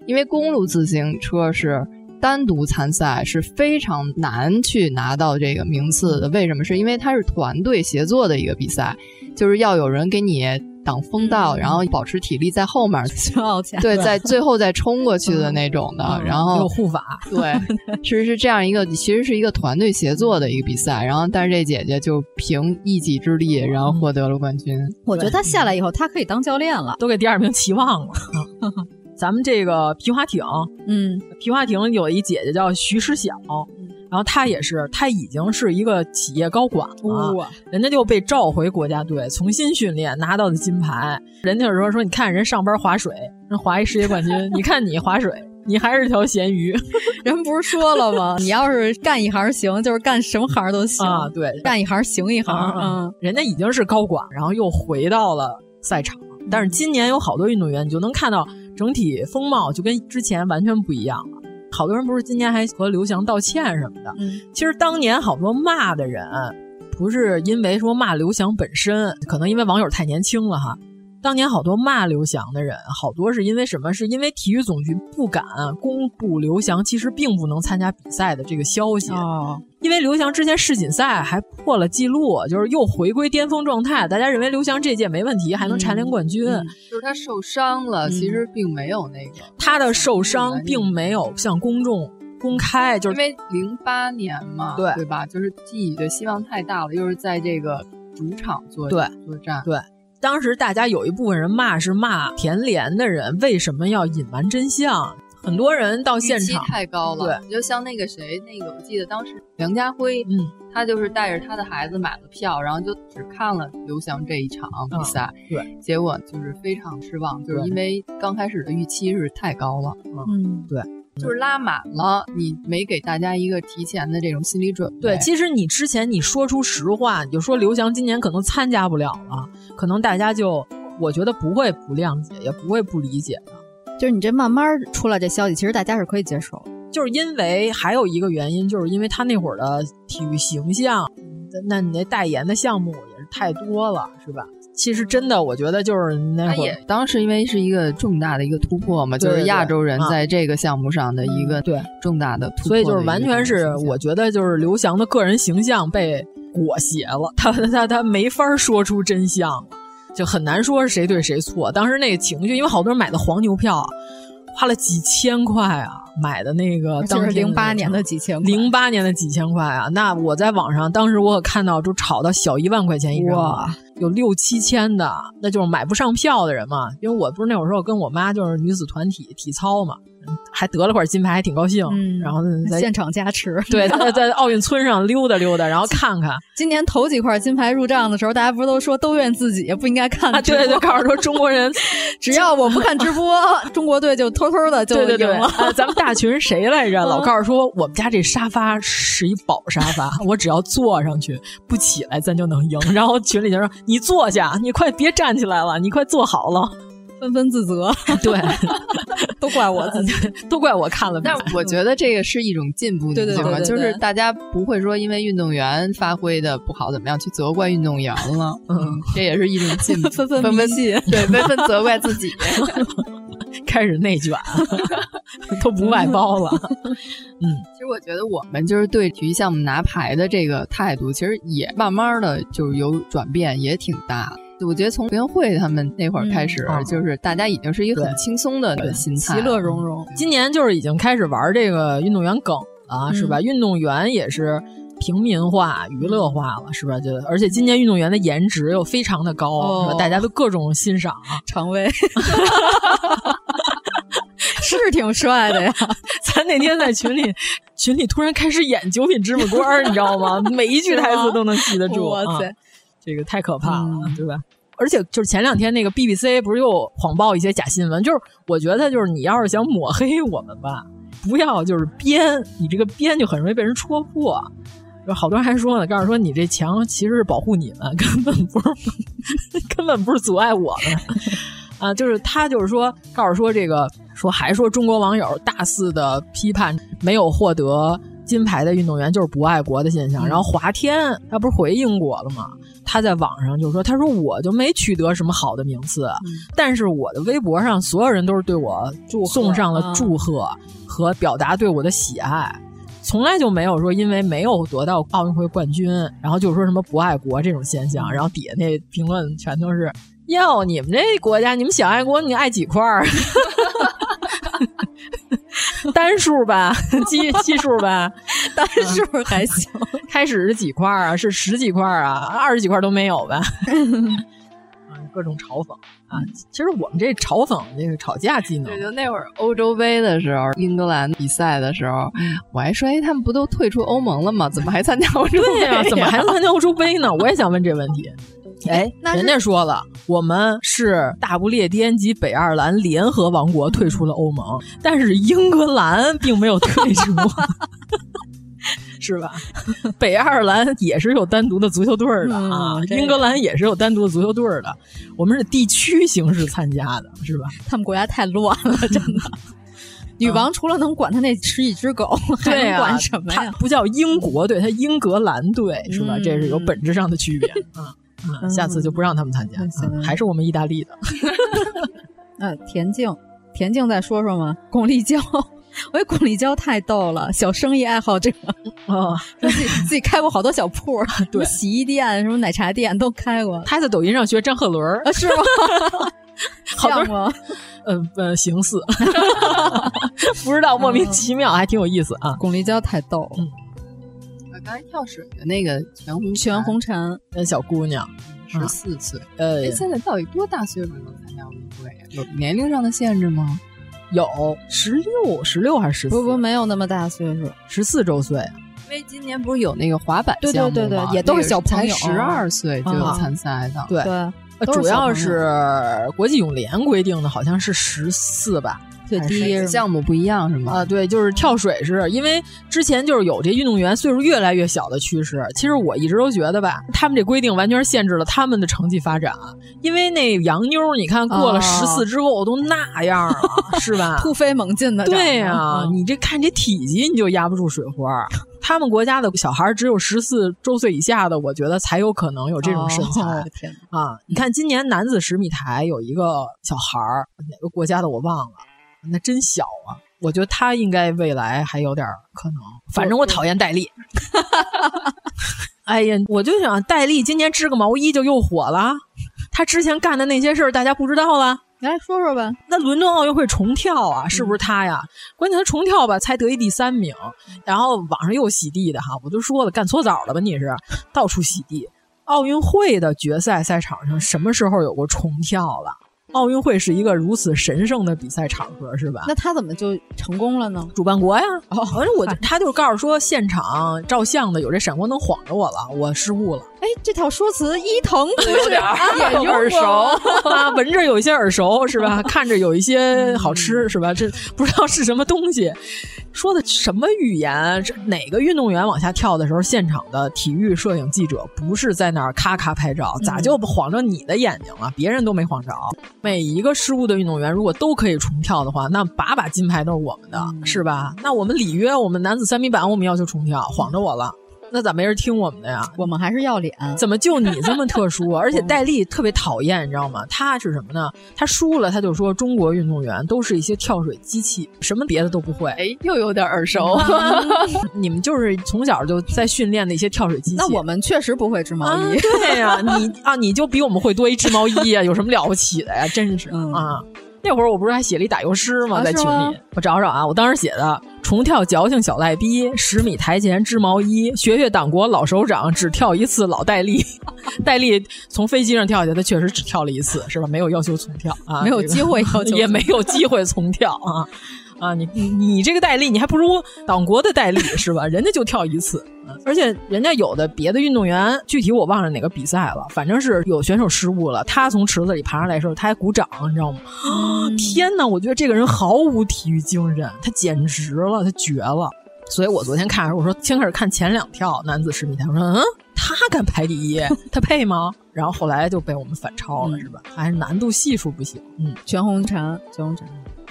S10: 因为公路自行车是。单独参赛是非常难去拿到这个名次的，为什么？是因为它是团队协作的一个比赛，就是要有人给你挡风道，然后保持体力在后面，对，在最后再冲过去的那种的，然后
S8: 有护法，
S10: 对，其实是这样一个，其实是一个团队协作的一个比赛，然后但是这姐姐就凭一己之力，然后获得了冠军。
S9: 我觉得她下来以后，她可以当教练了，
S8: 都给第二名期望了。咱们这个皮划艇，
S9: 嗯，
S8: 皮划艇有一姐姐叫徐诗晓，然后她也是，她已经是一个企业高管了，人家就被召回国家队重新训练，拿到的金牌。人家说说，你看人上班划水，人划一世界冠军，你看你划水，你还是条咸鱼。
S9: 人不是说了吗？你要是干一行行，就是干什么行都行
S8: 啊。对，
S9: 干一行行一行。嗯，
S8: 人家已经是高管，然后又回到了赛场。但是今年有好多运动员，你就能看到。整体风貌就跟之前完全不一样了。好多人不是今年还和刘翔道歉什么的。其实当年好多骂的人，不是因为说骂刘翔本身，可能因为网友太年轻了哈。当年好多骂刘翔的人，好多是因为什么？是因为体育总局不敢公布刘翔其实并不能参加比赛的这个消息。哦因为刘翔之前世锦赛还破了记录，就是又回归巅峰状态，大家认为刘翔这届没问题，还能蝉联冠军。
S10: 嗯、就是他受伤了，
S8: 嗯、
S10: 其实并没有那个
S8: 他的受伤并没有向公众公开，就是
S10: 因为零八年嘛，
S8: 对
S10: 对吧？就是寄予的希望太大了，又是在这个主场作
S8: 对
S10: 作战，
S8: 对。当时大家有一部分人骂是骂田连的人为什么要隐瞒真相。很多人到现场
S10: 太高了，
S8: 对，
S10: 就像那个谁，那个我记得当时梁家辉，
S8: 嗯，
S10: 他就是带着他的孩子买了票，然后就只看了刘翔这一场比赛，
S8: 嗯、对，
S10: 结果就是非常失望，就是因为刚开始的预期是太高了，
S8: 嗯，对，
S10: 就是拉满了，你没给大家一个提前的这种心理准备。
S8: 对，其实你之前你说出实话，你就说刘翔今年可能参加不了了，可能大家就我觉得不会不谅解，也不会不理解的。
S9: 就是你这慢慢出来这消息，其实大家是可以接受。
S8: 就是因为还有一个原因，就是因为他那会儿的体育形象，那你那代言的项目也是太多了，是吧？其实真的，我觉得就是那会
S10: 儿，当时因为是一个重大的一个突破嘛，就是亚洲人在这个项目上的一个
S8: 对
S10: 重大的突破，
S8: 所以就是完全是我觉得就是刘翔的个人形象被裹挟了，他他他没法说出真相了。就很难说是谁对谁错。当时那个情绪，因为好多人买的黄牛票，花了几千块啊，买的那个当
S9: 时零八年的几千，
S8: 零八年的几千块啊。那我在网上当时我可看到，就炒到小一万块钱一张，有六七千的，那就是买不上票的人嘛。因为我不是那会儿说我跟我妈就是女子团体体操嘛。还得了块金牌，还挺高兴。
S9: 嗯、
S8: 然后在
S9: 现场加持，
S8: 对，在在奥运村上溜达溜达，然后看看。
S9: 今年头几块金牌入账的时候，大家不是都说都怨自己，不应该看
S8: 啊？对对，告诉说中国人，
S9: 只要我不看直播，中国队就偷偷的就赢了。
S8: 对对对啊、咱们大群谁来着？老告诉说我们家这沙发是一宝沙发，我只要坐上去不起来，咱就能赢。然后群里就说你坐下，你快别站起来了，你快坐好了。
S9: 纷纷自责，
S8: 对，
S9: 都怪我自己，
S8: 都怪我看了。
S10: 但我觉得这个是一种进步，
S9: 对对对,
S10: 就是大家不会说因为运动员发挥的不好怎么样去责怪运动员了，嗯，这也是一种进步，
S9: 纷纷
S10: 纷对，纷纷责怪自己，
S8: 开始内卷，都不外包了。嗯，
S10: 其实我觉得我们就是对体育项目拿牌的这个态度，其实也慢慢的就是有转变，也挺大的。我觉得从园会他们那会儿开始，
S8: 嗯、
S10: 就是大家已经是一个很轻松的心态，
S9: 其乐融融。
S8: 今年就是已经开始玩这个运动员梗了，
S9: 嗯、
S8: 是吧？运动员也是平民化、娱乐化了，是吧？就而且今年运动员的颜值又非常的高，
S9: 哦、
S8: 是吧？大家都各种欣赏啊。
S9: 常威是挺帅的呀，
S8: 咱那天在群里，群里突然开始演九品芝麻官，你知道吗？每一句台词都能记得住。
S9: 哇塞！
S8: 啊这个太可怕了，嗯、对吧？而且就是前两天那个 BBC 不是又谎报一些假新闻，就是我觉得就是你要是想抹黑我们吧，不要就是编，你这个编就很容易被人戳破。就好多人还说呢，告诉说你这墙其实是保护你们，根本不是，根本不是阻碍我们 啊！就是他就是说，告诉说这个说还说中国网友大肆的批判没有获得金牌的运动员就是不爱国的现象。
S9: 嗯、
S8: 然后华天他不是回应过了吗？他在网上就说：“他说我就没取得什么好的名次，
S9: 嗯、
S8: 但是我的微博上所有人都是对我送上了祝贺和表达对我的喜爱，从来就没有说因为没有得到奥运会冠军，然后就说什么不爱国这种现象。然后底下那评论全都是：哟，你们这国家，你们想爱国，你爱几块儿？单数吧，奇奇数吧，
S9: 单数还行。
S8: 开始是几块啊？是十几块啊？二十几块都没有吧？各种嘲讽啊！其实我们这嘲讽这个吵架技能，
S10: 对，就那会儿欧洲杯的时候，英格兰比赛的时候，
S8: 嗯、
S10: 我还说，哎，他们不都退出欧盟了吗？怎么还参加欧洲杯
S8: 呀、啊？怎么还参加欧洲杯呢？我也想问这问题。哎，人家说了，我们是大不列颠及北爱尔兰联合王国退出了欧盟，但是英格兰并没有退出。是吧？北爱尔兰也是有单独的足球队的啊，
S9: 嗯、
S8: 英格兰也是有单独的足球队的。我们是地区形式参加的，是吧？
S9: 他们国家太乱了，真的。女王除了能管他那十几只狗，还能管什么呀？
S8: 不叫英国队，它英格兰队是吧？
S9: 嗯、
S8: 这是有本质上的区别 啊。嗯，下次就不让他们参加，嗯、还是我们意大利的。
S9: 嗯，田径，田径再说说吗？巩立姣。我觉得巩立姣太逗了，小生意爱好者
S8: 哦，
S9: 自己自己开过好多小铺，
S8: 对，
S9: 洗衣店、什么奶茶店都开过。
S8: 他在抖音上学张鹤伦
S9: 啊，是吗？
S8: 好多
S9: 吗？
S8: 呃呃，形似，不知道莫名其妙，还挺有意思啊。
S9: 巩立姣太逗了。
S8: 嗯，
S10: 刚才跳水的那个全红
S9: 全红婵，
S8: 那小姑娘
S10: 十四岁，
S8: 呃，
S10: 现在到底多大岁数能参加奥运会？有年龄上的限制吗？
S8: 有十六，十六还是十四？
S9: 不不，没有那么大岁数，
S8: 十四周岁。
S10: 因为今年不是有那个滑板
S9: 项目
S10: 吗？
S9: 对对对，也都是小朋友，
S10: 十二岁就有参赛的。
S8: 对
S9: 对，
S8: 主要是国际泳联规定的，好像是十四吧。
S9: 最低
S10: 项目不一样是吗？
S8: 啊，对，就是跳水是因为之前就是有这运动员岁数越来越小的趋势。其实我一直都觉得吧，他们这规定完全限制了他们的成绩发展。因为那洋妞，你看过了十四之后都那样了，是吧？
S9: 突飞猛进的。
S8: 对呀，你这看这体积你就压不住水花。他们国家的小孩只有十四周岁以下的，我觉得才有可能有这种身材。
S9: 哦、
S8: 天啊！你看今年男子十米台有一个小孩儿，哪个国家的我忘了。那真小啊！我觉得他应该未来还有点可能。反正我讨厌戴笠。哎呀，我就想戴笠今年织个毛衣就又火了。他之前干的那些事儿，大家不知道了。
S9: 来说说吧。
S8: 那伦敦奥运会重跳啊，是不是他呀？关键他重跳吧，才得一第三名。然后网上又洗地的哈，我都说了，干搓澡了吧？你是到处洗地。奥运会的决赛赛场上，什么时候有过重跳了？奥运会是一个如此神圣的比赛场合，是吧？
S9: 那他怎么就成功了呢？
S8: 主办国呀，反正我他就告诉说，现场照相的有这闪光灯晃着我了，我失误了。
S9: 哎，这套说辞伊藤
S8: 有点
S9: 也
S8: 耳熟 啊，闻着有一些耳熟，是吧？看着有一些好吃，是吧？这不知道是什么东西，说的什么语言？这哪个运动员往下跳的时候，现场的体育摄影记者不是在那儿咔咔拍照，咋就晃着你的眼睛了？别人都没晃着。每一个失误的运动员，如果都可以重跳的话，那把把金牌都是我们的，
S9: 嗯、
S8: 是吧？那我们里约，我们男子三米板，我们要求重跳，晃着我了。那咋没人听我们的呀？
S9: 我们还是要脸。
S8: 怎么就你这么特殊？而且戴笠特别讨厌，你知道吗？他是什么呢？他输了，他就说中国运动员都是一些跳水机器，什么别的都不会。
S10: 哎，又有点耳熟。
S8: 你们就是从小就在训练那些跳水机器。
S9: 那我们确实不会织毛衣。
S8: 啊、对呀、啊，你啊，你就比我们会多一织毛衣啊，有什么了不起的呀？真是、
S9: 嗯、
S8: 啊。那会儿我不是还写了一打油诗吗？
S9: 啊、
S8: 在群里，我找找啊，我当时写的重跳矫情小赖逼，十米台前织毛衣，学学党国老首长，只跳一次老戴笠。戴笠从飞机上跳下，他确实只跳了一次，是吧？没有要求重跳啊，
S9: 没有机会要求，
S8: 也没有机会重跳啊。啊，你你你这个戴笠，你还不如党国的戴笠是吧？人家就跳一次，而且人家有的别的运动员，具体我忘了哪个比赛了，反正是有选手失误了，他从池子里爬上来的时候，他还鼓掌，你知道吗？
S9: 嗯、
S8: 天哪，我觉得这个人毫无体育精神，他简直了，他绝了。所以我昨天看的时候，我说先开始看前两跳男子十米台，我说嗯，他敢排第一，他配吗？然后后来就被我们反超了，
S9: 嗯、
S8: 是吧？还是难度系数不行。嗯，
S9: 全红婵，全红婵。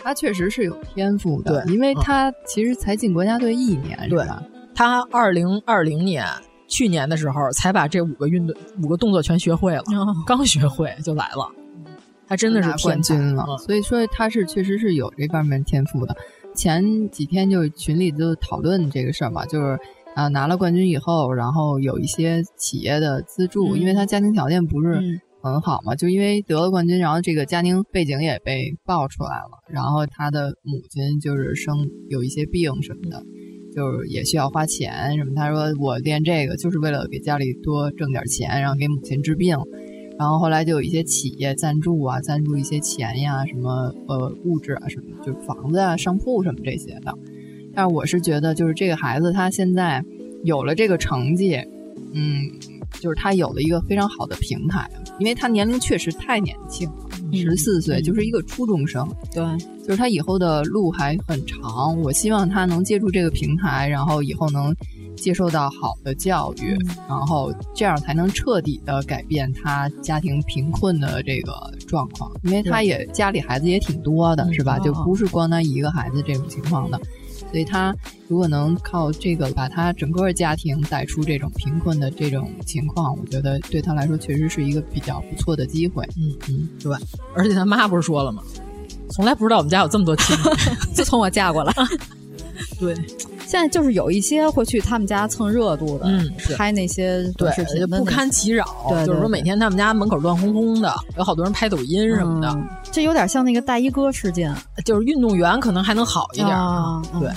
S10: 他确实是有天赋的，
S8: 对，
S10: 因为他其实才进国家队一年，
S8: 对
S10: 吧？
S8: 他二零二零年去年的时候才把这五个运动五个动作全学会了，
S9: 哦、
S8: 刚学会就来了，他真的是
S10: 冠军了。
S8: 嗯、
S10: 所以说他是确实是有这方面天赋的。前几天就群里就讨论这个事儿嘛，就是啊拿了冠军以后，然后有一些企业的资助，
S9: 嗯、
S10: 因为他家庭条件不是。很好嘛，就因为得了冠军，然后这个家庭背景也被爆出来了，然后他的母亲就是生有一些病什么的，就是也需要花钱什么。他说我练这个就是为了给家里多挣点钱，然后给母亲治病。然后后来就有一些企业赞助啊，赞助一些钱呀，什么呃物质啊什么，就是房子啊、商铺什么这些的。但是我是觉得，就是这个孩子他现在有了这个成绩，嗯。就是他有了一个非常好的平台，因为他年龄确实太年轻了，十四岁就是一个初中生。
S9: 对，
S10: 就是他以后的路还很长。我希望他能借助这个平台，然后以后能接受到好的教育，
S9: 嗯、
S10: 然后这样才能彻底的改变他家庭贫困的这个状况。因为他也家里孩子也挺多的，是吧？
S9: 嗯、
S10: 就不是光他一个孩子这种情况的。所以他如果能靠这个把他整个家庭带出这种贫困的这种情况，我觉得对他来说确实是一个比较不错的机会。
S8: 嗯嗯，对。而且他妈不是说了吗？从来不知道我们家有这么多亲戚，
S9: 自从我嫁过来。
S8: 对，
S9: 现在就是有一些会去他们家蹭热度的，
S8: 嗯，
S9: 拍那些
S8: 对
S9: 视频
S8: 不堪其扰。
S9: 对，
S8: 就是说每天他们家门口乱哄哄的，有好多人拍抖音什么的，
S9: 嗯、这有点像那个大衣哥事件。
S8: 就是运动员可能还能好一点，
S9: 啊、
S8: 对。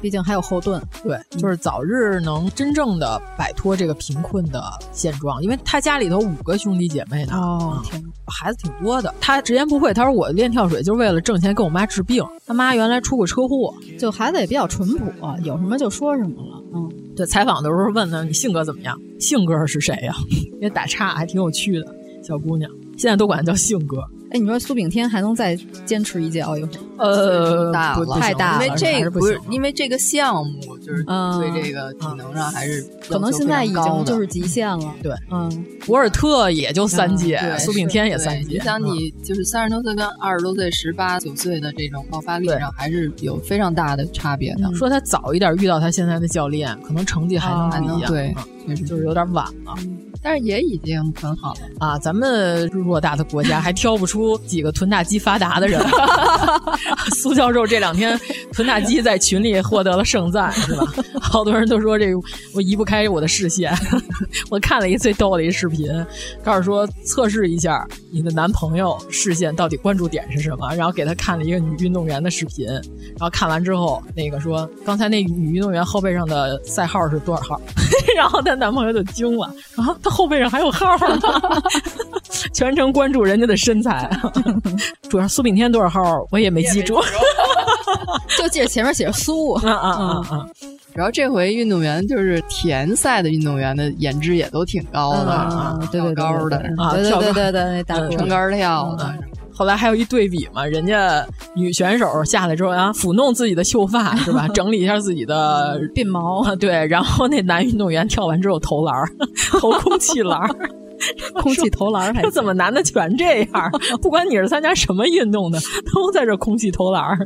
S9: 毕竟还有后盾，
S8: 对，就是早日能真正的摆脱这个贫困的现状，因为他家里头五个兄弟姐妹呢，
S9: 哦，天，
S8: 孩子挺多的。他直言不讳，他说我练跳水就是为了挣钱给我妈治病。他妈原来出过车祸，
S9: 就孩子也比较淳朴，有什么就说什么了。嗯，
S8: 对，采访的时候问他你性格怎么样？性格是谁呀、啊？也打岔，还挺有趣的，小姑娘，现在都管她叫性格。
S9: 哎，你说苏炳添还能再坚持一届奥运会？
S8: 呃，
S10: 大了，
S9: 太大
S10: 了，因为这
S8: 个
S10: 不是因为这个项目，就是对这个体能上还是
S9: 可能现在已经就是极限了。
S8: 对，
S9: 嗯，
S8: 博尔特也就三届，苏炳添也三届。
S10: 你想，你就是三十多岁跟二十多岁、十八九岁的这种爆发力上，还是有非常大的差别的。
S8: 说他早一点遇到他现在的教练，可能成绩还能
S10: 还能对，
S8: 就是有点晚了。
S10: 但是也已经很好了
S8: 啊！咱们偌大的国家还挑不出几个臀大肌发达的人。苏教授这两天臀大肌在群里获得了盛赞，是吧？好多人都说这个我移不开我的视线。我看了一最逗的一视频，告诉说测试一下你的男朋友视线到底关注点是什么，然后给他看了一个女运动员的视频，然后看完之后，那个说刚才那女运动员后背上的赛号是多少号？然后她男朋友就惊了啊，她后背上还有号呢，全程关注人家的身材。主要苏炳添多少号我也没记住，
S9: 就记得前面写着苏
S8: 啊啊啊啊！
S10: 主要这回运动员就是田赛的运动员的颜值也都挺高的，
S9: 啊，对对
S10: 高的
S8: 啊，
S9: 对对对对对，大
S10: 撑杆跳的。
S8: 后来还有一对比嘛，人家女选手下来之后啊，抚弄自己的秀发是吧？整理一下自己的
S9: 鬓毛
S8: 啊，对。然后那男运动员跳完之后投篮，投空气篮，
S9: 空气投篮还
S8: 怎么男的全这样？不管你是参加什么运动的，都在这空气投篮。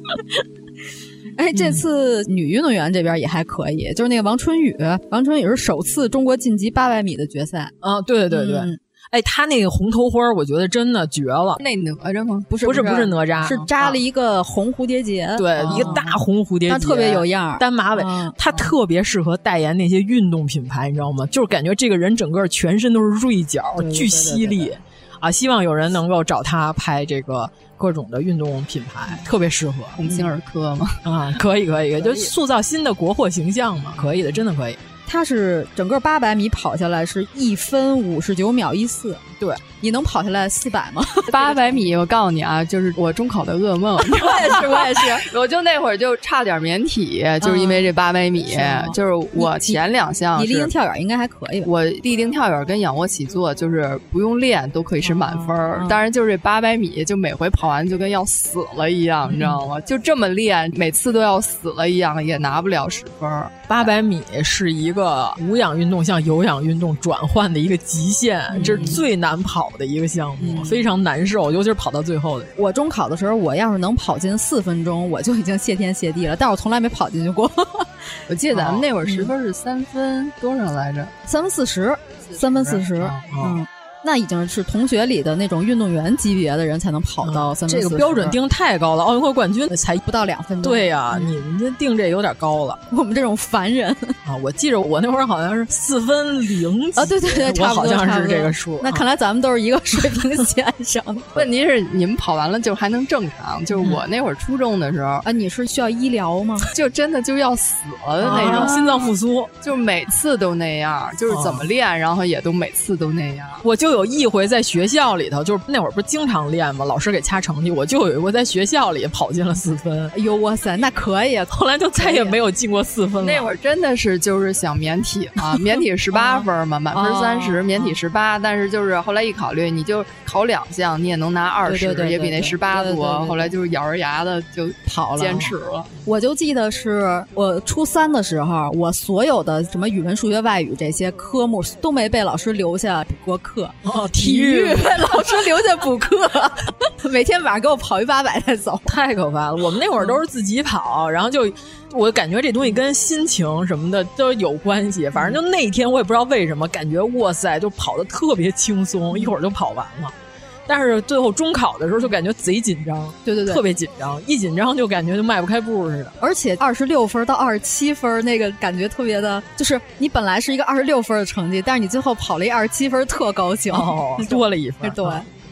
S9: 哎，这次女运动员这边也还可以，就是那个王春雨，王春雨是首次中国晋级八百米的决赛
S8: 啊！对对对对。
S9: 嗯
S8: 哎，他那个红头花，我觉得真的绝了。
S10: 那哪吒吗？
S9: 不是，
S8: 不是，不是哪吒，
S9: 是扎了一个红蝴蝶结，
S8: 对，一个大红蝴蝶结，
S9: 特别有样，
S8: 单马尾。他特别适合代言那些运动品牌，你知道吗？就是感觉这个人整个全身都是锐角，巨犀利啊！希望有人能够找他拍这个各种的运动品牌，特别适合。
S10: 鸿星尔克嘛，
S8: 啊，可以，可以，就塑造新的国货形象嘛，可以的，真的可以。
S9: 他是整个八百米跑下来是一分五十九秒一四，
S8: 对，
S9: 你能跑下来四百吗？
S10: 八百米，我告诉你啊，就是我中考的噩梦。
S9: 我也是，我也是，
S10: 我就那会儿就差点免体，就是因为这八百米，就是我前两项
S9: 你立定跳远应该还可以，
S10: 我立定跳远跟仰卧起坐就是不用练都可以是满分儿，当然就是这八百米，就每回跑完就跟要死了一样，你知道吗？就这么练，每次都要死了一样，也拿不了十分。
S8: 八百米是一个无氧运动向有氧运动转换的一个极限，这是最难跑的一个项目，非常难受，尤其是跑到最后的。
S9: 我中考的时候，我要是能跑进四分钟，我就已经谢天谢地了，但我从来没跑进去过。
S10: 我记得咱们那会儿十分是三分多少来着？
S9: 三分四十，三分四十，嗯。那已经是同学里的那种运动员级别的人才能跑到三分、
S8: 这个标准定太高了，奥运会冠军才
S9: 不到两分钟。
S8: 对呀、啊，你们这定这有点高了。
S9: 我们这种凡人
S8: 啊，我记着我那会儿好像是四分零
S9: 啊，对对对，
S8: 我好像是这个数。
S9: 那看来咱们都是一个水平线上。
S10: 问题是你们跑完了就还能正常，就是我那会儿初中的时候
S9: 啊，你是需要医疗吗？
S10: 就真的就要死了的那种，
S8: 心脏复苏，
S10: 就每次都那样，就是怎么练，然后也都每次都那样。
S8: 我就有一回在。学校里头就是那会儿不是经常练吗？老师给掐成绩，我就有一回在学校里跑进了四分。
S9: 哎呦哇塞，那可以！
S8: 后来就再也没有进过四分了。
S10: 那会儿真的是就是想免体嘛，免体十八分嘛，满分三十，免体十八。但是就是后来一考虑，你就考两项，你也能拿二十，也比那十八多。后来就是咬着牙的就
S9: 跑了，
S10: 坚持了。
S9: 我就记得是我初三的时候，我所有的什么语文、数学、外语这些科目都没被老师留下过课。
S8: 哦，体育。
S9: 被 老师留下补课，每天晚上给我跑一八百再走，
S8: 太可怕了。我们那会儿都是自己跑，然后就我感觉这东西跟心情什么的都有关系。反正就那天我也不知道为什么，感觉哇塞，就跑的特别轻松，一会儿就跑完了。但是最后中考的时候就感觉贼紧张，
S9: 对对对，
S8: 特别紧张，一紧张就感觉就迈不开步似的。
S9: 而且二十六分到二十七分那个感觉特别的，就是你本来是一个二十六分的成绩，但是你最后跑了一二十七分，特高兴，
S8: 哦，多了一分。
S9: 对，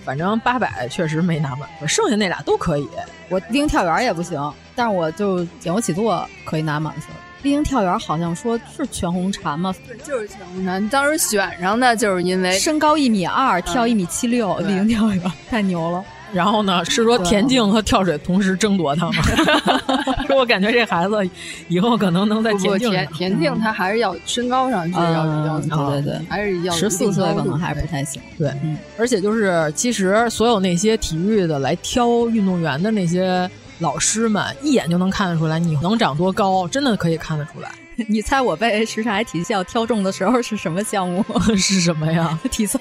S8: 反正八百确实没拿满分，剩下那俩都可以。
S9: 我盯跳远也不行，但是我就仰卧起坐可以拿满分。立定跳远好像说是全红婵吗？
S10: 对，就是全红婵。当时选上的就是因为
S9: 身高一米二，跳一米七六，立定跳远 太牛了。
S8: 然后呢，是说田径和跳水同时争夺他吗？说我感觉这孩子以后可能能在田径
S10: 田田径他还是要身高上去要要
S9: 对对对，
S10: 还是要
S9: 十四岁可能还是不太行。
S8: 对，而且就是其实所有那些体育的来挑运动员的那些。老师们一眼就能看得出来你能长多高，真的可以看得出来。
S9: 你猜我被什刹海体校挑中的时候是什么项目？
S8: 是什么呀？
S9: 体操。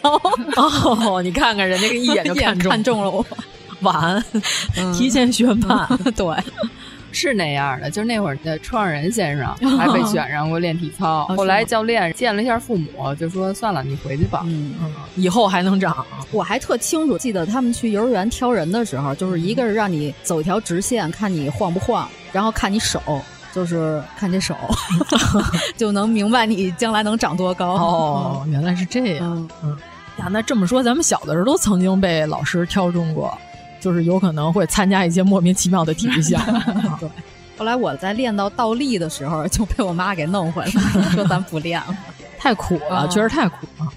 S8: 哦，你看看人家一眼就看中
S9: 看中了我，
S8: 晚，提前宣判。
S9: 对。
S10: 是那样的，就是那会儿的创始人先生 还被选上过练体操，后来教练见了一下父母，就说算了，你回去吧，
S8: 嗯，以后还能长。
S9: 我还特清楚记得他们去幼儿园挑人的时候，就是一个是让你走一条直线，看你晃不晃，然后看你手，就是看这手，就能明白你将来能长多高。
S8: 哦，原来是这样。嗯呀，那这么说，咱们小的时候都曾经被老师挑中过。就是有可能会参加一些莫名其妙的体育项目。
S9: 对，后来我在练到倒立的时候就被我妈给弄回来了，说咱不练了，
S8: 太苦了，确实太苦了。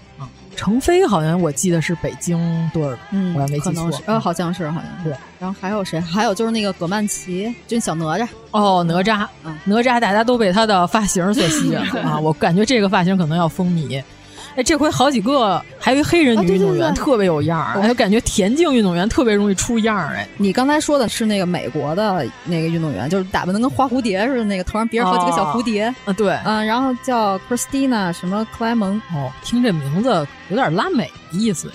S8: 程飞好像我记得是北京队的，
S9: 嗯，
S8: 我要没记
S9: 错，呃，好像是，好像是。
S8: 对，
S9: 然后还有谁？还有就是那个葛曼棋，就小哪吒。
S8: 哦，哪吒，哪吒，大家都被他的发型所吸引了啊！我感觉这个发型可能要风靡。哎，这回好几个，还有一黑人女运动员特别有样儿，就，感觉田径运动员特别容易出样儿。哎，
S9: 你刚才说的是那个美国的那个运动员，就是打扮的跟花蝴蝶似的，那个头上别着好几个小蝴蝶。
S8: 啊，对，
S9: 嗯，然后叫 Christina 什么克莱蒙。
S8: 哦，听这名字有点拉美的意思。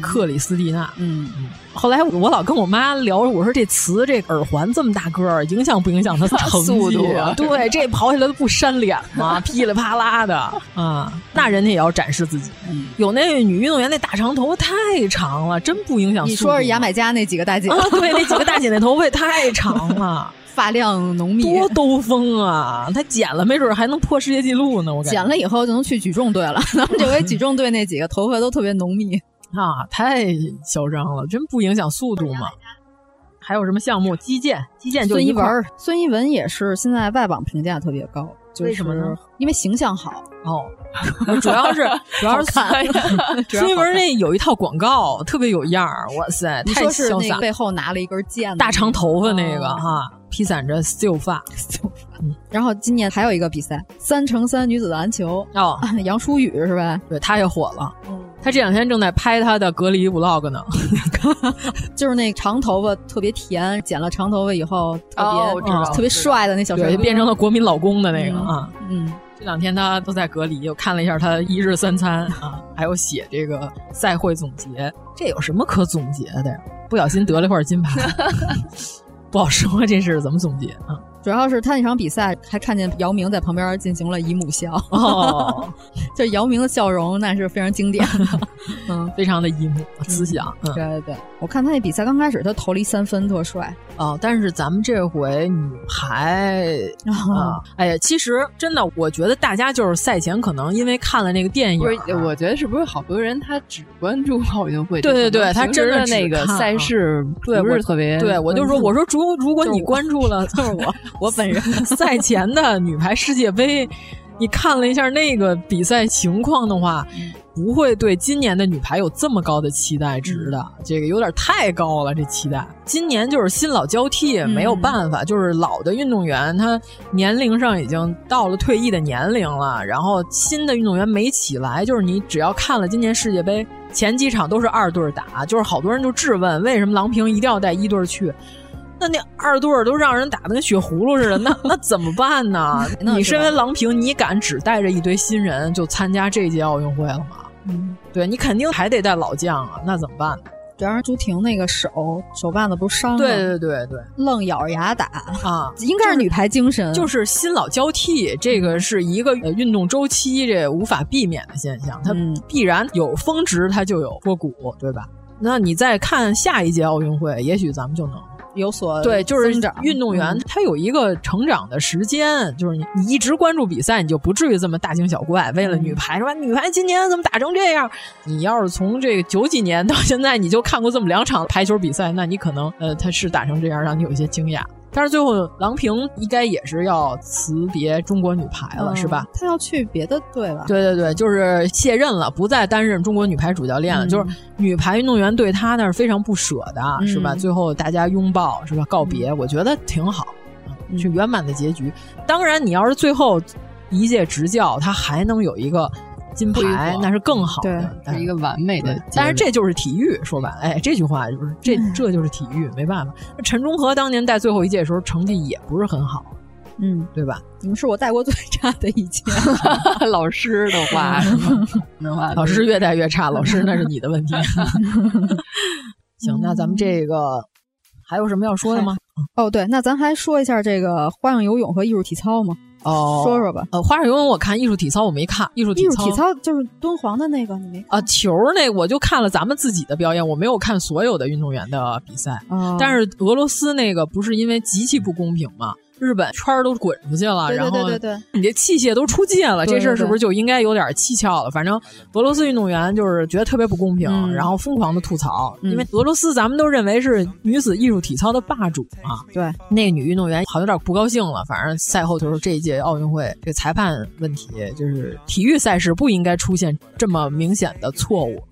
S8: 克里斯蒂娜，
S9: 嗯，
S8: 后来我老跟我妈聊，我说这瓷这耳环这么大个儿，影响不影响他 成
S10: 绩？
S8: 对，这跑起来都不扇脸吗？噼里啪啦的啊，那人家也要展示自己。有那女运动员那大长头发太长了，真不影响。
S9: 你说是牙买加那几个大姐？
S8: 对，那几个大姐那头发也太长了，
S9: 发量浓密，
S8: 多兜风啊！她剪了，没准还能破世界纪录呢。我
S9: 剪了以后就能去举重队了。咱们这回举重队那几个头发都特别浓密。
S8: 啊，太嚣张了，真不影响速度吗？还有什么项目？击剑，击剑就
S9: 孙一文，孙一文也是现在外网评价特别高，
S8: 为什么呢？
S9: 因为形象好
S8: 哦，主要是 主要是孙一 文那有一套广告特别有样儿，哇塞，太潇洒，
S9: 背后拿了一根剑，
S8: 大长头发那个哈，披散着秀发。
S9: 嗯，然后今年还有一个比赛，三乘三女子篮球
S8: 哦，
S9: 杨舒雨是吧？
S8: 对，她也火了。她这两天正在拍她的隔离 vlog 呢，
S9: 就是那长头发特别甜，剪了长头发以后特
S10: 别
S9: 特别帅的那小
S8: 帅，变成了国民老公的那个
S9: 啊。嗯，
S8: 这两天他都在隔离，我看了一下他一日三餐啊，还有写这个赛会总结，这有什么可总结的呀？不小心得了块金牌，不好说这事怎么总结啊？
S9: 主要是他那场比赛还看见姚明在旁边进行了姨母笑，
S8: 哦，
S9: 就姚明的笑容那是非常经典的，嗯，
S8: 非常的姨母慈祥。
S9: 对对对，我看他那比赛刚开始他投了一三分，特帅
S8: 哦。但是咱们这回女排 啊，哎呀，其实真的，我觉得大家就是赛前可能因为看了那个电影，
S10: 不是？我觉得是不是好多人他只关注奥运会？
S8: 对对对，他真
S10: 的那个赛事不是特别。
S8: 对我就说，我说如如果你关注了，
S9: 就是我。我本人
S8: 赛前的女排世界杯，你看了一下那个比赛情况的话，不会对今年的女排有这么高的期待值的。这个有点太高了，这期待。今年就是新老交替，没有办法，就是老的运动员他年龄上已经到了退役的年龄了，然后新的运动员没起来。就是你只要看了今年世界杯前几场都是二队打，就是好多人就质问为什么郎平一定要带一队去。那那二队都让人打的跟血葫芦似的，那 那怎么办呢？你身为郎平，你敢只带着一堆新人就参加这届奥运会了吗？
S9: 嗯，
S8: 对你肯定还得带老将啊，那怎么办呢？
S9: 主要是朱婷那个手手腕子不是伤了？
S8: 对对对对，
S9: 愣咬着牙打
S8: 啊，
S9: 应该是女排精神，
S8: 就是新老交替，这个是一个运动周期，这无法避免的现象，它必然有峰值，它就有波谷，对吧？那你再看下一届奥运会，也许咱们就能。
S9: 有所
S8: 对，就是运动员
S9: 嗯
S8: 他有一个成长的时间，就是你你一直关注比赛，你就不至于这么大惊小怪。为了女排是吧？女排今年怎么打成这样？你要是从这个九几年到现在，你就看过这么两场排球比赛，那你可能呃他是打成这样，让你有一些惊讶。但是最后郎平应该也是要辞别中国女排了，
S9: 嗯
S8: 是吧？
S9: 她要去别的队了。
S8: 对对对，就是卸任了，不再担任中国女排主教练了。
S9: 嗯
S8: 就是女排运动员对她那是非常不舍的，
S9: 嗯
S8: 是吧？最后大家拥抱，是吧？告别，我觉得挺好，嗯是圆满的结局。当然，你要是最后一届执教，他还能有一个金牌，那是更好的，
S10: 是一个完美的。
S8: 但是这就是体育，说白了，哎，这句话就是这这就是体育，没办法。陈忠和当年带最后一届的时候，成绩也不是很好。
S9: 嗯，
S8: 对吧？
S9: 你们是我带过最差的一届。
S10: 老师的话是吗？
S8: 老师越带越差，老师那是你的问题。行，那咱们这个还有什么要说的吗？
S9: 哦，对，那咱还说一下这个花样游泳和艺术体操吗？
S8: 哦，
S9: 说说吧。
S8: 呃，花式游泳我看，艺术体操我没看。艺术
S9: 艺术
S8: 操，
S9: 体操就是敦煌的那个，你没看？
S8: 啊？球那我就看了咱们自己的表演，我没有看所有的运动员的比赛。
S9: 哦、
S8: 但是俄罗斯那个不是因为极其不公平吗？日本圈儿都滚出去了，
S9: 对对对对对
S8: 然后你这器械都出界了，这事儿是不是就应该有点蹊跷了？反正俄罗斯运动员就是觉得特别不公平，
S9: 嗯
S8: 然后疯狂的吐槽，
S9: 嗯
S8: 因为俄罗斯咱们都认为是女子艺术体操的霸主嘛。
S9: 对，
S8: 那个女运动员好像有点不高兴了，反正赛后就说这一届奥运会这裁判问题，就是体育赛事不应该出现这么明显的错误。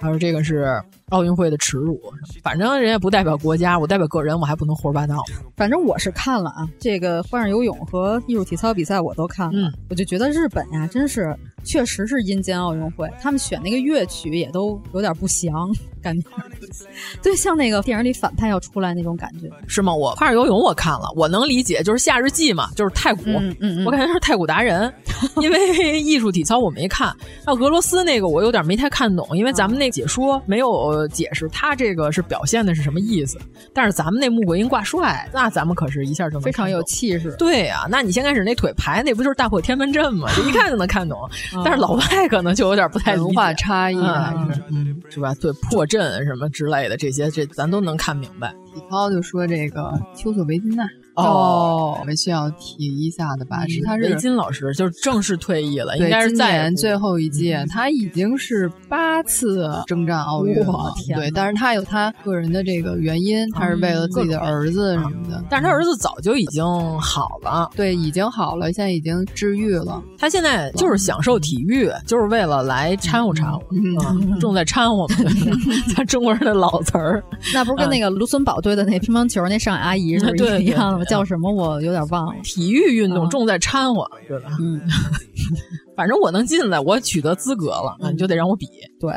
S8: 他说这个是奥运会的耻辱，反正人家不代表国家，我代表个人，我还不能胡说八道。
S9: 反正我是看了啊，这个花样游泳和艺术体操比赛我都看了，
S8: 嗯、
S9: 我就觉得日本呀，真是确实是阴间奥运会，他们选那个乐曲也都有点不祥，感觉，对，像那个电影里反派要出来那种感觉，
S8: 是吗？我花样游泳我看了，我能理解，就是夏日祭嘛，就是太古，
S9: 嗯嗯嗯、
S8: 我感觉是太古达人，因为艺术体操我没看，那俄罗斯那个我有点没太看懂，因为咱们那解说没有解释他这个是表现的是什么意思，但是咱们那穆桂英挂帅，那咱们可是一下就能
S9: 非常有气势。
S8: 对呀、啊，那你先开始那腿排那不就是大破天门阵吗？这 一看就能看懂，但是老外可能就有点不太
S10: 文化差异
S8: 还是嗯，是吧？对破阵什么之类的这些，这咱都能看明白。
S10: 体操就说这个丘索维金娜。
S8: 哦，
S10: 我们需要提一下的吧？是他是
S8: 维金老师，就是正式退役了，应该是
S10: 今
S8: 在
S10: 年最后一届，他已经是八次征战奥运了。对，但是他有他个人的这个原因，他是为了自己的儿子什么的。
S8: 但是他儿子早就已经好了，
S10: 对，已经好了，现在已经治愈了。
S8: 他现在就是享受体育，就是为了来掺和掺和，嗯，重在掺和嘛，咱中国人的老词儿。
S9: 那不是跟那个卢森堡队的那乒乓球那上海阿姨是一样的吗？叫什么？我有点忘了。
S8: 体育运动重在掺和，对吧？
S9: 嗯，
S8: 反正我能进来，我取得资格了，那你就得让我比。
S9: 对，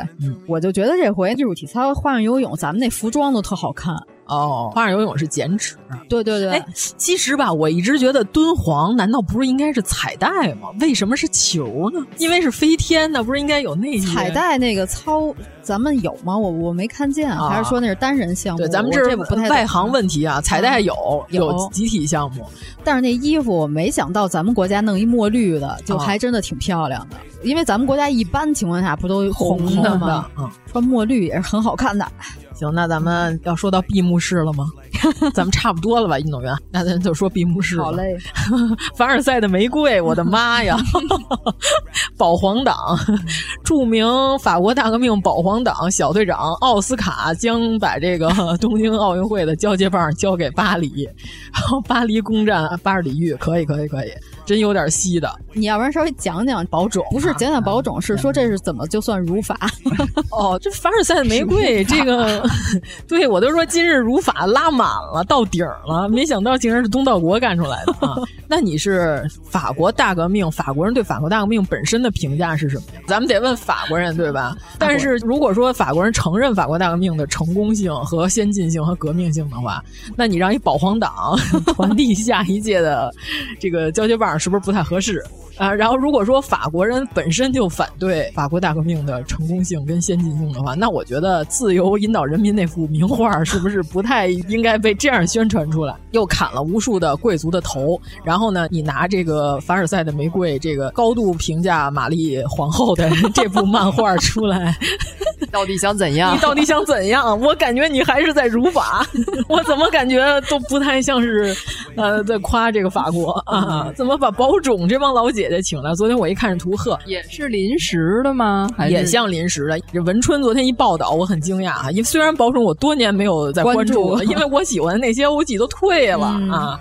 S9: 我就觉得这回艺术体操、花样游泳，咱们那服装都特好看。
S8: 哦，花样游泳是减脂。
S9: 对对对，
S8: 哎，其实吧，我一直觉得敦煌难道不是应该是彩带吗？为什么是球呢？因为是飞天那，不是应该有那些
S9: 彩带那个操？咱们有吗？我我没看见，
S8: 啊、
S9: 还是说那是单人项目？
S8: 对，咱们
S9: 这不太
S8: 外行问题啊。彩带有、
S9: 啊、
S8: 有集体项目，
S9: 但是那衣服我没想到咱们国家弄一墨绿的，就还真的挺漂亮的。
S8: 啊、
S9: 因为咱们国家一般情况下不都
S8: 红
S9: 的吗？
S8: 嗯，
S9: 穿墨绿也是很好看的。
S8: 行，那咱们要说到闭幕式了吗？咱们差不多了吧，运动员？那咱就说闭幕式。
S9: 好嘞，
S8: 凡尔赛的玫瑰，我的妈呀！保皇党，著名法国大革命保皇党小队长奥斯卡将把这个东京奥运会的交接棒交给巴黎，然后巴黎攻占巴尔里域，可以，可以，可以，真有点稀的。
S9: 你要不然稍微讲讲
S8: 保种？
S9: 不是讲讲保种，是说这是怎么就算如法？
S8: 哦，这凡尔赛玫瑰，这个 对我都说今日如法拉满了，到顶了，没想到竟然是东道国干出来的啊！那你是法国大革命，法国人对法国大革命本身的评价是什么呀？咱们得问法国人对吧？但是如果说法国人承认法国大革命的成功性和先进性和革命性的话，那你让一保皇党传递下一届的这个交接棒，是不是不太合适？啊，然后如果说法国人本身就反对法国大革命的成功性跟先进性的话，那我觉得自由引导人民那幅名画是不是不太应该被这样宣传出来？又砍了无数的贵族的头，然后呢，你拿这个凡尔赛的玫瑰这个高度评价玛丽皇后的 这部漫画出来，
S10: 到底想怎样？
S8: 你到底想怎样？我感觉你还是在辱法，我怎么感觉都不太像是，呃，在夸这个法国啊？怎么把保种这帮老姐姐请来？昨天我一看是图赫，
S10: 也是临时的吗？
S8: 也像临时的。这文春昨天一报道，我很惊讶啊！因为虽然保种我多年没有在关注了，因为我喜欢的那些欧几都退了啊。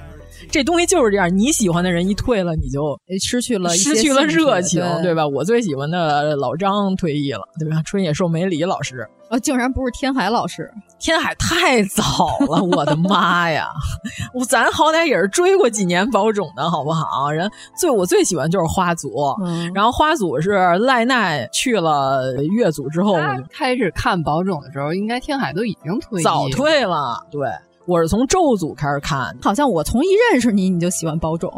S8: 这东西就是这样，你喜欢的人一退了，你就
S9: 失去了
S8: 失去了热情，
S9: 对
S8: 对吧？我最喜欢的老张退役了，对吧？春野寿美里老师
S9: 啊，竟然不是天海老师，
S8: 天海太早了，我的妈呀！我咱好歹也是追过几年宝冢的好不好？人最我最喜欢就是花组，
S9: 嗯、
S8: 然后花组是赖奈去了月组之后，我就
S10: 开始看宝冢的时候，应该天海都已经退，
S8: 早退了，对。我是从咒组开始看，
S9: 好像我从一认识你你就喜欢宝冢，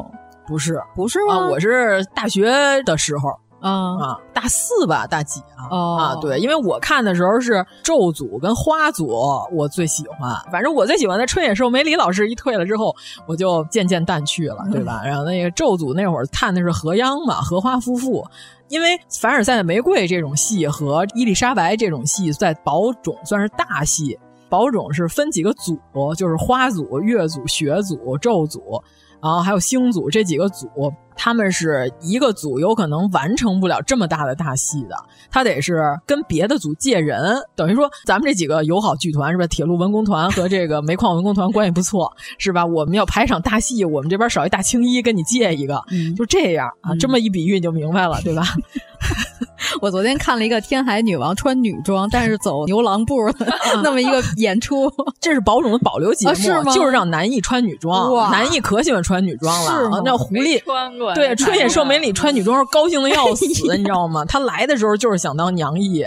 S8: 不是
S9: 不是吗？
S8: 啊，我是大学的时候
S9: 啊
S8: 啊，大四吧，大几啊？
S9: 哦、
S8: 啊，对，因为我看的时候是咒组跟花组，我最喜欢。反正我最喜欢的春野寿美里老师一退了之后，我就渐渐淡去了，对吧？然后那个咒组那会儿看的是何央嘛，荷花夫妇。因为凡尔赛的玫瑰这种戏和伊丽莎白这种戏在宝冢算是大戏。宝冢是分几个组，就是花组、月组、学组、咒组，然后还有星组这几个组，他们是一个组有可能完成不了这么大的大戏的，他得是跟别的组借人，等于说咱们这几个友好剧团是吧？铁路文工团和这个煤矿文工团关系不错，是吧？我们要排场大戏，我们这边少一大青衣，跟你借一个，
S9: 嗯、
S8: 就这样啊，这么一比喻你就明白了，对吧？
S9: 我昨天看了一个天海女王穿女装，但是走牛郎步的 那么一个演出，
S8: 这是保种的保留节目，
S9: 啊、是吗？
S8: 就是让男艺穿女装，男艺可喜欢穿女装了。
S9: 是
S8: 那狐狸
S10: 穿过，
S8: 对春野寿美里穿女装高兴的要死，你知道吗？他来的时候就是想当娘艺，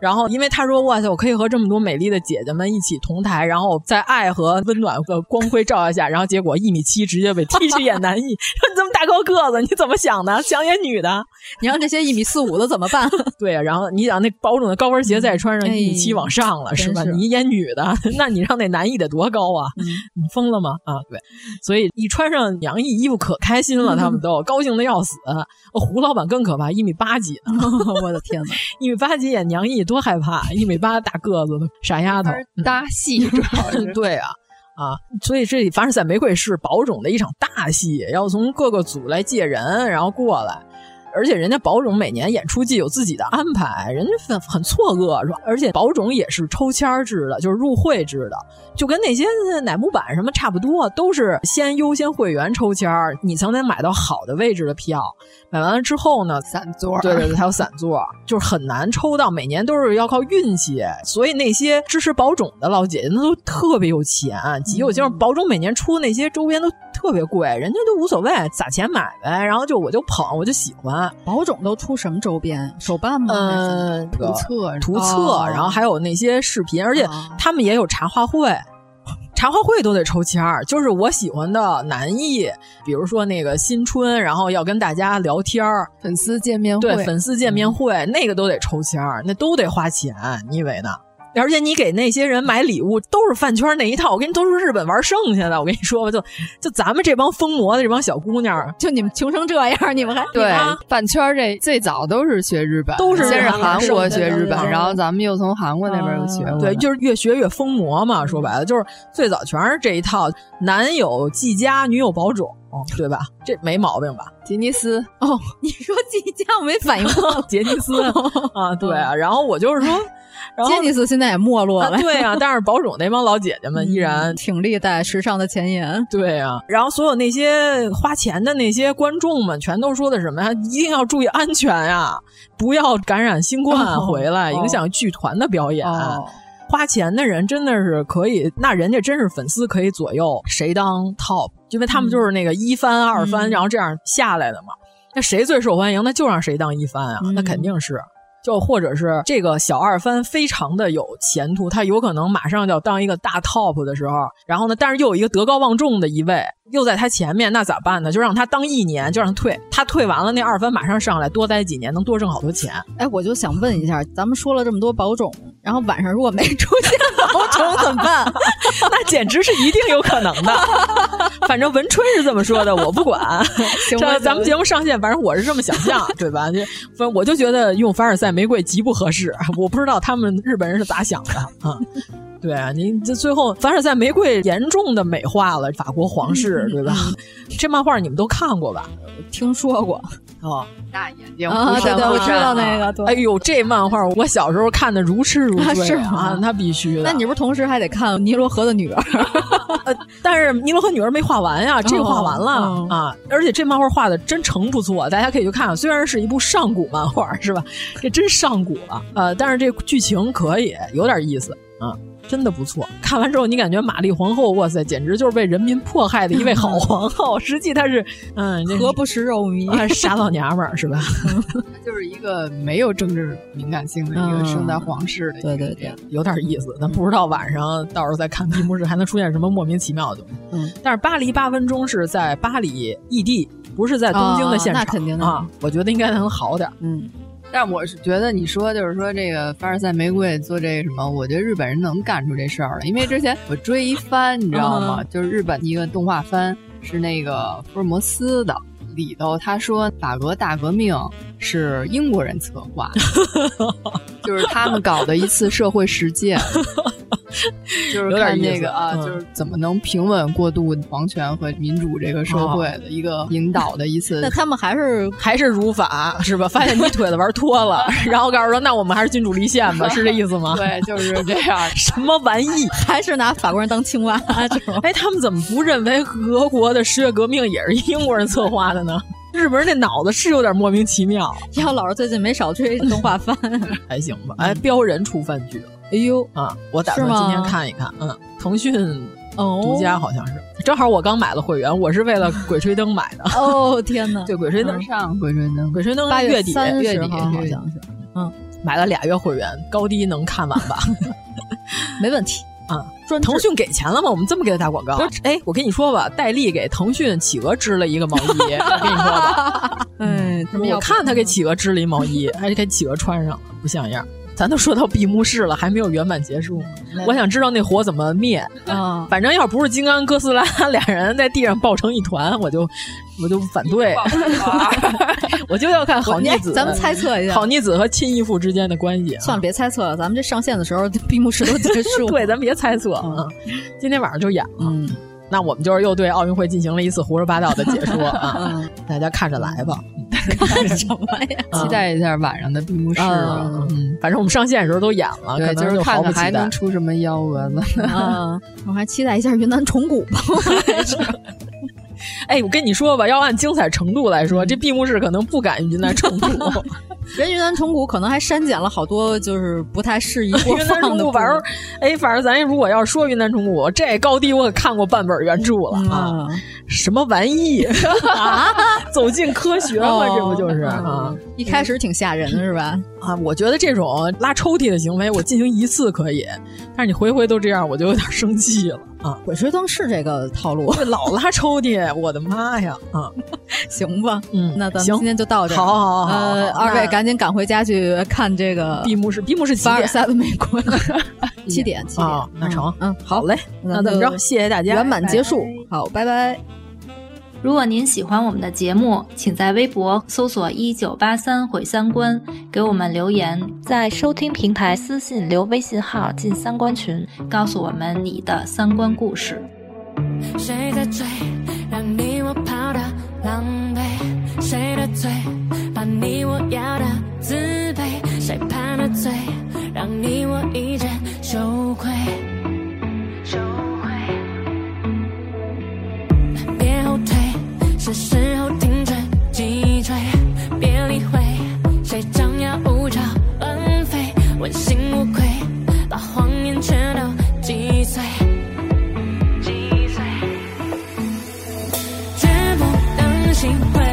S8: 然后因为他说哇塞，我可以和这么多美丽的姐姐们一起同台，然后在爱和温暖的光辉照耀下，然后结果一米七直接被踢去演男艺，你这么大高个子，你怎么想的？想演女的？
S9: 你让这些一米四五的怎么办？
S8: 对呀、啊，然后你想那保种的高跟鞋再穿上一米七往上了，
S9: 哎、
S8: 是吧？
S9: 是
S8: 你演女的，那你让那男艺得多高啊？
S9: 嗯、
S8: 你疯了吗？啊，对，所以一穿上娘艺衣服可开心了，他们都高兴的要死。胡老板更可怕，一米八几呢！
S9: 我的天哪，
S8: 一米八几演娘艺多害怕，一米八大个子的傻丫头
S10: 搭戏，主要是
S8: 对啊。啊，所以这里凡尔赛玫瑰是保种的一场大戏，要从各个组来借人，然后过来。而且人家保种每年演出季有自己的安排，人家很很错愕，说，而且保种也是抽签制的，就是入会制的，就跟那些奶木板什么差不多，都是先优先会员抽签，你才能买到好的位置的票。买完了之后呢，
S10: 散座，
S8: 对对对，还有散座，就是很难抽到，每年都是要靠运气。所以那些支持保种的老姐姐，那都特别有钱，极有钱。保种每年出那些周边都特别贵，人家都无所谓，撒钱买呗。然后就我就捧，我就喜欢。
S9: 保种都出什么周边？手办吗？
S8: 嗯，
S10: 图册，
S8: 图册，
S9: 哦、
S8: 然后还有那些视频，而且他们也有茶话会。茶话会都得抽签儿，就是我喜欢的男艺，比如说那个新春，然后要跟大家聊天儿，
S10: 粉丝见面会，
S8: 对，粉丝见面会、嗯、那个都得抽签儿，那都得花钱，你以为呢？而且你给那些人买礼物都是饭圈那一套，我跟你都是日本玩剩下的。我跟你说吧，就就咱们这帮疯魔的这帮小姑娘，
S9: 就你们穷成这样，你们还
S10: 对饭圈这最早都是学日本，
S8: 都是
S10: 先是韩国学日本，然后咱们又从韩国那边又学过、
S8: 啊。对，就是越学越疯魔嘛。说白了，就是最早全是这一套，男友季家，女友保种。对吧？这没毛病吧？
S10: 杰尼斯
S9: 哦，你说季家我没反应过，
S8: 杰尼斯 啊，对啊。然后我就是说，然后
S9: 杰尼斯现在也没落了，
S8: 啊、对啊。但是保种那帮老姐姐们依然、
S9: 嗯、挺立在时尚的前沿，
S8: 对啊。然后所有那些花钱的那些观众们，全都说的什么呀？一定要注意安全呀，不要感染新冠回来，
S9: 哦、
S8: 影响剧团的表演。
S9: 哦
S8: 花钱的人真的是可以，那人家真是粉丝可以左右谁当 top，因为他们就是那个一番、
S9: 嗯、
S8: 二番，然后这样下来的嘛。那谁最受欢迎，那就让谁当一番啊，
S9: 嗯、
S8: 那肯定是。就或者是这个小二番非常的有前途，他有可能马上就要当一个大 top 的时候，然后呢，但是又有一个德高望重的一位又在他前面，那咋办呢？就让他当一年，就让他退，他退完了，那二番马上上来，多待几年能多挣好多钱。
S9: 哎，我就想问一下，咱们说了这么多保种，然后晚上如果没出现保种怎么办？
S8: 那简直是一定有可能的。反正文春是这么说的，我不管。这咱们节目上线，反正我是这么想象，对吧？就反正我就觉得用凡尔赛玫瑰极不合适。我不知道他们日本人是咋想的啊。对啊，您这最后凡尔赛玫瑰严重的美化了法国皇室，对吧？这漫画你们都看过吧？
S9: 听说过
S8: 哦，
S10: 大眼睛
S9: 啊，对对，我知道那个。
S8: 哎呦，这漫画我小时候看的如痴如醉
S9: 啊，
S8: 那必须的。
S9: 那你不是同时还得看尼罗河的女儿？
S8: 呃，但是尼罗河女儿没画完呀，这个画完了啊，而且这漫画画的真诚不错，大家可以去看看。虽然是一部上古漫画，是吧？这真上古了，呃，但是这剧情可以有点意思啊。真的不错，看完之后你感觉玛丽皇后，哇塞，简直就是被人民迫害的一位好皇后。实际她是，嗯，
S9: 何不食肉糜，
S8: 傻老娘们儿是吧？
S10: 就是一个没有政治敏感性的一个生在皇室的，
S9: 对对对，
S8: 有点意思。但不知道晚上到时候再看闭幕式还能出现什么莫名其妙的东西。
S9: 嗯，
S8: 但是巴黎八分钟是在巴黎异地，不是在东京的现场，
S9: 那肯定
S8: 啊，我觉得应该能好点。
S9: 嗯。
S10: 但我是觉得你说就是说这个凡尔赛玫瑰做这个什么，我觉得日本人能干出这事儿来，因为之前我追一番，你知道吗？就是日本一个动画番是那个福尔摩斯的，里头他说法国大革命是英国人策划，就是他们搞的一次社会实践。就是看那个啊，就是怎么能平稳过渡皇权和民主这个社会的一个引导的一次。
S9: 那他们还是
S8: 还是如法是吧？发现你腿子玩脱了，然后告诉说那我们还是君主立宪吧，是这意思吗？
S10: 对，就是这样。
S8: 什么玩意？
S9: 还是拿法国人当青蛙？
S8: 哎，他们怎么不认为俄国的十月革命也是英国人策划的呢？日本人那脑子是有点莫名其妙。
S9: 要老师最近没少追动画番，
S8: 还行吧？哎，标人出番剧了。
S9: 哎呦
S8: 啊！我打算今天看一看。嗯，腾讯独家好像是，正好我刚买了会员，我是为了《鬼吹灯》买的。
S9: 哦 天哪！
S8: 对，《鬼吹灯》
S10: 上《鬼吹灯》，《
S8: 鬼吹灯》月底月底
S9: 好像是。
S8: 嗯，买了俩月会员，高低能看完吧？
S9: 没问题
S8: 啊！腾讯给钱了吗？我们这么给他打广告？哎，我跟你说吧，戴笠给腾讯企鹅织了一个毛衣，我跟你说吧。
S9: 嗯，
S8: 我看他给企鹅织了一毛衣，还是给企鹅穿上了，不像样。咱都说到闭幕式了，还没有圆满结束。我想知道那火怎么灭
S9: 啊！
S8: 反正要不是金刚哥斯拉俩人在地上抱成一团，我就我就反对。我就要看好逆子。
S9: 咱们猜测一下，
S8: 好逆子和亲义父之间的关系。
S9: 算了，别猜测了，咱们这上线的时候闭幕式都结束。
S8: 对，咱别猜测啊！今天晚上就演了。那我们就是又对奥运会进行了一次胡说八道的解说啊！大家看着来吧。
S9: 看什么呀？
S10: 期待一下晚上的闭幕式。
S8: 嗯，反正我们上线的时候都演了，
S10: 对，就是看
S8: 看
S10: 还能出什么幺蛾子。
S9: 啊，我还期待一下云南虫谷吧。
S8: 哎，我跟你说吧，要按精彩程度来说，这闭幕式可能不赶云南虫谷。
S9: 人云南虫谷可能还删减了好多，就是不太适宜 播放的。
S8: 反正，哎，反正咱如果要说云南虫谷，这高低我可看过半本原著了啊。什么玩意啊？走进科学嘛，这不就是啊？
S9: 一开始挺吓人的是吧？
S8: 啊，我觉得这种拉抽屉的行为，我进行一次可以，但是你回回都这样，我就有点生气了啊！
S9: 鬼吹灯是这个套路，
S8: 老拉抽屉，我的妈呀！啊，
S9: 行吧，
S8: 嗯，
S9: 那咱们今天就到这，
S8: 好好好，
S9: 呃，二位赶紧赶回家去看这个
S8: 闭幕式，闭幕式
S9: 凡尔赛的美国，七点，七点，
S8: 那成，
S9: 嗯，好
S8: 嘞，那怎么着？谢谢大家，
S9: 圆满结束，好，拜拜。
S11: 如果您喜欢我们的节目，请在微博搜索“一九八三毁三观”，给我们留言，在收听平台私信留微信号进三观群，告诉我们你的三观故事。
S7: 谁的嘴，让你我跑得狼狈？谁的嘴，把你我要的自卑？谁判的罪，让你我一见羞愧？羞是时候停止击坠，别理会谁张牙舞爪乱飞，问心无愧，把谎言全都击碎。击碎，绝不能心灰。